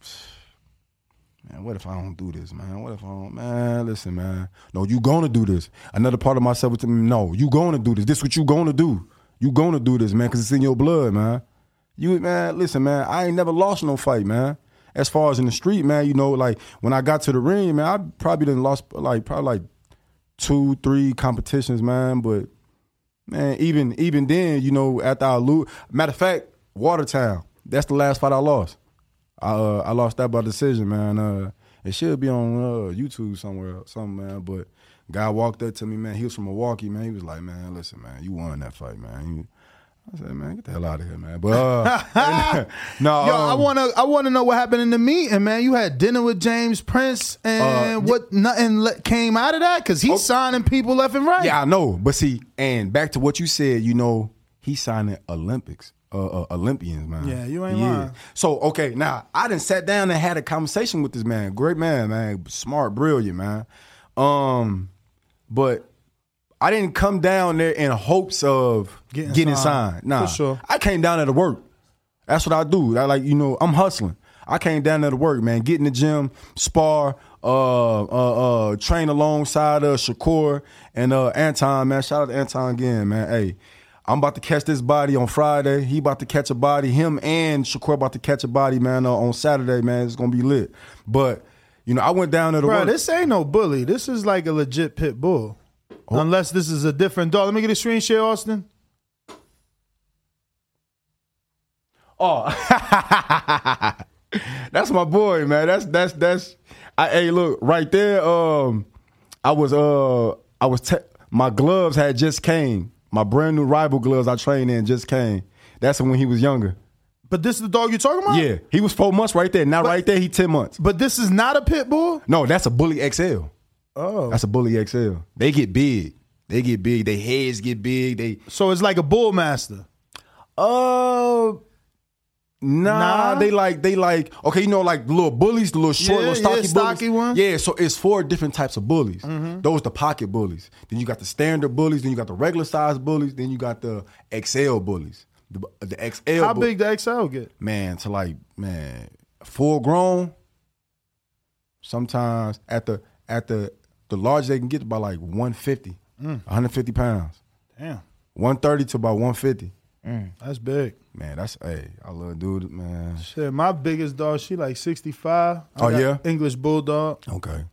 man, what if I don't do this, man? What if I don't, man? Listen, man, no, you gonna do this. Another part of myself would tell me, no, you gonna do this. This what you gonna do. You gonna do this, man, because it's in your blood, man. You, man, listen, man, I ain't never lost no fight, man. As far as in the street, man, you know, like when I got to the ring, man, I probably didn't lost like probably like two, three competitions, man. But man, even even then, you know, after I lose, matter of fact, Watertown, that's the last fight I lost. I uh, I lost that by decision, man. Uh, it should be on uh, YouTube somewhere, something, man. But guy walked up to me, man. He was from Milwaukee, man. He was like, man, listen, man, you won that fight, man. I said, man, get the hell out of here, man. But uh, *laughs* *laughs* no, Yo, I um, wanna I wanna know what happened in the meeting, man. You had dinner with James Prince, and Uh, what nothing le- came out of that because he's signing people left and right. Yeah, I know. But see, and back to what you said, you know, he's signing Olympics, uh, uh, Olympians, man. Yeah, you ain't He lying. So okay, now I didn't sat down and had a conversation with this man. Great man, man, smart, brilliant, man. Um, but I didn't come down there in hopes of Getting getting, signed. signed. Nah, For sure. I came down there to work. That's what I do. I like, you know, I'm hustling. I came down there to work, man. Get in the gym, spar, uh, uh, uh, train alongside uh, Shakur and uh, Anton, man. Shout out to Anton again, man. Hey, I'm about to catch this body on Friday. He about to catch a body. Him and Shakur about to catch a body, man, uh, on Saturday, man. It's gonna be lit. But you know, I went down there to Bro, work. this ain't no bully. This is like a legit pit bull. Oh. Unless this is a different dog. Let me get a screen share, Austin. Oh, *laughs* that's my boy, man. That's that's that's. I, hey, look right there. Um, I was uh, I was te- my gloves had just came. My brand new rival gloves I trained in just came. That's when he was younger. But this is the dog you're talking about? Yeah, he was four months right there. Now right there, he ten months. But this is not a pit bull. No, that's a bully XL. Oh, That's a bully XL. They get big. They get big. They heads get big. They so it's like a bull master. uh Nah, Nah? they like they like okay, you know, like little bullies, the little short, Yeah, little stocky, yeah, stocky bullies. ones. Yeah, so it's four different types of bullies. Mhm. Those the pocket bullies. Then you got the standard bullies. Then you got the regular size bullies. Then you got the XL bullies. The, the XL. How bu- big the XL get? Man, to like man, full grown. Sometimes at the at the the largest they can get to about like 150, Mm. 150 pounds. Damn, 130 to about 150. that's big. Man, that's hey, I love dude, man. Shit, my biggest dog, she like 65. I Oh, yeah? English Bulldog. Okay.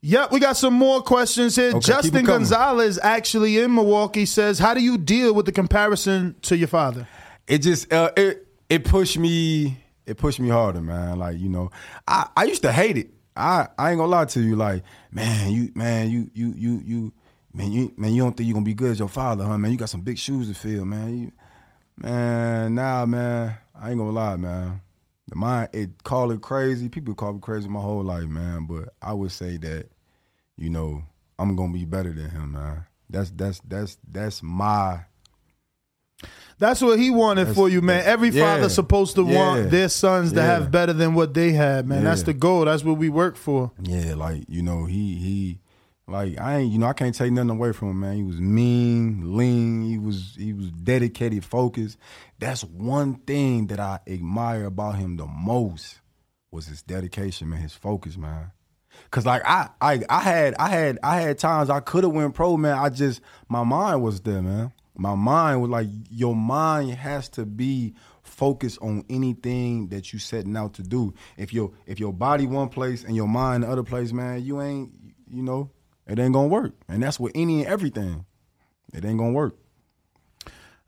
Yep, we got some more questions here. Okay, keep Justin 'em coming. Gonzalez, actually in Milwaukee, says, How do you deal with the comparison to your father? It just uh, it it pushed me it pushed me harder, man. Like, you know, I, I used to hate it. I, I ain't gonna lie to you, like, man, you man, you you you you man, you man, you don't think you gonna be good as your father, huh? Man, you got some big shoes to fill, man. You man, nah, man, I ain't gonna lie, man. The mind it call it crazy. People call me crazy my whole life, man. But I would say that, you know, I'm gonna be better than him, man. That's that's that's that's my That's what he wanted That's- for you, man. Every yeah. father's supposed to Yeah. want their sons to Yeah. have better than what they had, man. That's the goal. That's what we work for. Yeah, like you know, he he Like I ain't, you know, I can't take nothing away from him, man. He was mean, lean. He was, he was dedicated, focused. That's one thing that I admire about him the most was his dedication, man. His focus, man. Cause like I, I, I had, I had, I had times I could have went pro, man. I just my mind was there, man. My mind was like, your mind has to be focused on anything that you setting out to do. If your if your body one place and your mind the other place, man, you ain't, you know, it ain't gonna work. And that's with any and everything. It ain't gonna work.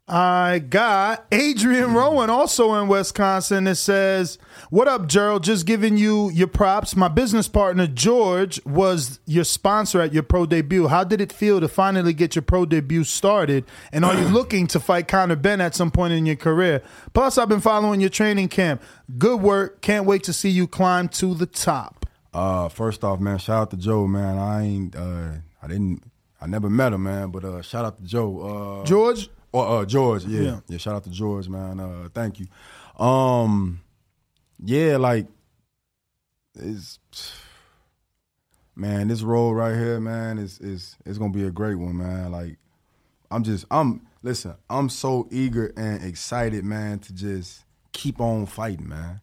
I got Adrian Rowan, also in Wisconsin. It says, What up, Gerald? Just giving you your props. My business partner, George, was your sponsor at your pro debut. How did it feel to finally get your pro debut started? And are you *clears throat* looking to fight Conor Benn at some point in your career? Plus, I've been following your training camp. Good work. Can't wait to see you climb to the top. Uh, first off, man, shout out to Joe, man. I ain't, uh, I didn't, I never met him, man, but uh, shout out to Joe. Uh, George? Or uh, George, yeah. Yeah. yeah, Shout out to George, man. Uh, thank you. Um, yeah, like it's man, this role right here, man, is is is gonna be a great one, man. Like I'm just I'm listen, I'm so eager and excited, man, to just keep on fighting, man.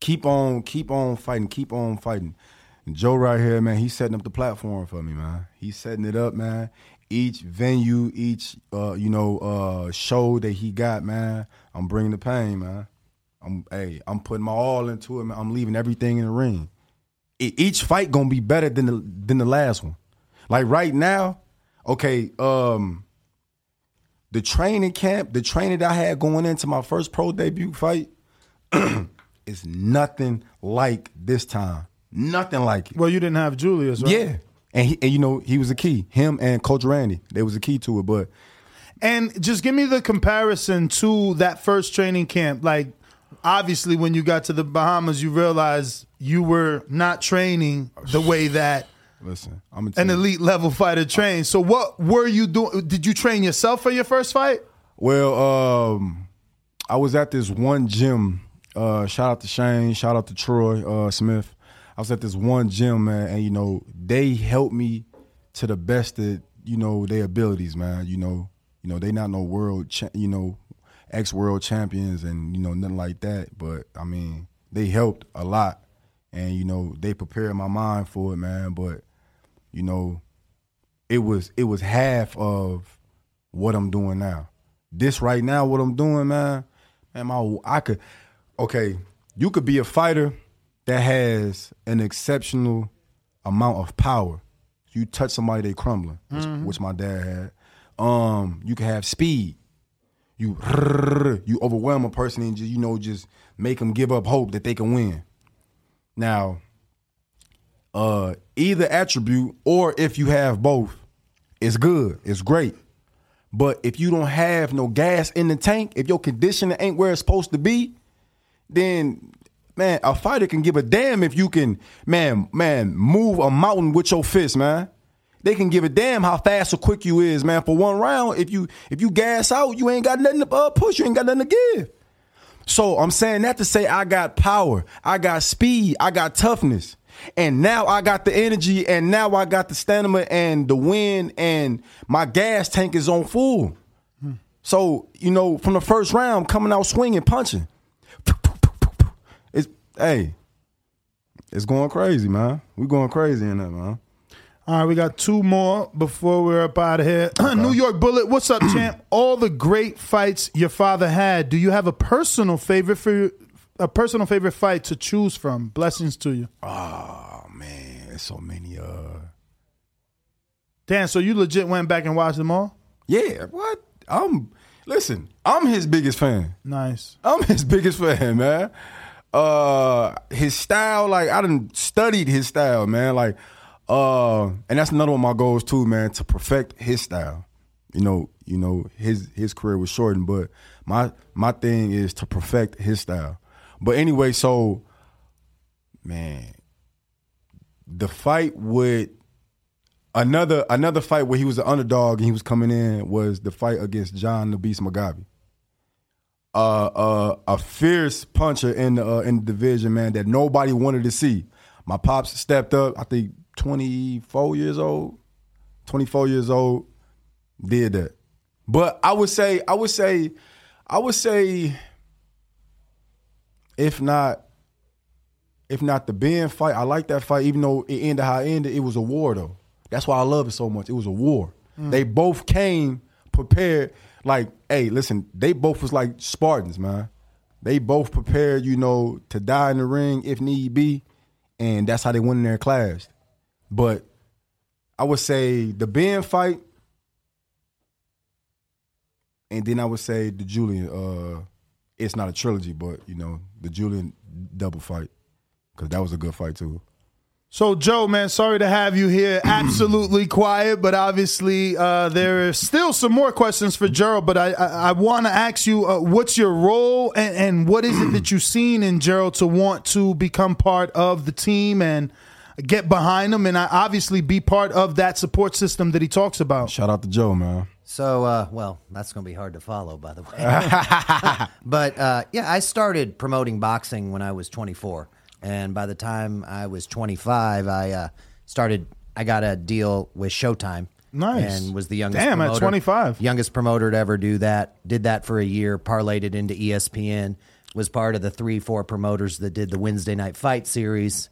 Keep on, keep on fighting, keep on fighting. And Joe right here, man, he's setting up the platform for me, man. He's setting it up, man. Each venue, each uh, you know, uh, show that he got, man, I'm bringing the pain, man. I'm, hey, I'm putting my all into it, man. I'm leaving everything in the ring. E- each fight gonna be better than the than the last one. Like right now, okay, um, the training camp, the training that I had going into my first pro debut fight, *clears throat* is nothing like this time. Nothing like it. Well, you didn't have Julius, right? Yeah. And, he, and you know, he was a key. Him and Coach Randy, they was a key to it. But And just give me the comparison to that first training camp. Like, obviously, when you got to the Bahamas, you realized you were not training the way that listen, I'm an elite level fighter trains. So, what were you doing? Did you train yourself for your first fight? Well, um, I was at this one gym. Uh, shout out to Shane. Shout out to Troy uh, Smith. I was at this one gym, man, and you know they helped me to the best of you know their abilities, man. You know, you know they not no world, cha- you know, ex world champions and you know nothing like that. But I mean, they helped a lot, and you know they prepared my mind for it, man. But you know, it was it was half of what I'm doing now. This right now, what I'm doing, man, man, my I could okay, you could be a fighter that has an exceptional amount of power. You touch somebody, they crumbling, which, Mhm. which my dad had. Um, you can have speed. You you overwhelm a person and just you know just make them give up hope that they can win. Now, uh, either attribute or if you have both, it's good. It's great. But if you don't have no gas in the tank, if your conditioning ain't where it's supposed to be, then man, a fighter can give a damn if you can, man, man, move a mountain with your fist, man. They can give a damn how fast or quick you is, man. For one round, if you if you gas out, you ain't got nothing to uh, push. You ain't got nothing to give. So I'm saying that to say I got power, I got speed, I got toughness. And now I got the energy, and now I got the stamina and the wind, and my gas tank is on full. So, you know, from the first round, coming out swinging, punching. Hey, it's going crazy, man. we going crazy in there, man. All right, we got two more before we're up out of here. *clears throat* New York Bullet, what's up, *clears throat* champ? All the great fights your father had. Do you have a personal favorite for a personal favorite fight to choose from? Blessings to you. Oh man, there's so many. Uh, damn. So you legit went back and watched them all? Yeah. What? I'm listen. I'm his biggest fan. Nice. I'm his biggest fan, man. Uh, his style, like I didn't studied his style, man. Like, uh, and that's another one of my goals too, man, to perfect his style. You know, you know, his his career was shortened, but my my thing is to perfect his style. But anyway, so man, the fight with another another fight where he was an underdog and he was coming in was the fight against John the Beast Mugabi. Uh, uh, a fierce puncher in the uh, in the division, man, that nobody wanted to see. My pops stepped up. I think twenty four years old, 24 years old, did that. But I would say, I would say, I would say, if not, if not the Benn fight, I like that fight, even though it ended how it ended. It was a war though. That's why I love it so much. It was a war. Mm. They both came prepared. Like, hey, listen, they both was like Spartans, man. They both prepared, you know, to die in the ring if need be, and that's how they went in and clashed. But I would say the Benn fight, and then I would say the Julian. Uh, it's not a trilogy, but you know, the Julian double fight because that was a good fight too. So, Joe, man, sorry to have you here. *clears throat* Absolutely quiet, but obviously uh, there are still some more questions for Gerald. But I, I, I want to ask you, uh, what's your role and, and what is it that you've seen in Gerald to want to become part of the team and get behind him and uh, obviously be part of that support system that he talks about? Shout out to Joe, man. So, uh, well, that's going to be hard to follow, by the way. *laughs* *laughs* but uh, yeah, I started promoting boxing when I was 24, and by the time I was 25, I uh, started. I got a deal with Showtime. Nice. and was the youngest. Damn, at promoter, 25. youngest promoter to ever do that. Did that for a year. Parlayed it into ESPN. Was part of the three, four promoters that did the Wednesday night fight series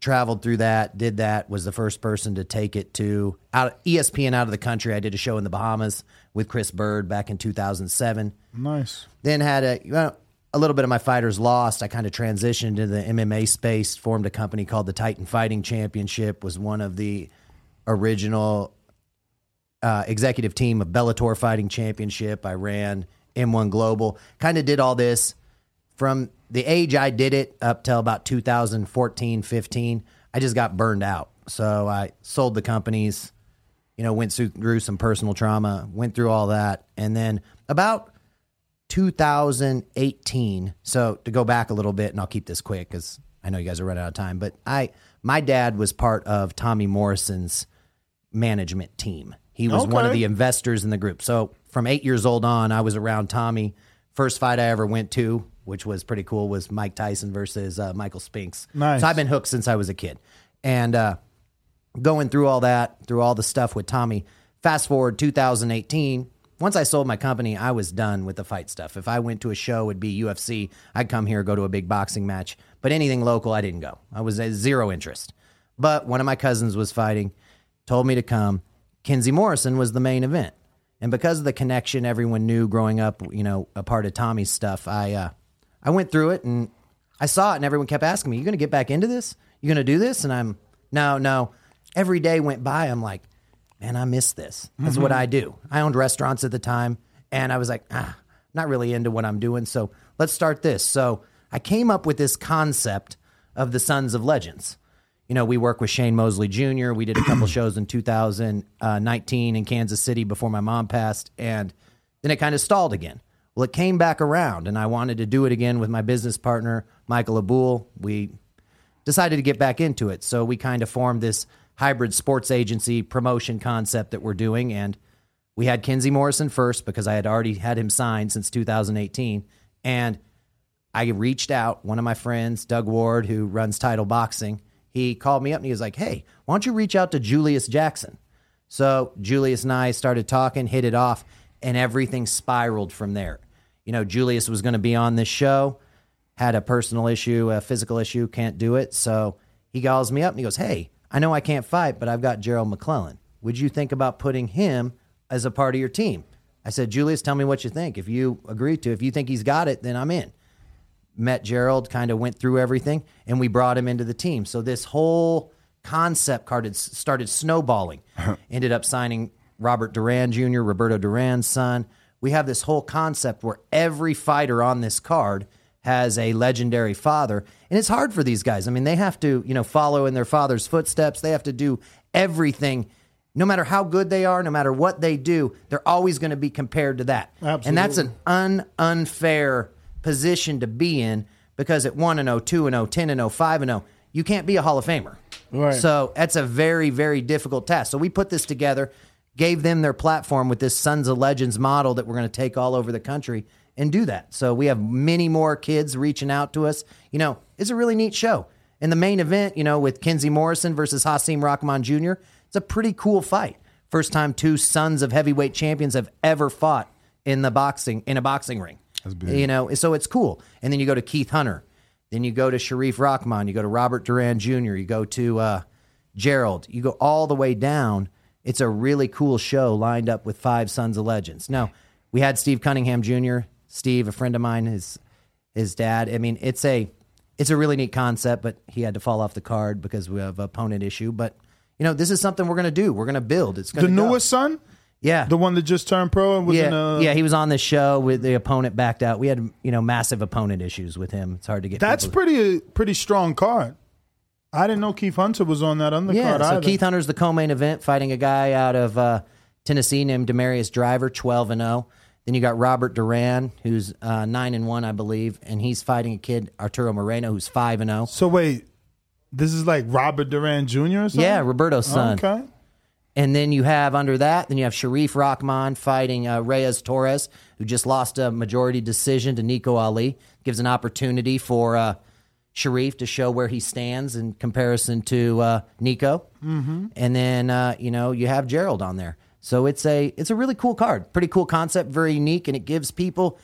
traveled through that, did that, was the first person to take it to out ESPN out of the country. I did a show in the Bahamas with Chris Byrd back in 2007. Nice. Then had a well, a little bit of my fighters lost. I kind of transitioned into the MMA space, formed a company called the Titan Fighting Championship, was one of the original uh, executive team of Bellator Fighting Championship. I ran M1 Global, kind of did all this from the age I did it up till about 2014, 15. I just got burned out. So I sold the companies, you know, went through, through some personal trauma, went through all that. And then about 2018. So to go back a little bit, and I'll keep this quick because I know you guys are running out of time. But I, my dad was part of Tommy Morrison's management team. He was one of the investors in the group. So from eight years old on, I was around Tommy. First fight I ever went to, which was pretty cool, was Mike Tyson versus uh, Michael Spinks. Nice. So I've been hooked since I was a kid, and uh, going through all that, through all the stuff with Tommy. Fast forward 2018. Once I sold my company, I was done with the fight stuff. If I went to a show, it'd be UFC. I'd come here, go to a big boxing match. But anything local, I didn't go. I was at zero interest. But one of my cousins was fighting, told me to come. Kinsey Morrison was the main event. And because of the connection everyone knew growing up, you know, a part of Tommy's stuff, I uh, I went through it and I saw it and everyone kept asking me, You gonna get back into this? You gonna do this? And I'm no, no. Every day went by, I'm like, man, I miss this. That's what Mhm. I do. I owned restaurants at the time, and I was like, ah, not really into what I'm doing. So let's start this. So I came up with this concept of the Sons of Legends. You know, we work with Shane Mosley Jr. We did a couple *clears throat* shows in 2019 in Kansas City before my mom passed, and then it kind of stalled again. Well, it came back around, and I wanted to do it again with my business partner, Michael Abul. We decided to get back into it. So we kind of formed this hybrid sports agency promotion concept that we're doing. And we had Kinsey Morrison first because I had already had him signed since 2018. And I reached out, one of my friends, Doug Ward, who runs Title Boxing, he called me up and he was like, Hey, why don't you reach out to Julius Jackson? So Julius and I started talking, hit it off, and everything spiraled from there. You know, Julius was going to be on this show, had a personal issue, a physical issue, can't do it. So he calls me up and he goes, Hey, I know I can't fight, but I've got Gerald McClellan. Would you think about putting him as a part of your team? I said, Julius, tell me what you think. If you agree to, if you think he's got it, then I'm in. Met Gerald, kind of went through everything, and we brought him into the team. So this whole concept carded, started snowballing. *laughs* Ended up signing Robert Duran Jr., Roberto Duran's son. We have this whole concept where every fighter on this card has a legendary father, and it's hard for these guys. I mean, they have to, you know, follow in their father's footsteps. They have to do everything. No matter how good they are, no matter what they do, they're always going to be compared to that. And that's an un unfair position to be in because at 1 and 0, 2 and 0, 10 and 0, 5 and 0, you can't be a Hall of Famer. Right. So that's a very, very difficult task. So we put this together, gave them their platform with this Sons of Legends model that we're going to take all over the country and do that. So we have many more kids reaching out to us. You know, it's a really neat show. And the main event, you know, with Kinsey Morrison versus Hasim Rahman Jr., it's a pretty cool fight. First time two sons of heavyweight champions have ever fought in the boxing in a boxing ring. That's big. You know, so it's cool. And then you go to Keith Hunter, then you go to Sharif Rahman, you go to Robert Duran Jr., you go to uh, Gerald, you go all the way down. It's a really cool show lined up with five sons of legends. Now, we had Steve Cunningham Jr., Steve, a friend of mine, his his dad. I mean, it's a it's a really neat concept, but he had to fall off the card because we have opponent issue. But you know, this is something we're gonna do. We're gonna build. It's The gonna go. newest son? Yeah. The one that just turned pro and was yeah, in a. yeah, he was on the show with the opponent backed out. We had you know massive opponent issues with him. It's hard to get. That's people- pretty pretty strong card. I didn't know Keith Hunter was on that undercard yeah. So either. Keith Hunter's the co-main event, fighting a guy out of uh, Tennessee named Demarius Driver, twelve and zero. Then you got Robert Duran, who's uh, nine and one, I believe, and he's fighting a kid Arturo Moreno, who's five and oh. zero. So wait, this is like Robert Duran Jr. or something? Yeah, Roberto's son. Okay. And then you have under that, then you have Sharif Rahman fighting uh, Reyes Torres, who just lost a majority decision to Nico Ali. Gives an opportunity for uh, Sharif to show where he stands in comparison to uh, Nico. Mhm. And then uh, you know you have Gerald on there, so it's a it's a really cool card, pretty cool concept, very unique, and it gives people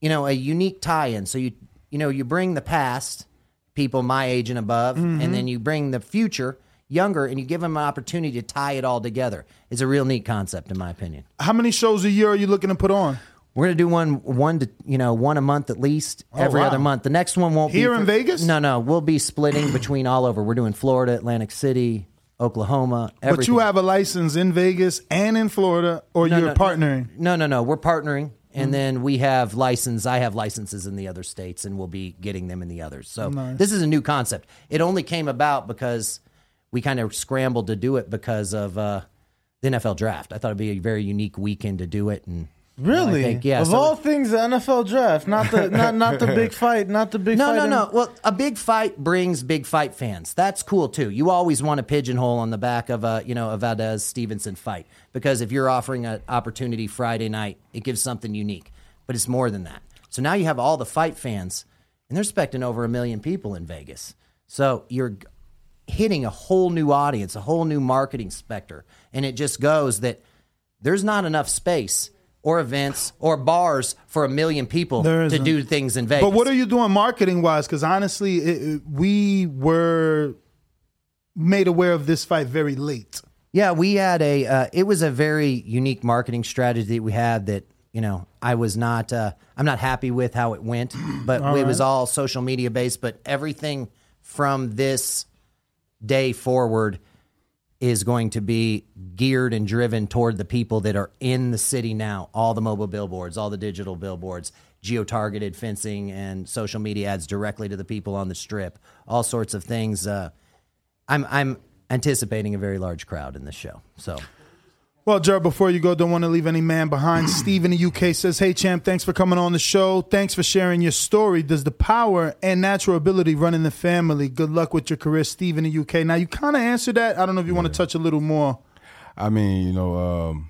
you know a unique tie-in. So you you know you bring the past, people my age and above, Mhm. and then you bring the future younger, and you give them an opportunity to tie it all together. It's a real neat concept, in my opinion. How many shows a year are you looking to put on? We're gonna do one one to you know one a month at least Oh, every wow. other month. The next one won't Here be Here in Vegas? No, no, we'll be splitting between all over. We're doing Florida, Atlantic City, Oklahoma. But you have a license in Vegas and in Florida, or No, you're no, partnering. No, no, no. We're partnering, and Mhm. then we have license. I have licenses in the other states, and we'll be getting them in the others. So Nice. this is a new concept. It only came about because we kind of scrambled to do it because of uh, the NFL draft. I thought it'd be a very unique weekend to do it, and Really? Think, yeah. Of so- all things, the NFL draft, not the not not the *laughs* big fight, not the big no, fight. no, in- no. Well, a big fight brings big fight fans. That's cool too. You always want a pigeonhole on the back of a you know a Valdez Stevenson fight because if you're offering an opportunity Friday night, it gives something unique. But it's more than that. So now you have all the fight fans, and they're expecting over a million people in Vegas. So you're hitting a whole new audience, a whole new marketing specter, and it just goes that there's not enough space. Or events or bars for a million people to do things in Vegas. But what are you doing marketing wise? Because honestly, it, it- we were made aware of this fight very late. Yeah, we had a. Uh, it was a very unique marketing strategy that we had that you know I was not. Uh, I'm not happy with how it went, but it was all social media based. But everything from this day forward is going to be geared and driven toward the people that are in the city now. All the mobile billboards, all the digital billboards, geo targeted fencing, and social media ads directly to the people on the strip. All sorts of things. Uh, I'm I'm anticipating a very large crowd in this show. So Well, Jared, before you go, don't want to leave any man behind. *clears throat* Steve in the UK says, Hey, champ, thanks for coming on the show. Thanks for sharing your story. Does the power and natural ability run in the family? Good luck with your career, Steve in the UK. Now, you kind of answered that. I don't know if you want to touch a little more. I mean, you know, um,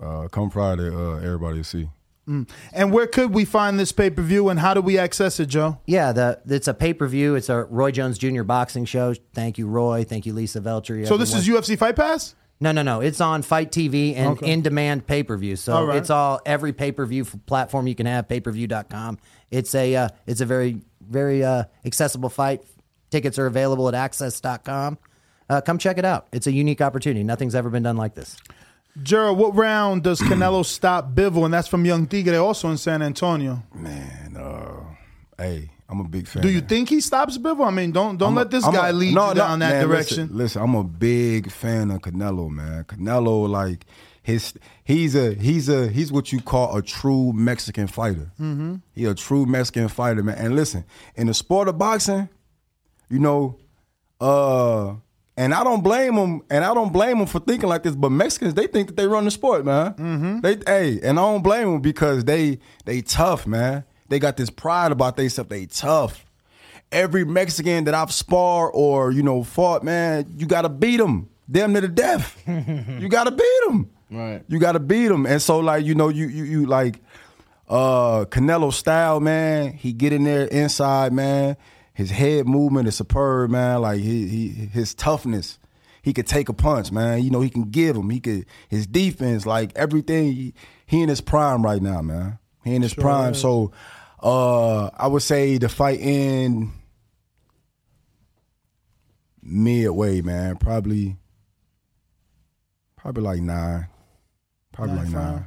uh, come Friday, uh, everybody will see. Mm. And where could we find this pay per view and how do we access it, Joe? yeah, the it's a pay per view. It's a Roy Jones Jr. boxing show. Thank you, Roy. Thank you, Lisa Veltri. So, this is. UFC Fight Pass? No, no, no. It's on FITE TV and Okay. in demand pay per view. So All right. it's all every pay per view platform you can have. Payperview.com. It's a uh, it's a very very uh, accessible fight. Tickets are available at access.com. Uh, come check it out. It's a unique opportunity. Nothing's ever been done like this. Gerald, what round does *clears throat* Canelo stop Bivol? And that's from Young Tigre, also in San Antonio. Man, uh, hey, I'm a big fan. Do you think he stops Bivol? I mean, don't don't I'm let this I'm guy a- lead no, you no, down that man, direction. Listen, listen, I'm a big fan of Canelo, man. Canelo, like his, he's a he's a he's what you call a true Mexican fighter. Mhm. He a true Mexican fighter, man. And listen, in the sport of boxing, you know, uh, and I don't blame him, and I don't blame him for thinking like this. But Mexicans, they think that they run the sport, man. Mm-hmm. They, hey, and I don't blame them because they they tough, man. They got this pride about they themselves. They tough. Every Mexican that I've sparred or you know fought, man, you got to beat them, damn to death. *laughs* you got to beat them. Right. You got to beat them. And so like you know you you you like uh Canelo style, man. He get in there inside, man. His head movement is superb, man. Like he, he his toughness. he could take a punch, man. You know, he can give him. He could his defense, like everything. He, he in his prime right now, man. He in his Sure prime. is. So uh I would say the fight in midway, man. Probably probably like nine. Probably like Nine, nine.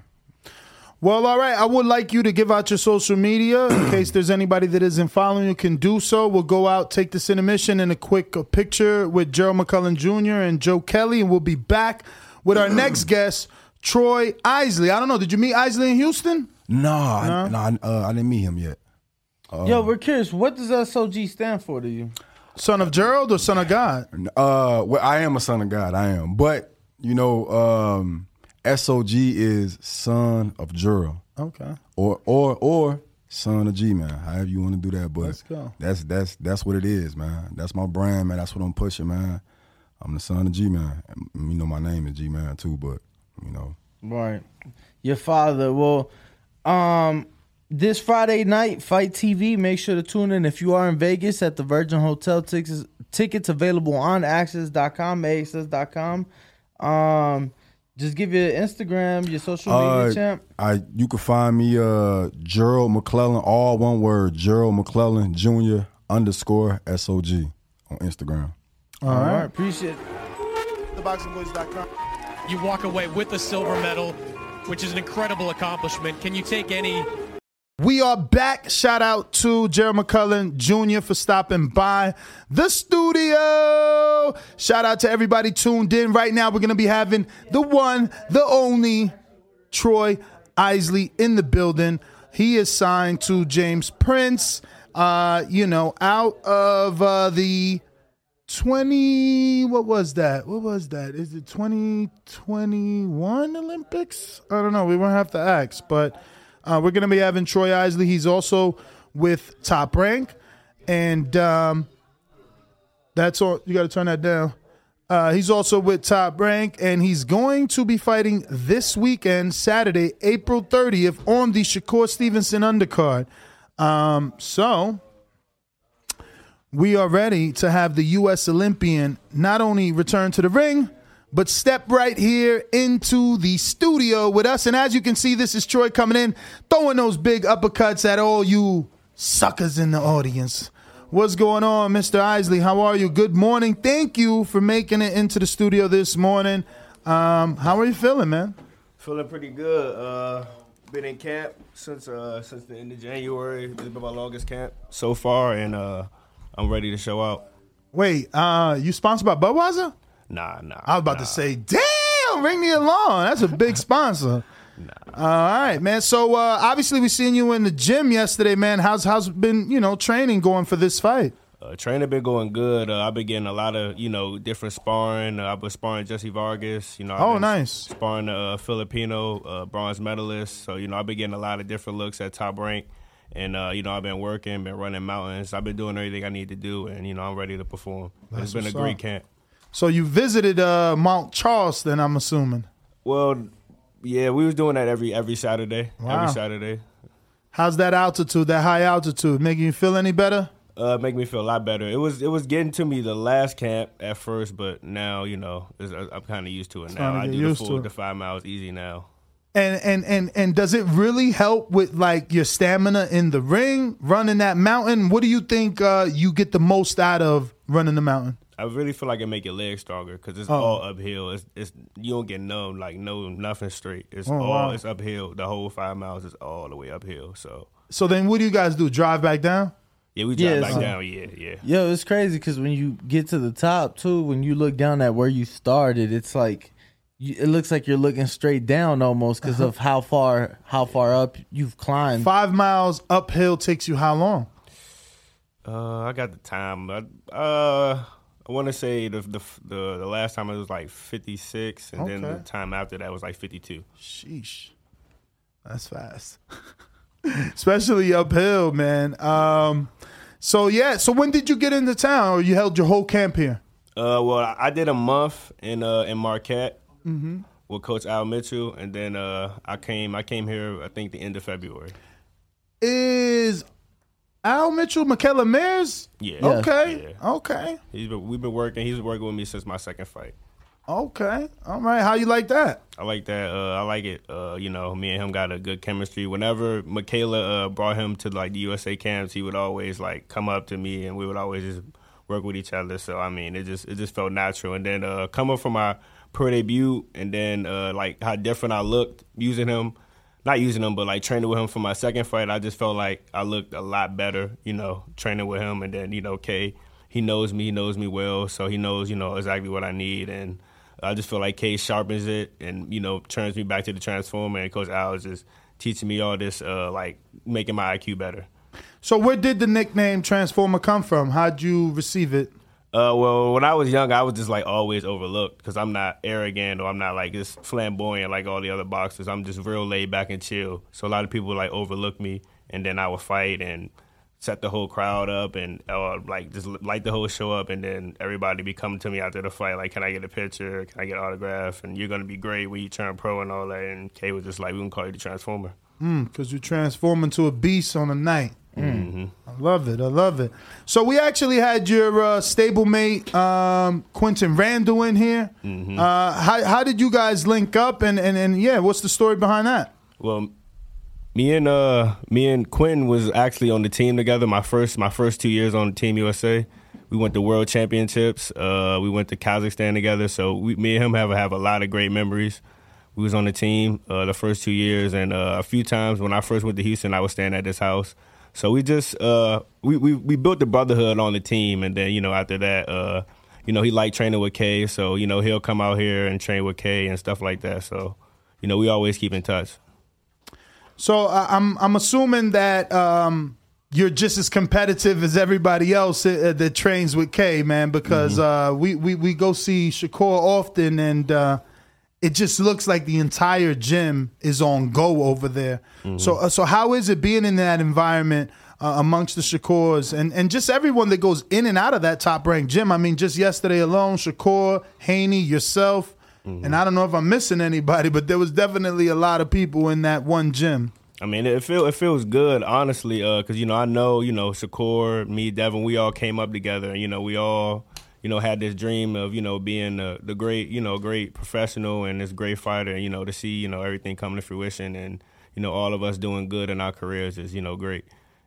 Well, all right. I would like you to give out your social media in *clears throat* case there's anybody that isn't following you can do so. We'll go out, take this intermission, and a quick uh, picture with Gerald McClellan Jr. and Joe Kelly, and we'll be back with our next *clears throat* guest, Troy Isley. I don't know. Did you meet Isley in Houston? No, I, no, I, uh, I didn't meet him yet. Uh, Yo, we're curious. What does SOG stand for to you? Son of Gerald or son of God? Uh, well, I am a son of God. I am, but you know, um, SOG is son of Gerald, Okay. or or or son of G man. However you want to do that, but Let's go. that's that's that's what it is, man. That's my brand, man. That's what I'm pushing, man. I'm the son of G man. You know, my name is G man too, but you know, Right. Your father. Well, um, this Friday night, FITE TV. Make sure to tune in if you are in Vegas at the Virgin Hotel. Tickets tickets available on access.com, access.com. Um, just give your Instagram, your social media Uh, champ. I you can find me uh Gerald McClellan, all one word, Gerald McClellan Jr. underscore SOG on Instagram. All right. Appreciate it. TheBoxingVoice.com. You walk away with a silver medal, which is an incredible accomplishment. Can you take any We are back. Shout out to Gerald McClellan Jr. for stopping by the studio. Shout out to everybody tuned in. Right now, we're going to be having the one, the only Troy Isley in the building. He is signed to James Prince, uh, you know, out of uh, the 20 what was that? What was that? Is it 2021 olympics? I don't know. We won't have to ask but uh, we're gonna be having troy isley. He's also with top rank. And um, that's all. You gotta turn that down. Uh, he's also with top rank and he's going to be fighting this weekend saturday april 30th on the shakur stevenson undercard. Um, so we are ready to have the U.S. Olympian not only return to the ring, but step right here into the studio with us. And as you can see, this is Troy coming in, throwing those big uppercuts at all you suckers in the audience. What's going on, Mr. Isley? How are you? Good morning. Thank you for making it into the studio this morning. Um, how are you feeling, man? Feeling pretty good. Uh, been in camp since uh, since the end of January. This has been my longest camp so far, and uh, I'm ready to show out. Wait, uh, you sponsored by Budweiser? Nah, nah. I was about to say, damn, ring me along. That's a big sponsor. *laughs* Nah. All right, man. So uh, obviously we seen you in the gym yesterday, man. How's how's been you know training going for this fight? Uh, training been going good. Uh, I've been getting a lot of you know different sparring. Uh, I've been sparring Jesse Vargas. You know. I've Oh, been nice. Sparring a uh, Filipino uh, bronze medalist. So you know I've been getting a lot of different looks at top rank, and uh, you know I've been working, been running mountains. I've been doing everything I need to do, and you know I'm ready to perform. That's it's been a great up. camp. So you visited uh, Mount Charleston, I'm assuming. Well, yeah, we was doing that every every Saturday. Wow. Every Saturday. How's that altitude, that high altitude, making you feel any better? uh, make me feel a lot better. It was it was getting to me the last camp at first, but now you know I'm kind of used to it now. I do the full the five miles easy now. And and and and does it really help with like your stamina in the ring, running that mountain? What do you think uh, you get the most out of running the mountain? I really feel like it make your legs stronger because it's Oh. all uphill. It's, it's you don't get numb like no nothing straight. It's Oh, all wow. it's uphill. The whole five miles is all the way uphill. So So then, what do you guys do? Drive back down? yeah, we drive Yeah, back so- down. Yeah, yeah. Yo, it's crazy because when you get to the top too, when you look down at where you started, it's like you, it looks like you're looking straight down almost because of how far how far up you've climbed. Five miles uphill takes you how long? Uh, I got the time. I, uh, I want to say the, the the the last time it was like 56, and then the time after that was like 52. Sheesh, that's fast, *laughs* especially uphill, man. Um, so yeah, so when did you get into town, or you held your whole camp here? Uh, well, I, I did a month in uh in Marquette Mm-hmm. with Coach Al Mitchell, and then uh I came I came here I think the end of February. Is Al Mitchell, Michaela Mears? Yeah. Okay. Yeah. Okay. He's been, we've been working. He's been working with me since my second fight. Okay. All right. How you like that? I like that. Uh, I like it. Uh, you know, me and him got a good chemistry. Whenever Michaela uh, brought him to like the USA camps, he would always like come up to me, and we would always just work with each other. So I mean, it just it just felt natural. And then uh, coming from my pro debut, and then uh, like how different I looked using him, not using him, but like training with him for my second fight, I just felt like I looked a lot better. You know, training with him, and then you know, Kay, he knows me, he knows me well, so he knows you know exactly what I need and. I just feel like Kay sharpens it and you know turns me back to the transformer, and Coach Al is just teaching me all this, uh, like making my IQ better. So where did the nickname Transformer come from? How'd you receive it? Uh, well, when I was young, I was just like always overlooked because I'm not arrogant or I'm not like just flamboyant like all the other boxers. I'm just real laid back and chill. So a lot of people like overlook me, and then I would fight and set the whole crowd up and uh, like just light the whole show up, and then everybody be coming to me after the fight like, "Can I get a picture? Can I get an autograph?" And you're gonna be great when you turn pro and all that. And Kay was just like, "We can call you the Transformer." Because you transform into a beast on a night. Mm-hmm. I love it. I love it. So we actually had your uh, stablemate um, Quinton Randall in here. Mhm. Uh, how how did you guys link up? And, and and yeah, what's the story behind that? Well, me and uh me and Quinn was actually on the team together. My first my first two years on Team USA. We went to World Championships. Uh, we went to Kazakhstan together. So we, me and him have have a lot of great memories. We was on the team uh, the first two years, and uh, a few times when I first went to Houston, I was staying at this house. So we just uh, we, we we built the brotherhood on the team, and then you know after that, uh, you know he liked training with Kay, so you know he'll come out here and train with Kay and stuff like that. So you know we always keep in touch. So uh, I'm I'm assuming that um, you're just as competitive as everybody else uh, that trains with K, man. Because uh, we, we we go see Shakur often, and uh, it just looks like the entire gym is on go over there. So uh, so how is it being in that environment? Uh, amongst the Shakurs and, and just everyone that goes in and out of that top ranked gym. I mean, just yesterday alone, Shakur, Haney, yourself, and I don't know if I'm missing anybody, but there was definitely a lot of people in that one gym. I mean, it feel it feels good, honestly, because you know I know you know Shakur, me, Devin, we all came up together, and you know we all you know had this dream of you know being the, the great you know great professional and this great fighter, you know to see you know everything come to fruition, and you know all of us doing good in our careers is you know great.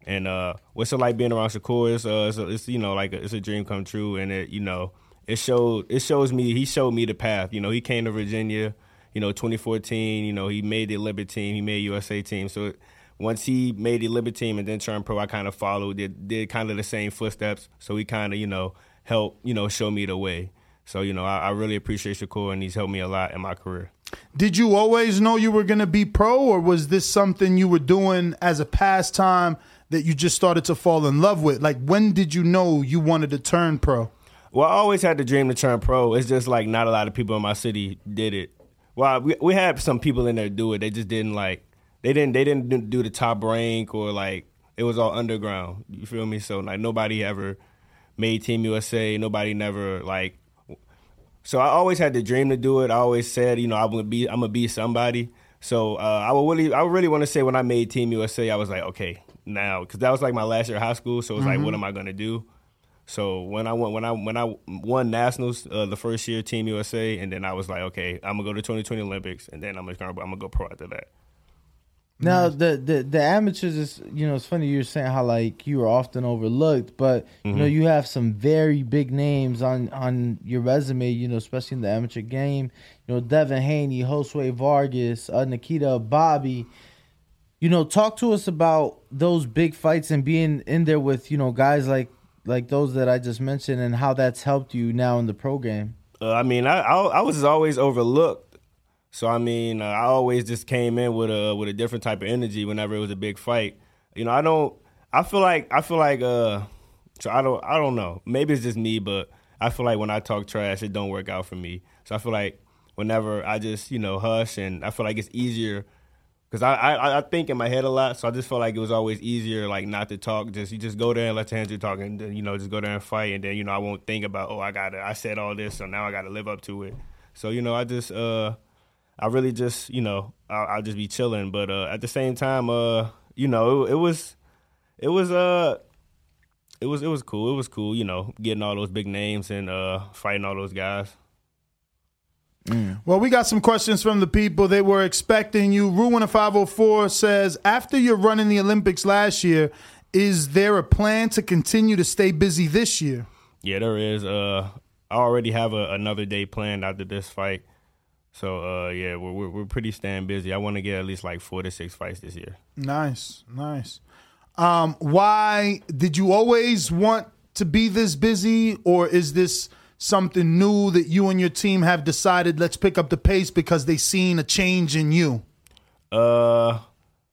And uh, what's it like being around Shakur? It's, uh, it's, a, it's you know like a, it's a dream come true, and it you know it showed it shows me he showed me the path. You know he came to Virginia you know, 2014, you know, he made the Olympic team, he made USA team. So once he made the Olympic team and then turned pro, I kind of followed, did, did kind of the same footsteps. So he kind of, you know, helped, you know, show me the way. So, you know, I, I really appreciate Shakur and he's helped me a lot in my career. Did you always know you were going to be pro, or was this something you were doing as a pastime that you just started to fall in love with? Like, when did you know you wanted to turn pro? Well, I always had the dream to turn pro. It's just like not a lot of people in my city did it. Well, we, we had some people in there do it. They just didn't like they didn't they didn't do the top rank or like it was all underground. You feel me? So like nobody ever made Team USA. Nobody never like. So I always had the dream to do it. I always said, you know, I'm gonna be I'm gonna be somebody. So uh, I would really I would really want to say when I made Team USA, I was like, okay, now because that was like my last year of high school. So it was like, what am I gonna do? So when I went when I when I won nationals uh, the first year Team USA, and then I was like, okay, I'm gonna go to 2020 Olympics, and then I'm gonna I'm gonna go pro after that. Now the, the the amateurs is you know it's funny you're saying how like you are often overlooked, but you know Mhm. you have some very big names on on your resume. You know especially in the amateur game. You know Devin Haney, Josue Vargas, uh, Nikita Bobby. You know talk to us about those big fights and being in there with you know guys like like those that I just mentioned and how that's helped you now in the pro game. Uh, I mean, I, I I was always overlooked. So I mean, uh, I always just came in with a with a different type of energy whenever it was a big fight. You know, I don't. I feel like I feel like uh, so I don't I don't know. Maybe it's just me, but I feel like when I talk trash, it don't work out for me. So I feel like whenever I just you know hush, and I feel like it's easier because I, I I think in my head a lot. So I just felt like it was always easier like not to talk. Just you just go there and let your hands do talking. And you know, just go there and fight, and then you know I won't think about oh I got to I said all this, so now I got to live up to it. So you know I just uh I really just you know I'll, I'll just be chilling, but uh at the same time uh you know it, it was it was uh it was it was cool. It was cool, you know, getting all those big names and uh fighting all those guys. Well, we got some questions from the people. They were expecting you. Ruin 504 says, after you're running the Olympics last year, is there a plan to continue to stay busy this year? Yeah, there is. Uh, I already have a, another day planned after this fight. So uh, yeah, we're, we're we're pretty staying busy. I want to get at least like four to six fights this year. Nice, nice. Um, why did you always want to be this busy, or is this something new that you and your team have decided? Let's pick up the pace because they seen a change in you. Uh,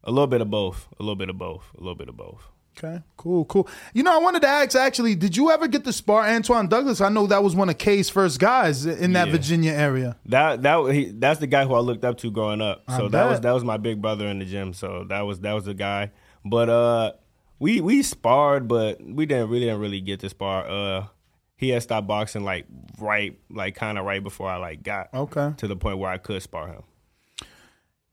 a little bit of both. A little bit of both. A little bit of both. Okay, cool, cool. You know, I wanted to ask actually, did you ever get to spar Antoine Douglas? I know that was one of K's first guys in that Yeah. Virginia area. That that he, that's the guy who I looked up to growing up. I So that was that was my big brother in the gym. So that was that was the guy. But uh, we we sparred, but we didn't really didn't really get to spar. Uh, he had stopped boxing like right like kind of right before I like got Okay. to the point where I could spar him.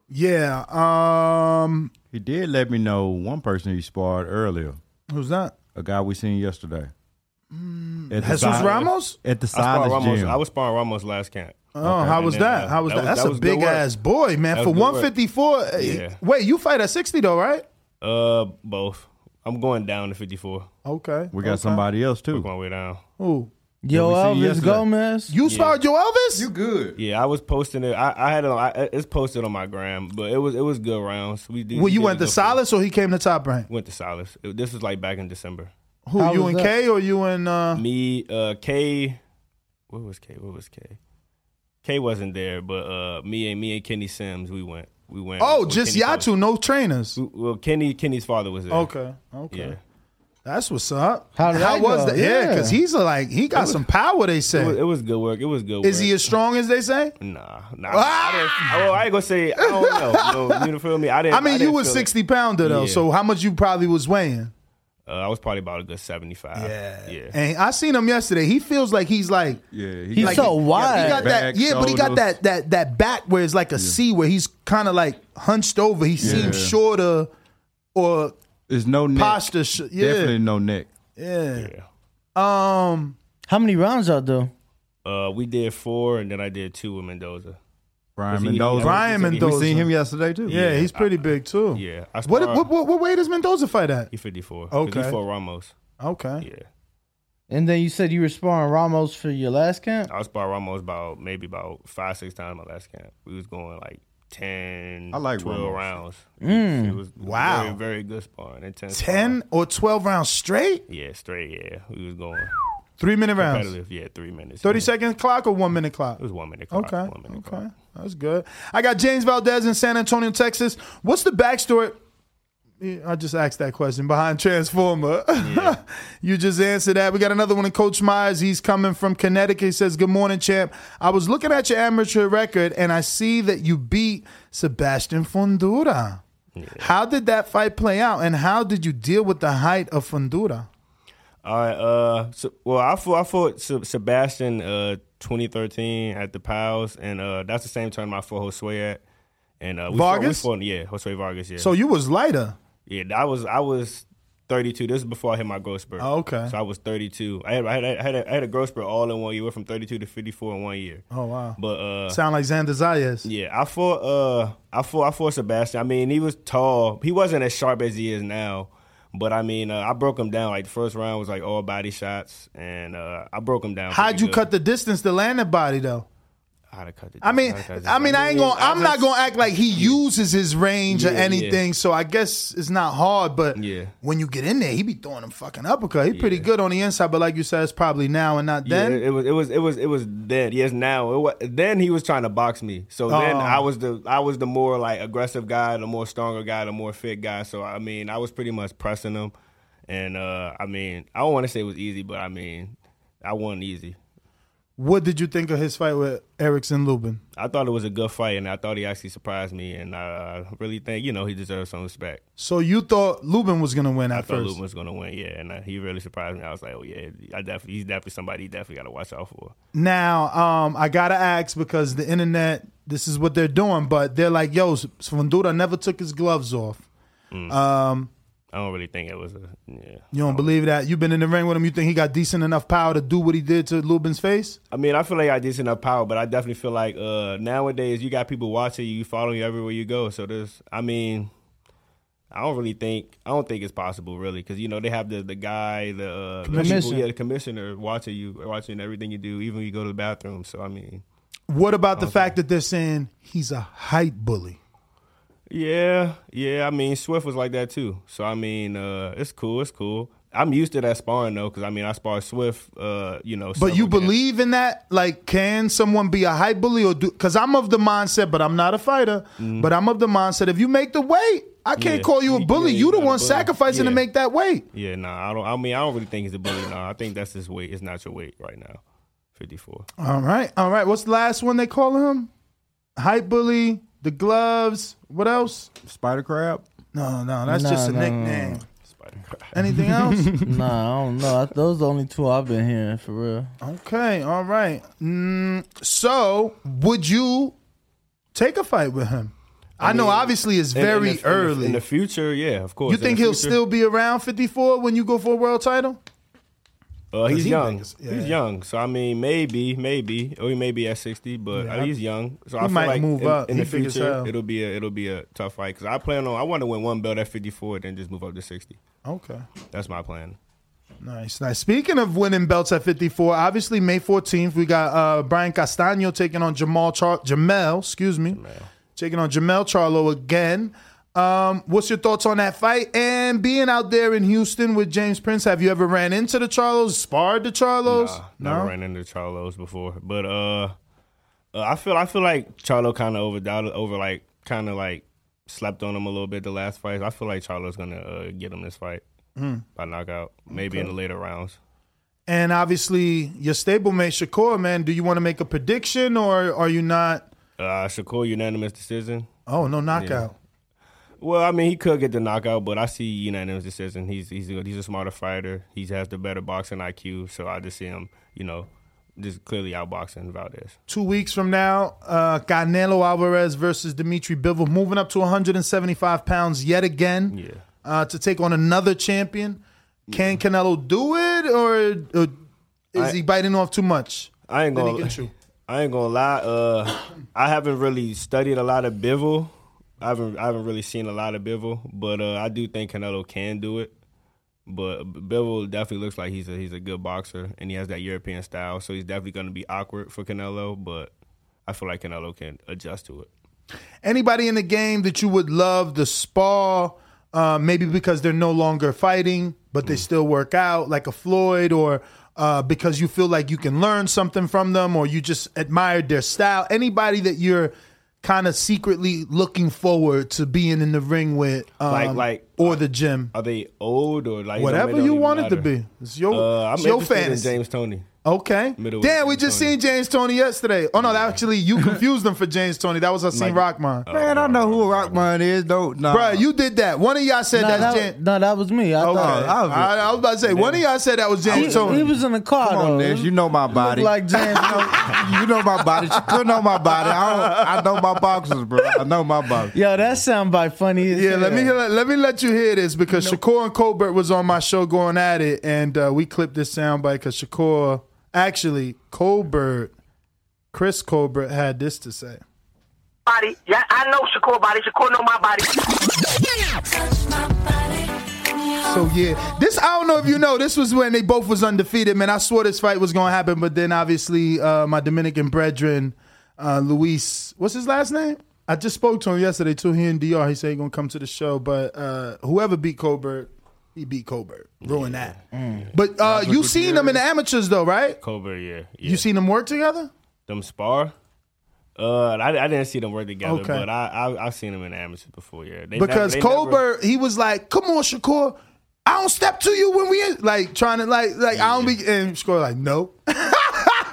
Yeah. Um, He did let me know one person he sparred earlier. who's that? A guy we seen yesterday. Mm, At the Jesus side- Ramos? At the I sparred Silas Ramos. gym. I was sparring Ramos last camp. Oh, how was then, that? uh, How was that? That's that a was good big ass boy, man. That For was good work. 154. uh, Yeah. Wait, you fight at 60 though, right? Uh, both. I'm going down to 54. Okay. We got okay. somebody else too. We're going way down. Who? Yoelvis. Gomez. You sparred Yoelvis? You good? Yeah, I was posting it. I, I had it. On, I, it's posted on my gram, but it was it was good rounds. We did. Well, you did went to good Silas or he came to Top Rank? Went to Silas. It- this was like back in December. Who, How you was and that? K or you and uh Me, uh, K. What was K? What was K? K wasn't there, but uh, me and me and Kenny Sims, we went. We went. Oh, with just Kenny's y'all father. two, no trainers. Well, Kenny Kenny's father was there. Okay. Okay. Yeah. That's what's up. How did that was go? that? Yeah, Yeah. because he's a, like he got was- some power. They It say. was, it was good work. It was good. Work. Is work. he as strong as they say? Nah, nah. I, didn't, well, I ain't gonna say. I don't know. No, *laughs* you feel me? I didn't. I mean, you didn't was feel it. sixty pounder though. Yeah. So how much you probably was weighing? Uh, I was probably about a good seventy-five. Yeah. yeah. And I seen him yesterday. He feels like he's like Yeah, he He's got- so wide. he got that Back, yeah, but he got that that that back where it's like a C where he's kind of like hunched over. He seems shorter or There's no neck. posture. Sh- yeah, Definitely no neck. yeah. Yeah. Um, How many rounds y'all do? Uh, we did four, and then I did two with Mendoza. Brian Was he- Mendoza. Brian We Mendoza. seen him yesterday too. yeah, he's pretty big too. Yeah. I What, sparred- what what what weight does Mendoza fight at? He fifty-four. Okay. He fought Ramos. Okay. Yeah. And then you said you were sparring Ramos for your last camp. I was sparring Ramos about maybe about five six times my last camp. We was going like 10, I like 12 Ramos. rounds. Mm. It was Wow. very, very good sparring. Intense Ten or twelve rounds straight? Yeah, straight. Yeah, we was going Three minute rounds. Yeah, three minutes. Thirty yeah. second clock or one minute clock? It was one minute. Clock, Okay. One minute Okay. clock. That's good. I got James Valdez in San Antonio, Texas. What's the backstory? Yeah, I just asked that question behind *laughs* Transformer. *laughs* you just answered that. We got another one in Coach Myers. He's coming from Connecticut. He says, Good morning, champ. I was looking at your amateur record and I see that you beat Sebastian Fundura. How did that fight play out and how did you deal with the height of Fundura? All right. Uh, so, well, I fought, I fought Sebastian uh 2013 at the Pals, and uh that's the same tournament I fought Josue at. And uh, we Vargas? Fought, we fought, yeah, Josue Vargas. Yeah. So you was lighter. Yeah, I was I was 32. This is before I hit my growth spurt. Oh, okay. So I was 32. I had I had, I had, a, I had a growth spurt all in one year. Went from 32 to 54 in one year. Oh wow. But uh, Sound like Xander Zayas. yeah, I fought uh I fought I fought Sebastian. I mean, he was tall. He wasn't as sharp as he is now. But I mean, uh, I broke him down. Like the first round was like all body shots, and uh, I broke him down. How'd you good. cut the distance to land the body though? To cut I mean, how to cut the- I mean, I ain't gonna. I'm not gonna act like he uses his range or Yeah, anything. So I guess it's not hard. But Yeah. when you get in there, he be throwing them fucking uppercut. He pretty good on the inside, but like you said, it's probably now and not Yeah, then. it was it was it was it was then. Yes, now it was, then he was trying to box me. So then Oh. I was the I was the more like aggressive guy, the more stronger guy, the more fit guy. So I mean, I was pretty much pressing him, and uh, I mean, I don't want to say it was easy, but I mean, I won easy. What did you think of his fight with Erickson Lubin? I thought it was a good fight, and I thought he actually surprised me, and I really think you know he deserves some respect. So you thought Lubin was gonna win I at thought first? Lubin was going to win, yeah, and uh, he really surprised me. I was like, oh yeah, I definitely he's definitely somebody you definitely got to watch out for. Now, um, I gotta ask because the internet, this is what they're doing, but they're like, "Yo, Fundura never took his gloves off." Mm. Um, I don't really think it was a yeah. You don't believe that? You've been in the ring with him. You think he got decent enough power to do what he did to Lubin's face? I mean, I feel like I did enough power, but I definitely feel like uh, nowadays you got people watching you, following you everywhere you go. So there's, I mean, I don't really think, I don't think it's possible really, because you know they have the the guy, the, uh, the people, Commissioner. yeah, the commissioner watching you, watching everything you do, even when you go to the bathroom. So I mean, What about the fact that they're saying he's a height bully? Yeah, yeah. I mean, Swift was like that too. So I mean, uh, it's cool, it's cool. I'm used to that sparring though, because I mean, I spar Swift, uh, you know. But you believe in that? Like, can someone be a height bully or do? Because I'm of the mindset, but I'm not a fighter. But I'm of the mindset if you make the weight, I can't. Yeah. call you a bully. yeah, you the one sacrificing to make that weight. Yeah, nah, I don't. I mean, I don't really think he's a bully. Nah, I think that's his weight. It's not your weight right now. Fifty four. All right, all right. What's the last one they call him? Hype bully. The gloves. What else? Spider crab. No, no, that's Nah, just a nah, nickname. Spider crab. *laughs* Anything *laughs* else? nah, I don't know. Those are the only two I've been hearing for real. Okay, all right. Mm, so, would you take a fight with him? I, know, mean, obviously, it's in- in very the- in the- early. in the future. Yeah, of course. you in think the he'll future. still be around 54 when you go for a world title? Uh, he's he young. big as- He's young. So I mean, maybe, maybe, or he may be at sixty, but Yeah, he's young. So I feel might like move in, up. in He the future. It'll be a it'll be a tough fight because I plan on. I want to win one belt at fifty four, then just move up to sixty. Okay. That's my plan. Nice, nice. Speaking of winning belts at 54, obviously May 14th we got uh, Brian Castano taking on Jamal Char- Jamel, excuse me, taking on Jamel Charlo again. Um, what's your thoughts on that fight and being out there in Houston with James Prince? Have you ever ran into the Charlos, sparred the Charlos? Nah, never ran into Charlos before, but uh, uh, I feel I feel like Charlo kind of overdoubted, over like kind of like slept on him a little bit the last fight. I feel like Charlo's gonna uh, get him this fight Hmm. by knockout, maybe in the later rounds. And obviously your stablemate Shakur, man. Do you want to make a prediction or are you not? Uh, Shakur unanimous decision. Oh no, knockout. Well, I mean, he could get the knockout, but I see unanimous decision. He's he's a, he's a smarter fighter. He has the better boxing IQ, so I just see him, you know, just clearly outboxing Valdez. Two weeks from now, uh, Canelo Alvarez versus Dimitri Bivol, moving up to 175 pounds yet again. Yeah. Uh, to take on another champion. Can Canelo do it, or, or is I- he biting off too much? I ain't gonna. *laughs* I ain't gonna lie. Uh, I haven't really studied a lot of Bivol. I haven't. I haven't really seen a lot of Bivol, but uh, I do think Canelo can do it. But Bivol definitely looks like he's a he's a good boxer, and he has that European style, so he's definitely going to be awkward for Canelo. But I feel like Canelo can adjust to it. Anybody in the game that you would love to spar, uh, maybe because they're no longer fighting, but Mm. they still work out, like a Floyd, or uh, because you feel like you can learn something from them, or you just admired their style. Anybody that you're kind of secretly looking forward to being in the ring with, um, Like- like- or the gym, Are they old or like whatever you want it to be. It's your, Uh, it's your fantasy. James Toney. Okay. Damn, we just Toney. seen James Toney yesterday. Oh no, that actually you *laughs* confused them for James Toney. That was Hasim Rahman. Man, I know who Rahman is, though. Nah. Bruh, you did that. One of y'all said Nah, that's that, James. no, that was me. I Okay. thought I, I was about to say, one of y'all said that was James he, Toney. he was in the car Come on, though. Ness, you know my body. Looked like James. *laughs* you know my body. You could know my body. I, don't, I know my boxers, bro. I know my body. Yo, that soundbite funny. As Yeah, let me hell. hear, let me let you hear this because Shakur and Colbert was on my show going at it, and uh, we clipped this soundbite because Shakur, actually Colbert, Chris Colbert had this to say. Body. Yeah, I know Shakur body. Shakur know my body. So yeah, this I don't know if you know. This was when they both was undefeated. Man, I swore this fight was gonna happen, but then obviously uh, my Dominican brethren, uh, Luis, what's his last name? I just spoke to him yesterday too. He in DR. He said he gonna come to the show, but uh, whoever beat Colbert, he beat Colbert. Ruin that. But uh, you seen them in the amateurs though, right? Colbert, yeah, yeah. You seen them work together? them spar. Uh, I, I didn't see them work together, Okay. but I, I I've seen them in amateurs before. Yeah, They because never- they Colbert, he was like, "Come on, Shakur, I don't step to you when we in-" like trying to like like I don't be." And Shakur like, "No." *laughs*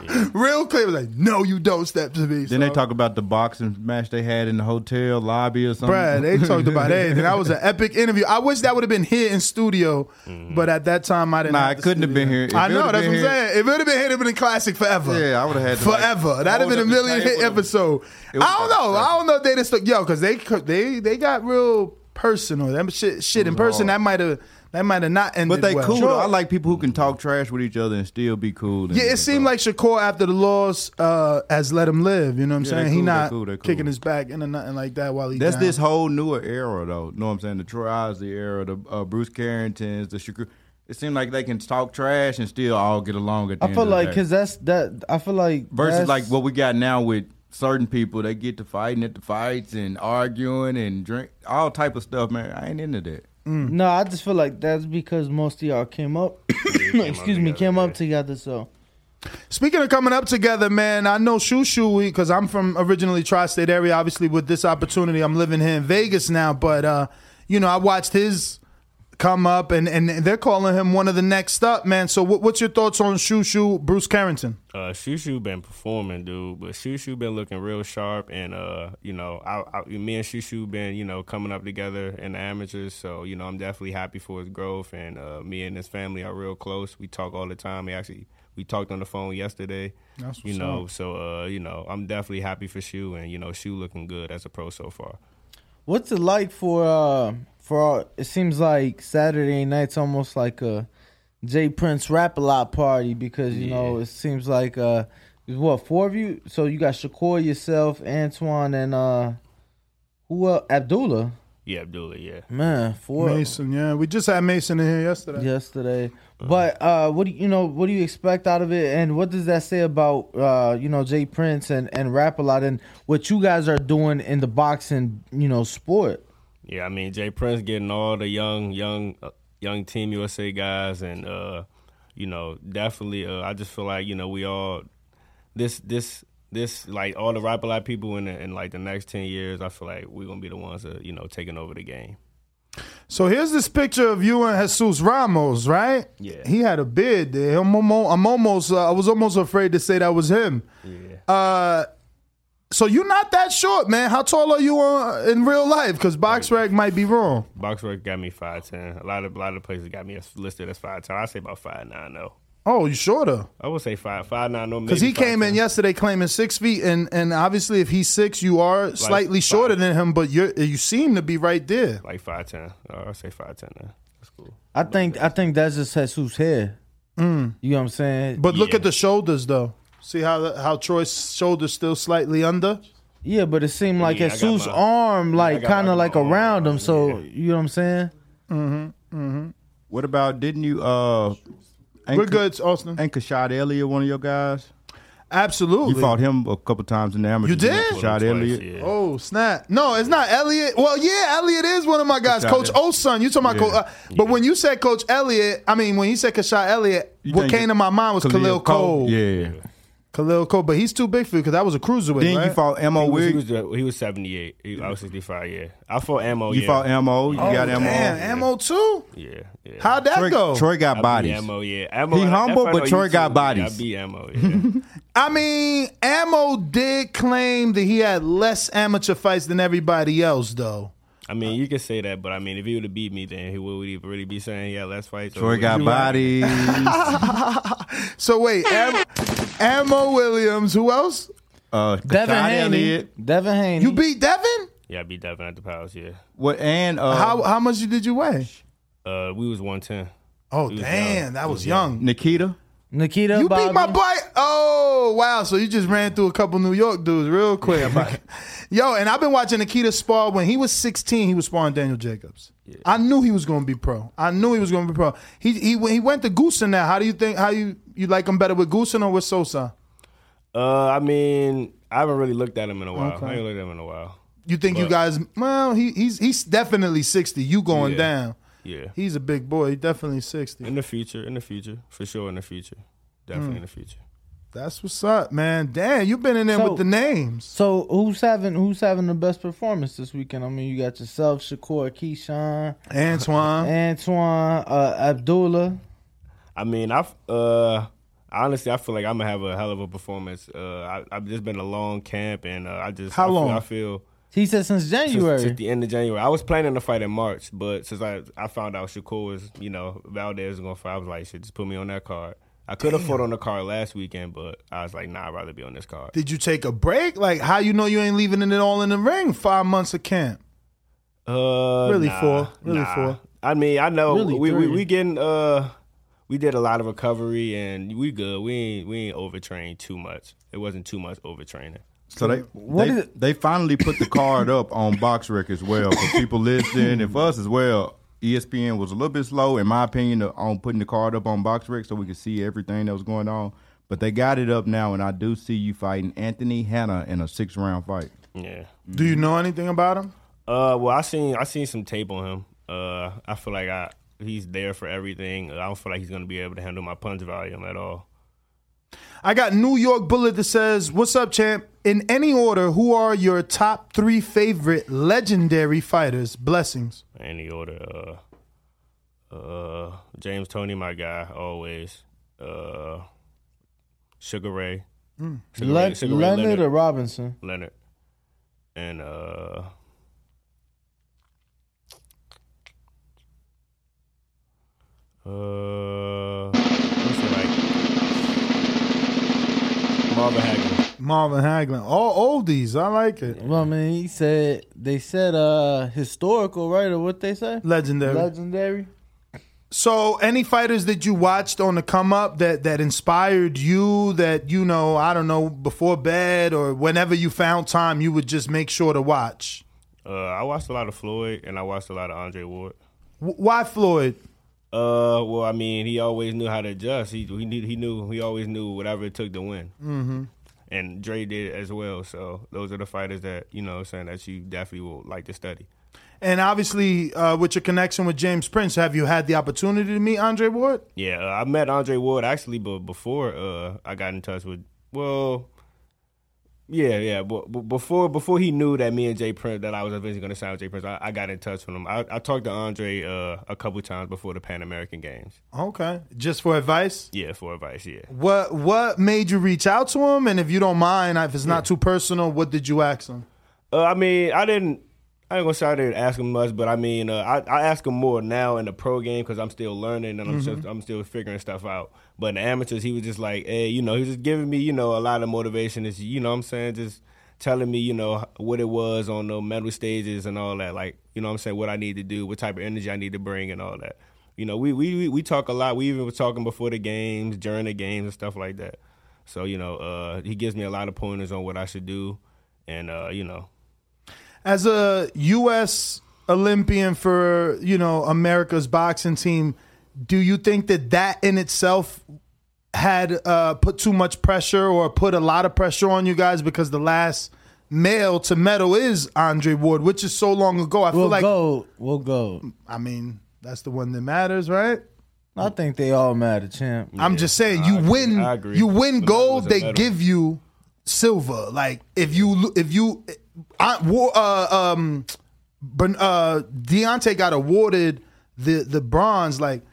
*laughs* Real clear, like, "No, you don't step to me." Then they talk about the boxing match they had in the hotel lobby or something. Brad, they talked about *laughs* everything. That was an epic interview. I wish that would have been here in studio, mm-hmm. but at that time I didn't. Nah, the couldn't have been here. If I know that's what I'm here- saying. If it would have been here, it'd have been a classic forever. Yeah, I would have had forever. That'd have been a million hit episode. I don't know. I don't know if they just yo because they they they got real personal. That shit, shit in person, hard. that might have that might have not ended But they well. cool. though. I like people who can talk trash with each other and still be cool. Yeah, it seemed like Shakur after the loss uh, has let him live. You know what I'm Yeah, saying? He cool, they not cool, cool. kicking his back into nothing like that while he. That's down. this whole newer era, though. You Know what I'm saying? The Troy Isley era, the uh, Bruce Carringtons, the Shakur. It seemed like they can talk trash and still all get along at the I end feel of like because that's that. I feel like versus that's- like what we got now with certain people. They get to fighting at the fights and arguing and drink all type of stuff. Man, I ain't into that. No, I just feel like that's because most of y'all came up. *coughs* *coughs* excuse me, came up together. So Speaking of coming up together, man, I know Shoo Shoo because I'm from originally tri-state area. Obviously, with this opportunity, I'm living here in Vegas now. But uh, you know, I watched his come up, and and they're calling him one of the next up, man. So, what, what's your thoughts on Shoo Shoo, Bruce Carrington? Uh, Shushu been performing, dude, but Shushu been looking real sharp, and uh, you know, I, I, me and Shushu been, you know, coming up together in the amateurs. So, you know, I'm definitely happy for his growth, and uh, me and his family are real close. We talk all the time. We actually we talked on the phone yesterday. That's you know, up. so uh, you know, I'm definitely happy for Shu, and you know, Shu looking good as a pro so far. What's it like for uh for it seems like Saturday night's almost like a J Prince rap a lot party because you know it seems like uh what four of you? So you got Shakur yourself Antoine and uh who uh, Abdullah. Yeah, Abdullah, yeah. man four Mason, yeah, we just had Mason in here yesterday. yesterday. But uh what do you, you know what do you expect out of it? And what does that say about uh you know J Prince and and rap a lot and what you guys are doing in the boxing you know sport Yeah, I mean J Prince getting all the young, young, uh, young Team USA guys, and uh, you know, definitely. Uh, I just feel like you know we all this this this like all the rap a lot people in the, in like the next ten years. I feel like we're gonna be the ones that you know taking over the game. So here's this picture of you and Jesus Ramos, right? Yeah. He had a beard. I'm almost, I'm almost uh, I was almost afraid to say that was him. Yeah. Uh, so you're not that short, man. How tall are you uh, in real life? Because box BoxRec might be wrong. BoxRec got me five ten. A lot of a lot of places got me listed as five ten. I say about five nine though. Oh, you shorter? I would say five five nine. No, Because he came in yesterday claiming six feet, and and obviously if he's six, you are slightly shorter than him, but you you seem to be right there. like five ten. Uh, I say five ten. Now. That's cool. I think I think that's just Jesus hair. Mm. You know what I'm saying? But look at the shoulders, though. See how the- how Troy's shoulders still slightly under. Yeah, but it seemed like Yeah, I got Jesus' my- arm, like kind of like around him. So you know what I'm saying? Mm-hmm. Mm-hmm. What about didn't you? uh We're good, Austin. Ain't Kashad Elliott one of your guys? Absolutely. You fought him a couple times in the amateur. You did? Kashad Elliott. Oh snap! No, it's not Elliot. Well, yeah, Elliot is one of my guys. Coach Elliott. Osun. You talking about? Yeah. Coach, uh, But when you said Coach Elliott, I mean when you said Kashad Elliott, You what came to my mind was Khalil, Coe. Yeah. Khalil Coe, but he's too big for you because that was a cruiserweight. Then you fought Mo He was, he was, he was 78. He, I was 65, yeah. I fought Ammo, You yeah. fought Ammo. You Oh, got Ammo. damn, ammo too. Yeah, yeah. How'd that Troy, go? Troy got I bodies. Ammo, yeah. Ammo, He humble, but Troy got YouTube, bodies. Yeah, I beat Ammo, yeah. *laughs* I mean, Ammo did claim that he had less amateur fights than everybody else, though. I mean, you could say that, but I mean, if he would have beat me, then he would he really be saying "Yeah, let's fight." or Troy got he- bodies. *laughs* so wait, Am- Ammo Williams. Who else? Uh, Devin Kashad Haney. Elliott. Devin Haney. You beat Devin? Yeah, I beat Devin at the Palace, yeah. What and uh, how how much did you weigh? Uh, we was 110. Oh We damn, young. that We was young. Nikita. Nikita, You Bobby. beat my boy. Oh wow! So you just ran through a couple New York dudes real quick. *laughs* Yo, and I've been watching Nikita spar. When he was 16, he was sparring Daniel Jacobs. I knew he was going to be pro. I knew he was going to be pro. He he he went to Goossen now. How do you think? How you you like him better with Goossen or with Sosa? Uh, I mean, I haven't really looked at him in a while. Okay. I ain't looked at him in a while. You think you guys? Well, he he's he's definitely 60. You going Yeah. down? Yeah. He's a big boy. He definitely 60. In the future, in the future, for sure, in the future, definitely Mm. in the future. That's what's up, man. Damn, you've been in there So- with the names. So who's having who's having the best performance this weekend? I mean, you got yourself, Shakur, Keyshawn, Antoine, Antoine, uh, Abdullah. I mean, I've uh honestly, I feel like I'm gonna have a hell of a performance. Uh, I, I've just been a long camp, and uh, I just How I feel, long? I feel He said since January. Since, since the end of January. I was planning to fight in March, but since I I found out Shakur was, you know, Valdez was gonna fight, I was like, shit, just put me on that card. I could have fought on the card last weekend, but I was like, nah, I'd rather be on this card. Did you take a break? Like, how you know you ain't leaving it all in the ring? Five months of camp. Uh, Really nah, four. Really nah. four. I mean, I know Really we, we we getting uh we did a lot of recovery and we good. We ain't we ain't overtrained too much. It wasn't too much overtraining. So they What they, is they finally put the card up on BoxRec as well for people listening and for us as well. ESPN was a little bit slow, in my opinion, on putting the card up on BoxRec so we could see everything that was going on. But they got it up now, and I do see you fighting Anthony Hanna in a six round fight. Yeah. Do you know anything about him? Uh, well, I seen I seen some tape on him. Uh, I feel like I he's there for everything. I don't feel like he's gonna be able to handle my punch volume at all. I got New York Bullet that says, "What's up, champ? In any order, who are your top three favorite legendary fighters? Blessings." Any order. Uh, uh, James Toney, my guy, always. Uh, Sugar Ray. Mm. Sugar Le- Ray- Sugar Ray Leonard or Robinson? Leonard. And uh uh what's it like? Marvin Hagler. Marvin Hagler. All oldies. I like it. Well, I mean, he said they said uh historical, right, or what they say? Legendary. Legendary. So, any fighters that you watched on the come up that that inspired you, that you know, I don't know, before bed or whenever you found time, you would just make sure to watch. Uh I watched a lot of Floyd and I watched a lot of Andre Ward. W- why Floyd? Uh well I mean he always knew how to adjust. He he knew he knew he always knew whatever it took to win. Mm-hmm. And Dre did as well. So those are the fighters that you know saying that you definitely will like to study. And obviously, uh, with your connection with James Prince, have you had the opportunity to meet Andre Ward? Yeah, uh, I met Andre Ward actually, but before uh, I got in touch with well, yeah, yeah, but, but before before he knew that me and J Prince that I was eventually going to sign with J Prince, I, I got in touch with him. I, I talked to Andre uh, a couple times before the Pan American Games. Okay, just for advice. Yeah, for advice. Yeah. What What made you reach out to him? And if you don't mind, if it's not too personal, what did you ask him? Uh, I mean, I didn't. I ain't gonna say I didn't ask him much, but I mean, uh, I, I ask him more now in the pro game because I'm still learning and I'm Mhm. still, I'm still figuring stuff out. But in the amateurs, he was just like, hey, you know, he was just giving me, you know, a lot of motivation. Is you know, what I'm saying, just telling me, you know, what it was on the medal stages and all that. Like, you know, what I'm saying what I need to do, what type of energy I need to bring, and all that. You know, we we we- we talk a lot. We even were talking before the games, during the games, and stuff like that. So you know, uh, he gives me a lot of pointers on what I should do, and uh, you know, As a U.S. Olympian for you know America's boxing team, do you think that that in itself had uh, put too much pressure or put a lot of pressure on you guys because the last male to medal is Andre Ward, which is so long ago. I feel We'll like go. We'll go. I mean, that's the one that matters, right? I think they all matter, champ. I'm just saying, you win, you win gold, they give you silver. Like if you if you, War- uh, um, Bern- uh, Deontay got awarded the the bronze. Like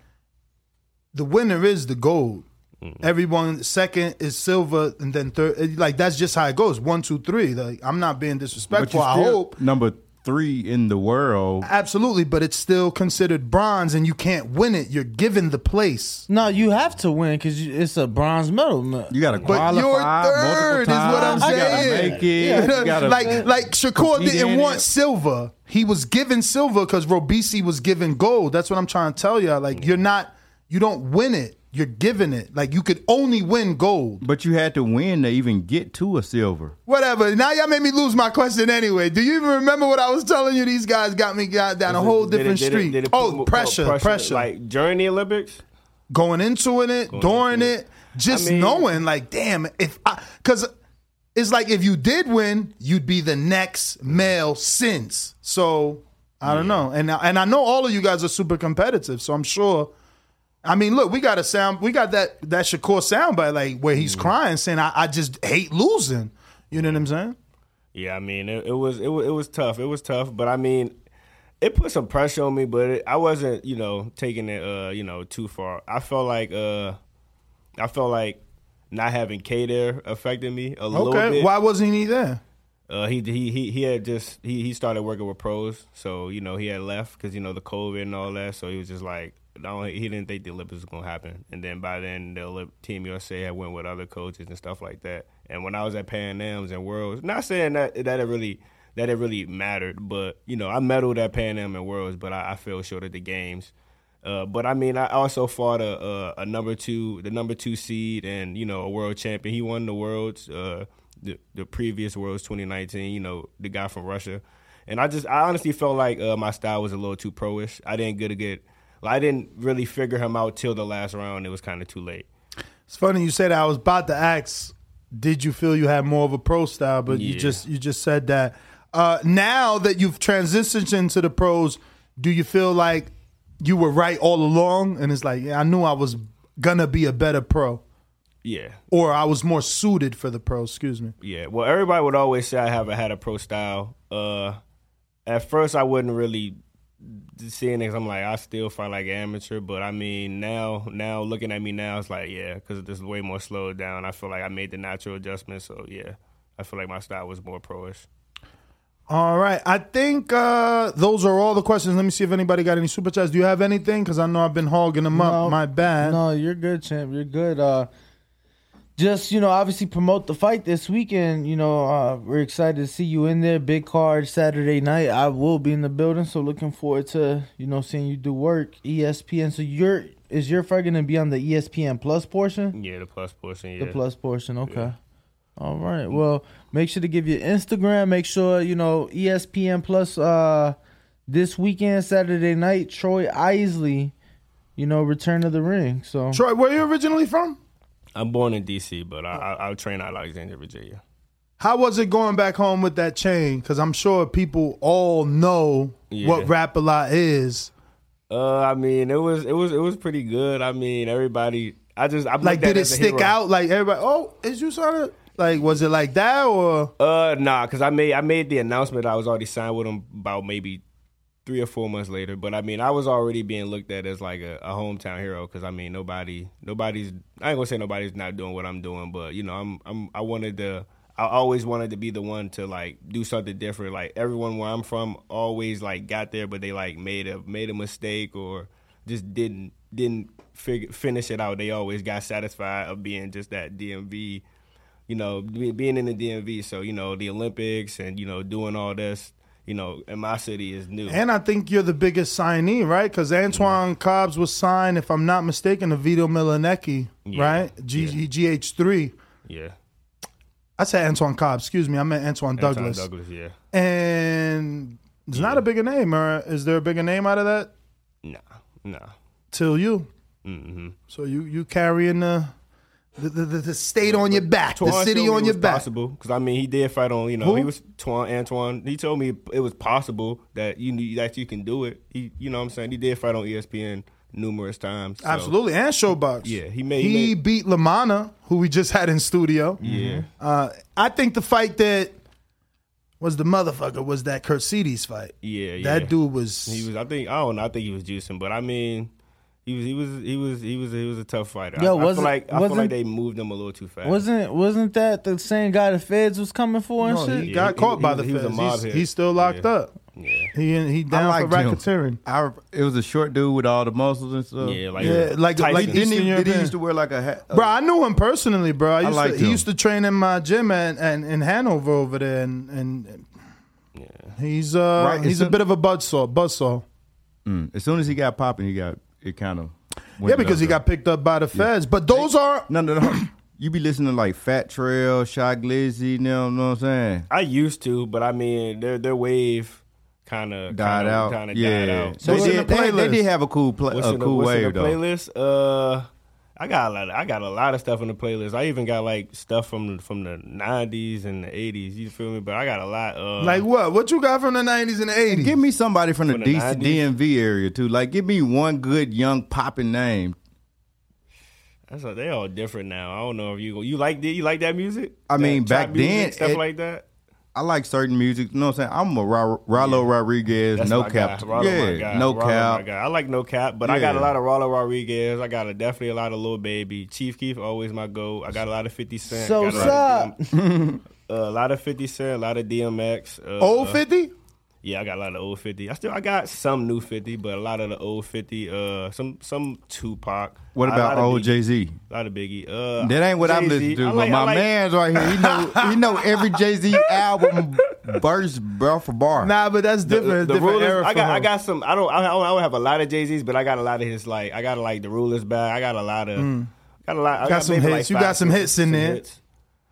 the winner is the gold. Mm-hmm. Everyone second is silver, and then third. Like that's just how it goes. One, two, three. Like I'm not being disrespectful. I hope number three in the world. absolutely, but it's still considered bronze, and you can't win it. You're given the place. No, you have to win because it's a bronze medal. You got to But qualify you're third, is what I'm times. You gotta saying. make it. You gotta like like Shakur didn't in want it. silver. He was given silver because Robeisy was given gold. That's what I'm trying to tell you. Like you're not, you don't win it. You're giving it. Like you could only win gold. But you had to win to even get to a silver. Whatever. Now y'all made me lose my question anyway. Do you even remember what I was telling you? These guys got me got down a whole Did it- different did street. did it oh, put- pressure, pressure, Like during the Olympics, going into it, during it, just I mean- knowing like, damn, if I, because it's like if you did win, you'd be the next male since. So I don't know, and and I know all of you guys are super competitive, so I'm sure. I mean, look, we got a sound, we got that that Shakur soundbite like where he's crying, saying, I, "I just hate losing." You know what I'm saying? Yeah, I mean, it, it was it was it was tough. It was tough, but I mean, it put some pressure on me. But it, I wasn't, you know, taking it, uh, you know, too far. I felt like, uh, I felt like not having K there affected me a little bit. why wasn't he there? Uh, he he he he had just he he started working with pros, so you know he had left because you know the COVID and all that. So he was just like, he didn't think the Olympics was gonna happen. And then by then the Team USA had went with other coaches and stuff like that. And when I was at Pan Am's and Worlds, not saying that that it really that it really mattered. But you know, I medaled at Pan Am and Worlds, but I, I fell short at the games. Uh, but I mean, I also fought a, a, a number two, the number two seed, and you know, a world champion. He won the worlds, uh, the the previous worlds, 2019. You know, the guy from Russia, and I just, I honestly felt like uh, my style was a little too pro-ish. I didn't get a get, I didn't really figure him out till the last round. It was kind of too late. It's funny you said that. I was about to ask, did you feel you had more of a pro style? But you just you just said that. Uh, now that you've transitioned into the pros, do you feel like you were right all along? And it's like, yeah, I knew I was gonna be a better pro, Yeah. or I was more suited for the pro. Excuse me. Yeah, well, everybody would always say I haven't had a pro style. Uh, at first, I wouldn't really see it 'cause I'm like, I still fight like amateur. But I mean, now, now looking at me now, it's like, yeah, because this is way more slowed down. I feel like I made the natural adjustment. So yeah, I feel like my style was more pro-ish. All right, I think uh, those are all the questions. Let me see if anybody got any super chats. Do you have anything? Because I know I've been hogging them up. My bad. No, you're good, champ. You're good. Uh, just you know, obviously promote the fight this weekend. You know, uh, we're excited to see you in there. Big card Saturday night. I will be in the building, so looking forward to you know seeing you do work. ESPN. So your is your fight gonna be on the ESPN Plus portion? Yeah, the plus portion. Yeah, The plus portion. Okay. All right. Well, make sure to give your Instagram. Make sure you know ESPN Plus. Uh, this weekend, Saturday night, Troy Isley. You know, return to the ring. So Troy, where you originally from? I'm born in D.C., but I, I, I train at Alexandria, Virginia. How was it going back home with that chain? Because I'm sure people all know Yeah. what Rap a Lot is. Uh, I mean, it was it was it was pretty good. I mean, everybody. I just I Like, did it stick hero. out? Like everybody, oh, is you trying to like? Was it like that or? Uh, nah, because I made I made the announcement. I was already signed with them about maybe three or four months later. But I mean, I was already being looked at as like a, a hometown hero because I mean, nobody, nobody's. I ain't gonna say nobody's not doing what I'm doing, but you know, I'm I'm I wanted to. I always wanted to be the one to like do something different. Like everyone where I'm from always like got there, but they like made a made a mistake or just didn't didn't figure, finish it out. They always got satisfied of being just that DMV you know, be- being in the DMV. So, you know, the Olympics and, you know, doing all this, you know, in my city is new. And I think you're the biggest signee, right? Because Antoine Cobbs was signed, if I'm not mistaken, to Vito Mielnicki, Yeah. right? G- GH3. yeah. I said Antoine Cobbs. Excuse me, I meant Antoine Anton Douglas. Douglas, yeah. And it's not a bigger name, or is there a bigger name out of that? Nah, nah. Till you. Mm-hmm. So you you carrying the the, the, the, state on your back, the city on your was back. Possible because I mean he did fight on you know Who? he was Twan Antoine. He told me it was possible that you knew that you can do it. He you know what I'm saying he did fight on ESPN numerous times. so- Absolutely, and Showbox. Yeah, he made- He, he beat Lamana, who we just had in studio. Yeah. Uh, I think the fight that was the motherfucker was that Khurtsidze fight. Yeah, yeah. That dude was. He was. I think. I don't know. I think he was juicing, but I mean, he was. He was. He was. He was. He was a tough fighter. Yo, I, I feel wasn't- like. I wasn't- like they moved him a little too fast. wasn't wasn't that the same guy the feds was coming for and No, shit? he got he- caught he by was- the he was a feds. mob He's, hit. he's still locked Yeah. up. He he down I for liked racketeering. I, it was a short dude with all the muscles and stuff. Yeah, like Yeah, like like Didn't he, did he used to wear like a hat? Bro, I knew him personally, bro. I I used liked to, he him. used to train in my gym and, and in Hanover over there, and, and he's uh Right, he's as a bit of a buzzsaw, buzzsaw. Mm. As soon as he got popping, he got it kind of. Yeah, because he got picked up by the feds. But those are no, no, no. *clears throat* you be listening to like Fat Trel, Shy Glizzy, you know, know what I'm saying? I used to, but I mean, their their wave kind of Died out. Kind of yeah, died out. They, did, the they, they did have a cool, play, a in the, cool what's wave the though. playlist? Uh, I got a lot. Of, I got a lot of stuff in the playlist. I even got like stuff from the, from the '90s and the '80s. You feel me? But I got a lot. Uh, like what? What you got from the nineties and the eighties? Give me somebody from the, From the DC DMV area too. Like, give me one good young popping name. That's a, they all different now. I don't know if you you like you like that music. I That mean, trap back music, then, stuff it- like that. I like certain music. You know what I'm saying? I'm a Ra- Rylo Rodriguez, That's no my cap. Guy. Rylo, my yeah, guy. no Rylo, my cap. guy. I like no cap, but I got a lot of Rylo Rodriguez. I got a, definitely a lot of Lil Baby. Chief Keef always my go. I got a lot of Fifty Cent. So got a lot of *laughs* uh, a lot of Fifty Cent, a lot of DMX. Uh, Old fifty? Yeah, I got a lot of old fifty. I still I got some new fifty, but a lot of the old fifty. Uh, some some Tupac. What about old Jay Z? A lot of Biggie. Uh, That ain't what I'm Jay-Z. listening to. I but my like- man's right here. He know he know every Jay Z *laughs* album verse bar for bar. Nah, but that's different. The, the different rulers, I for got, I got some. I don't, I don't, I don't have a lot of Jay Z's, but I got a lot of his. Like, I got like the rulers back. I got a lot of, Mm. got a lot. I Got some hits. Like You got some hits in some there. hits.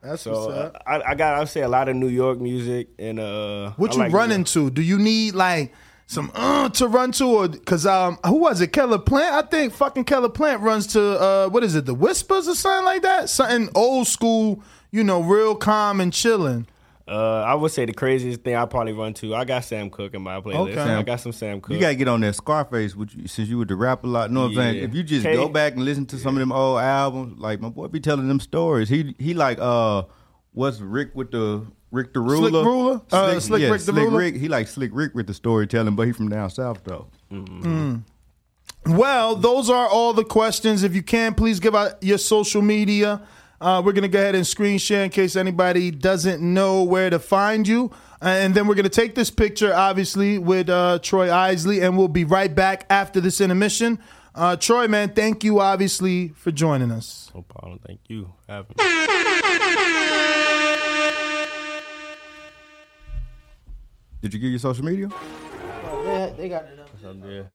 That's so what's uh, up. I, I got, I would say a lot of New York music and uh. What I you like run into? Do you need like some uh to run to, or because um who was it? Caleb Plant? I think fucking Caleb Plant runs to uh what is it? The Whispers or something like that? Something old school, you know, real calm and chilling. Uh, I would say the craziest thing I probably run to. I got Sam Cooke in my playlist. Okay. I got some Sam Cooke. You gotta get on that Scarface, which you, since you would the rap a lot. Know what I'm saying? If you just K- go back and listen to some of them old albums, like my boy be telling them stories. He he like uh, what's Rick with the Rick the Slick ruler? Ruler? Uh, Slick yeah, Rick the Slick Ruler? Rick. He like Slick Rick with the storytelling, but he from down south though. Mm. Well, those are all the questions. If you can, please give out your social media. Uh, we're going to go ahead and screen share in case anybody doesn't know where to find you. And then we're going to take this picture, obviously, with uh, Troy Isley, and we'll be right back after this intermission. Uh, Troy, man, thank you, obviously, for joining us. No problem. Thank you. for. Did you get your social media? They, they got it up. What's up there?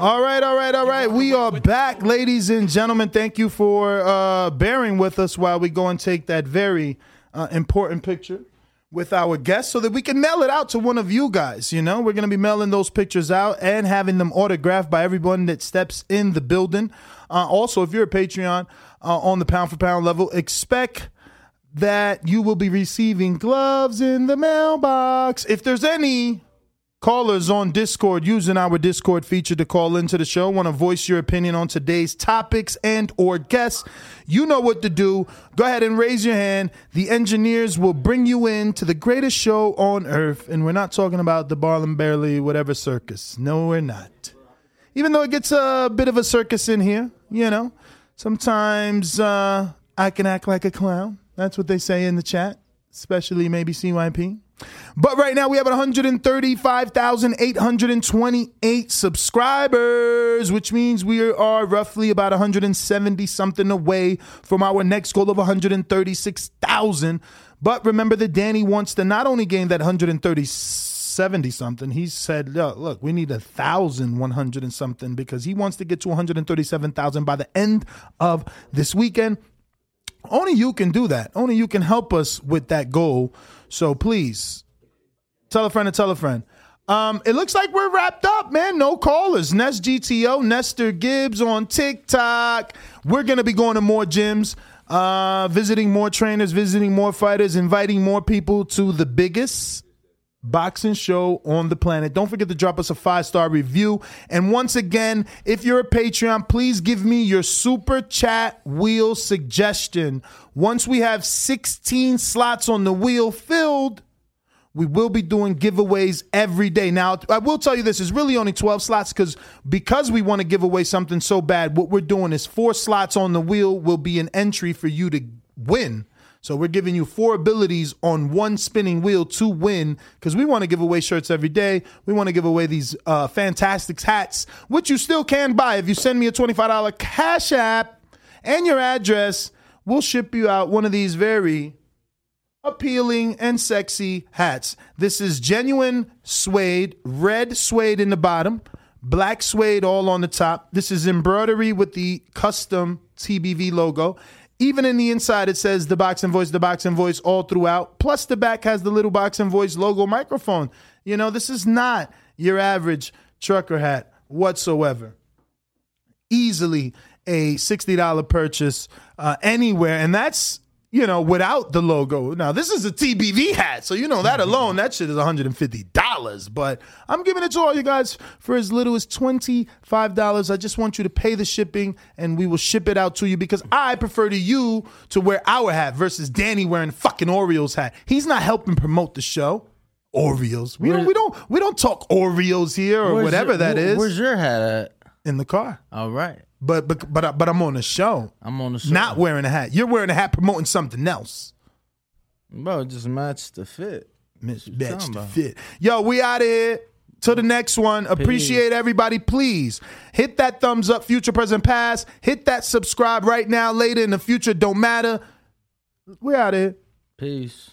All right, all right, all right. We are back, ladies and gentlemen. Thank you for uh, bearing with us while we go and take that very uh, important picture with our guests so that we can mail it out to one of you guys. You know, we're going to be mailing those pictures out and having them autographed by everyone that steps in the building. Uh, also, if you're a Patreon uh, on the pound for pound level, expect that you will be receiving gloves in the mailbox. If there's any callers on Discord using our Discord feature to call into the show, want to voice your opinion on today's topics and or guests, you know what to do. Go ahead and raise your hand. The engineers will bring you in to the greatest show on earth, and we're not talking about the Barlum Barely whatever circus. No, we're not. Even though it gets a bit of a circus in here, you know, sometimes uh, I can act like a clown. That's what they say in the chat, especially maybe CYP. But right now we have 135,828 subscribers, which means we are roughly about 170 something away from our next goal of 136,000. But remember that Danny wants to not only gain that 130 70 something, he said, look, look, we need a thousand one hundred and something because he wants to get to 137,000 by the end of this weekend. Only you can do that. Only you can help us with that goal. So please tell a friend to tell a friend. Um, it looks like we're wrapped up, man. No callers. Nest GTO, Nestor Gibbs on TikTok. We're gonna be going to more gyms, uh, visiting more trainers, visiting more fighters, inviting more people to the biggest boxing show on the planet. Don't forget to drop us a five star review. And once again, if you're a Patreon, please give me your super chat wheel suggestion. Once we have 16 slots on the wheel filled, we will be doing giveaways every day. Now, I will tell you this is really only 12 slots because because we want to give away something so bad, what we're doing is four slots on the wheel will be an entry for you to win. So we're giving you four abilities on one spinning wheel to win because we want to give away shirts every day. We want to give away these uh, fantastic hats, which you still can buy if you send me a $25 cash app and your address. We'll ship you out one of these very appealing and sexy hats. This is genuine suede, red suede in the bottom, black suede all on the top. This is embroidery with the custom TBV logo. Even in the inside, it says the boxing voice, the boxing voice all throughout. Plus, the back has the little boxing voice logo microphone. You know, this is not your average trucker hat whatsoever. Easily a $60 purchase uh, anywhere. And that's, you know, without the logo. Now, this is a TBV hat. So, you know, that mm-hmm. alone, that shit is $150. But I'm giving it to all you guys for as little as $25. I just want you to pay the shipping and we will ship it out to you because I prefer to you to wear our hat versus Danny wearing fucking Orioles hat. He's not helping promote the show. Oreos. We don't we don't we don't talk Oreos here or Where's whatever your- that wh- is. Where's your hat at? In the car. All right. But but but but I'm on the show. I'm on the show. Not wearing a hat. You're wearing a hat promoting something else. Bro, just match the fit. You the fit. Yo, we out of here. To the next one. Appreciate everybody. Please hit that thumbs up, future, present, past. Hit that subscribe right now, later in the future. Don't matter. We out of here. Peace.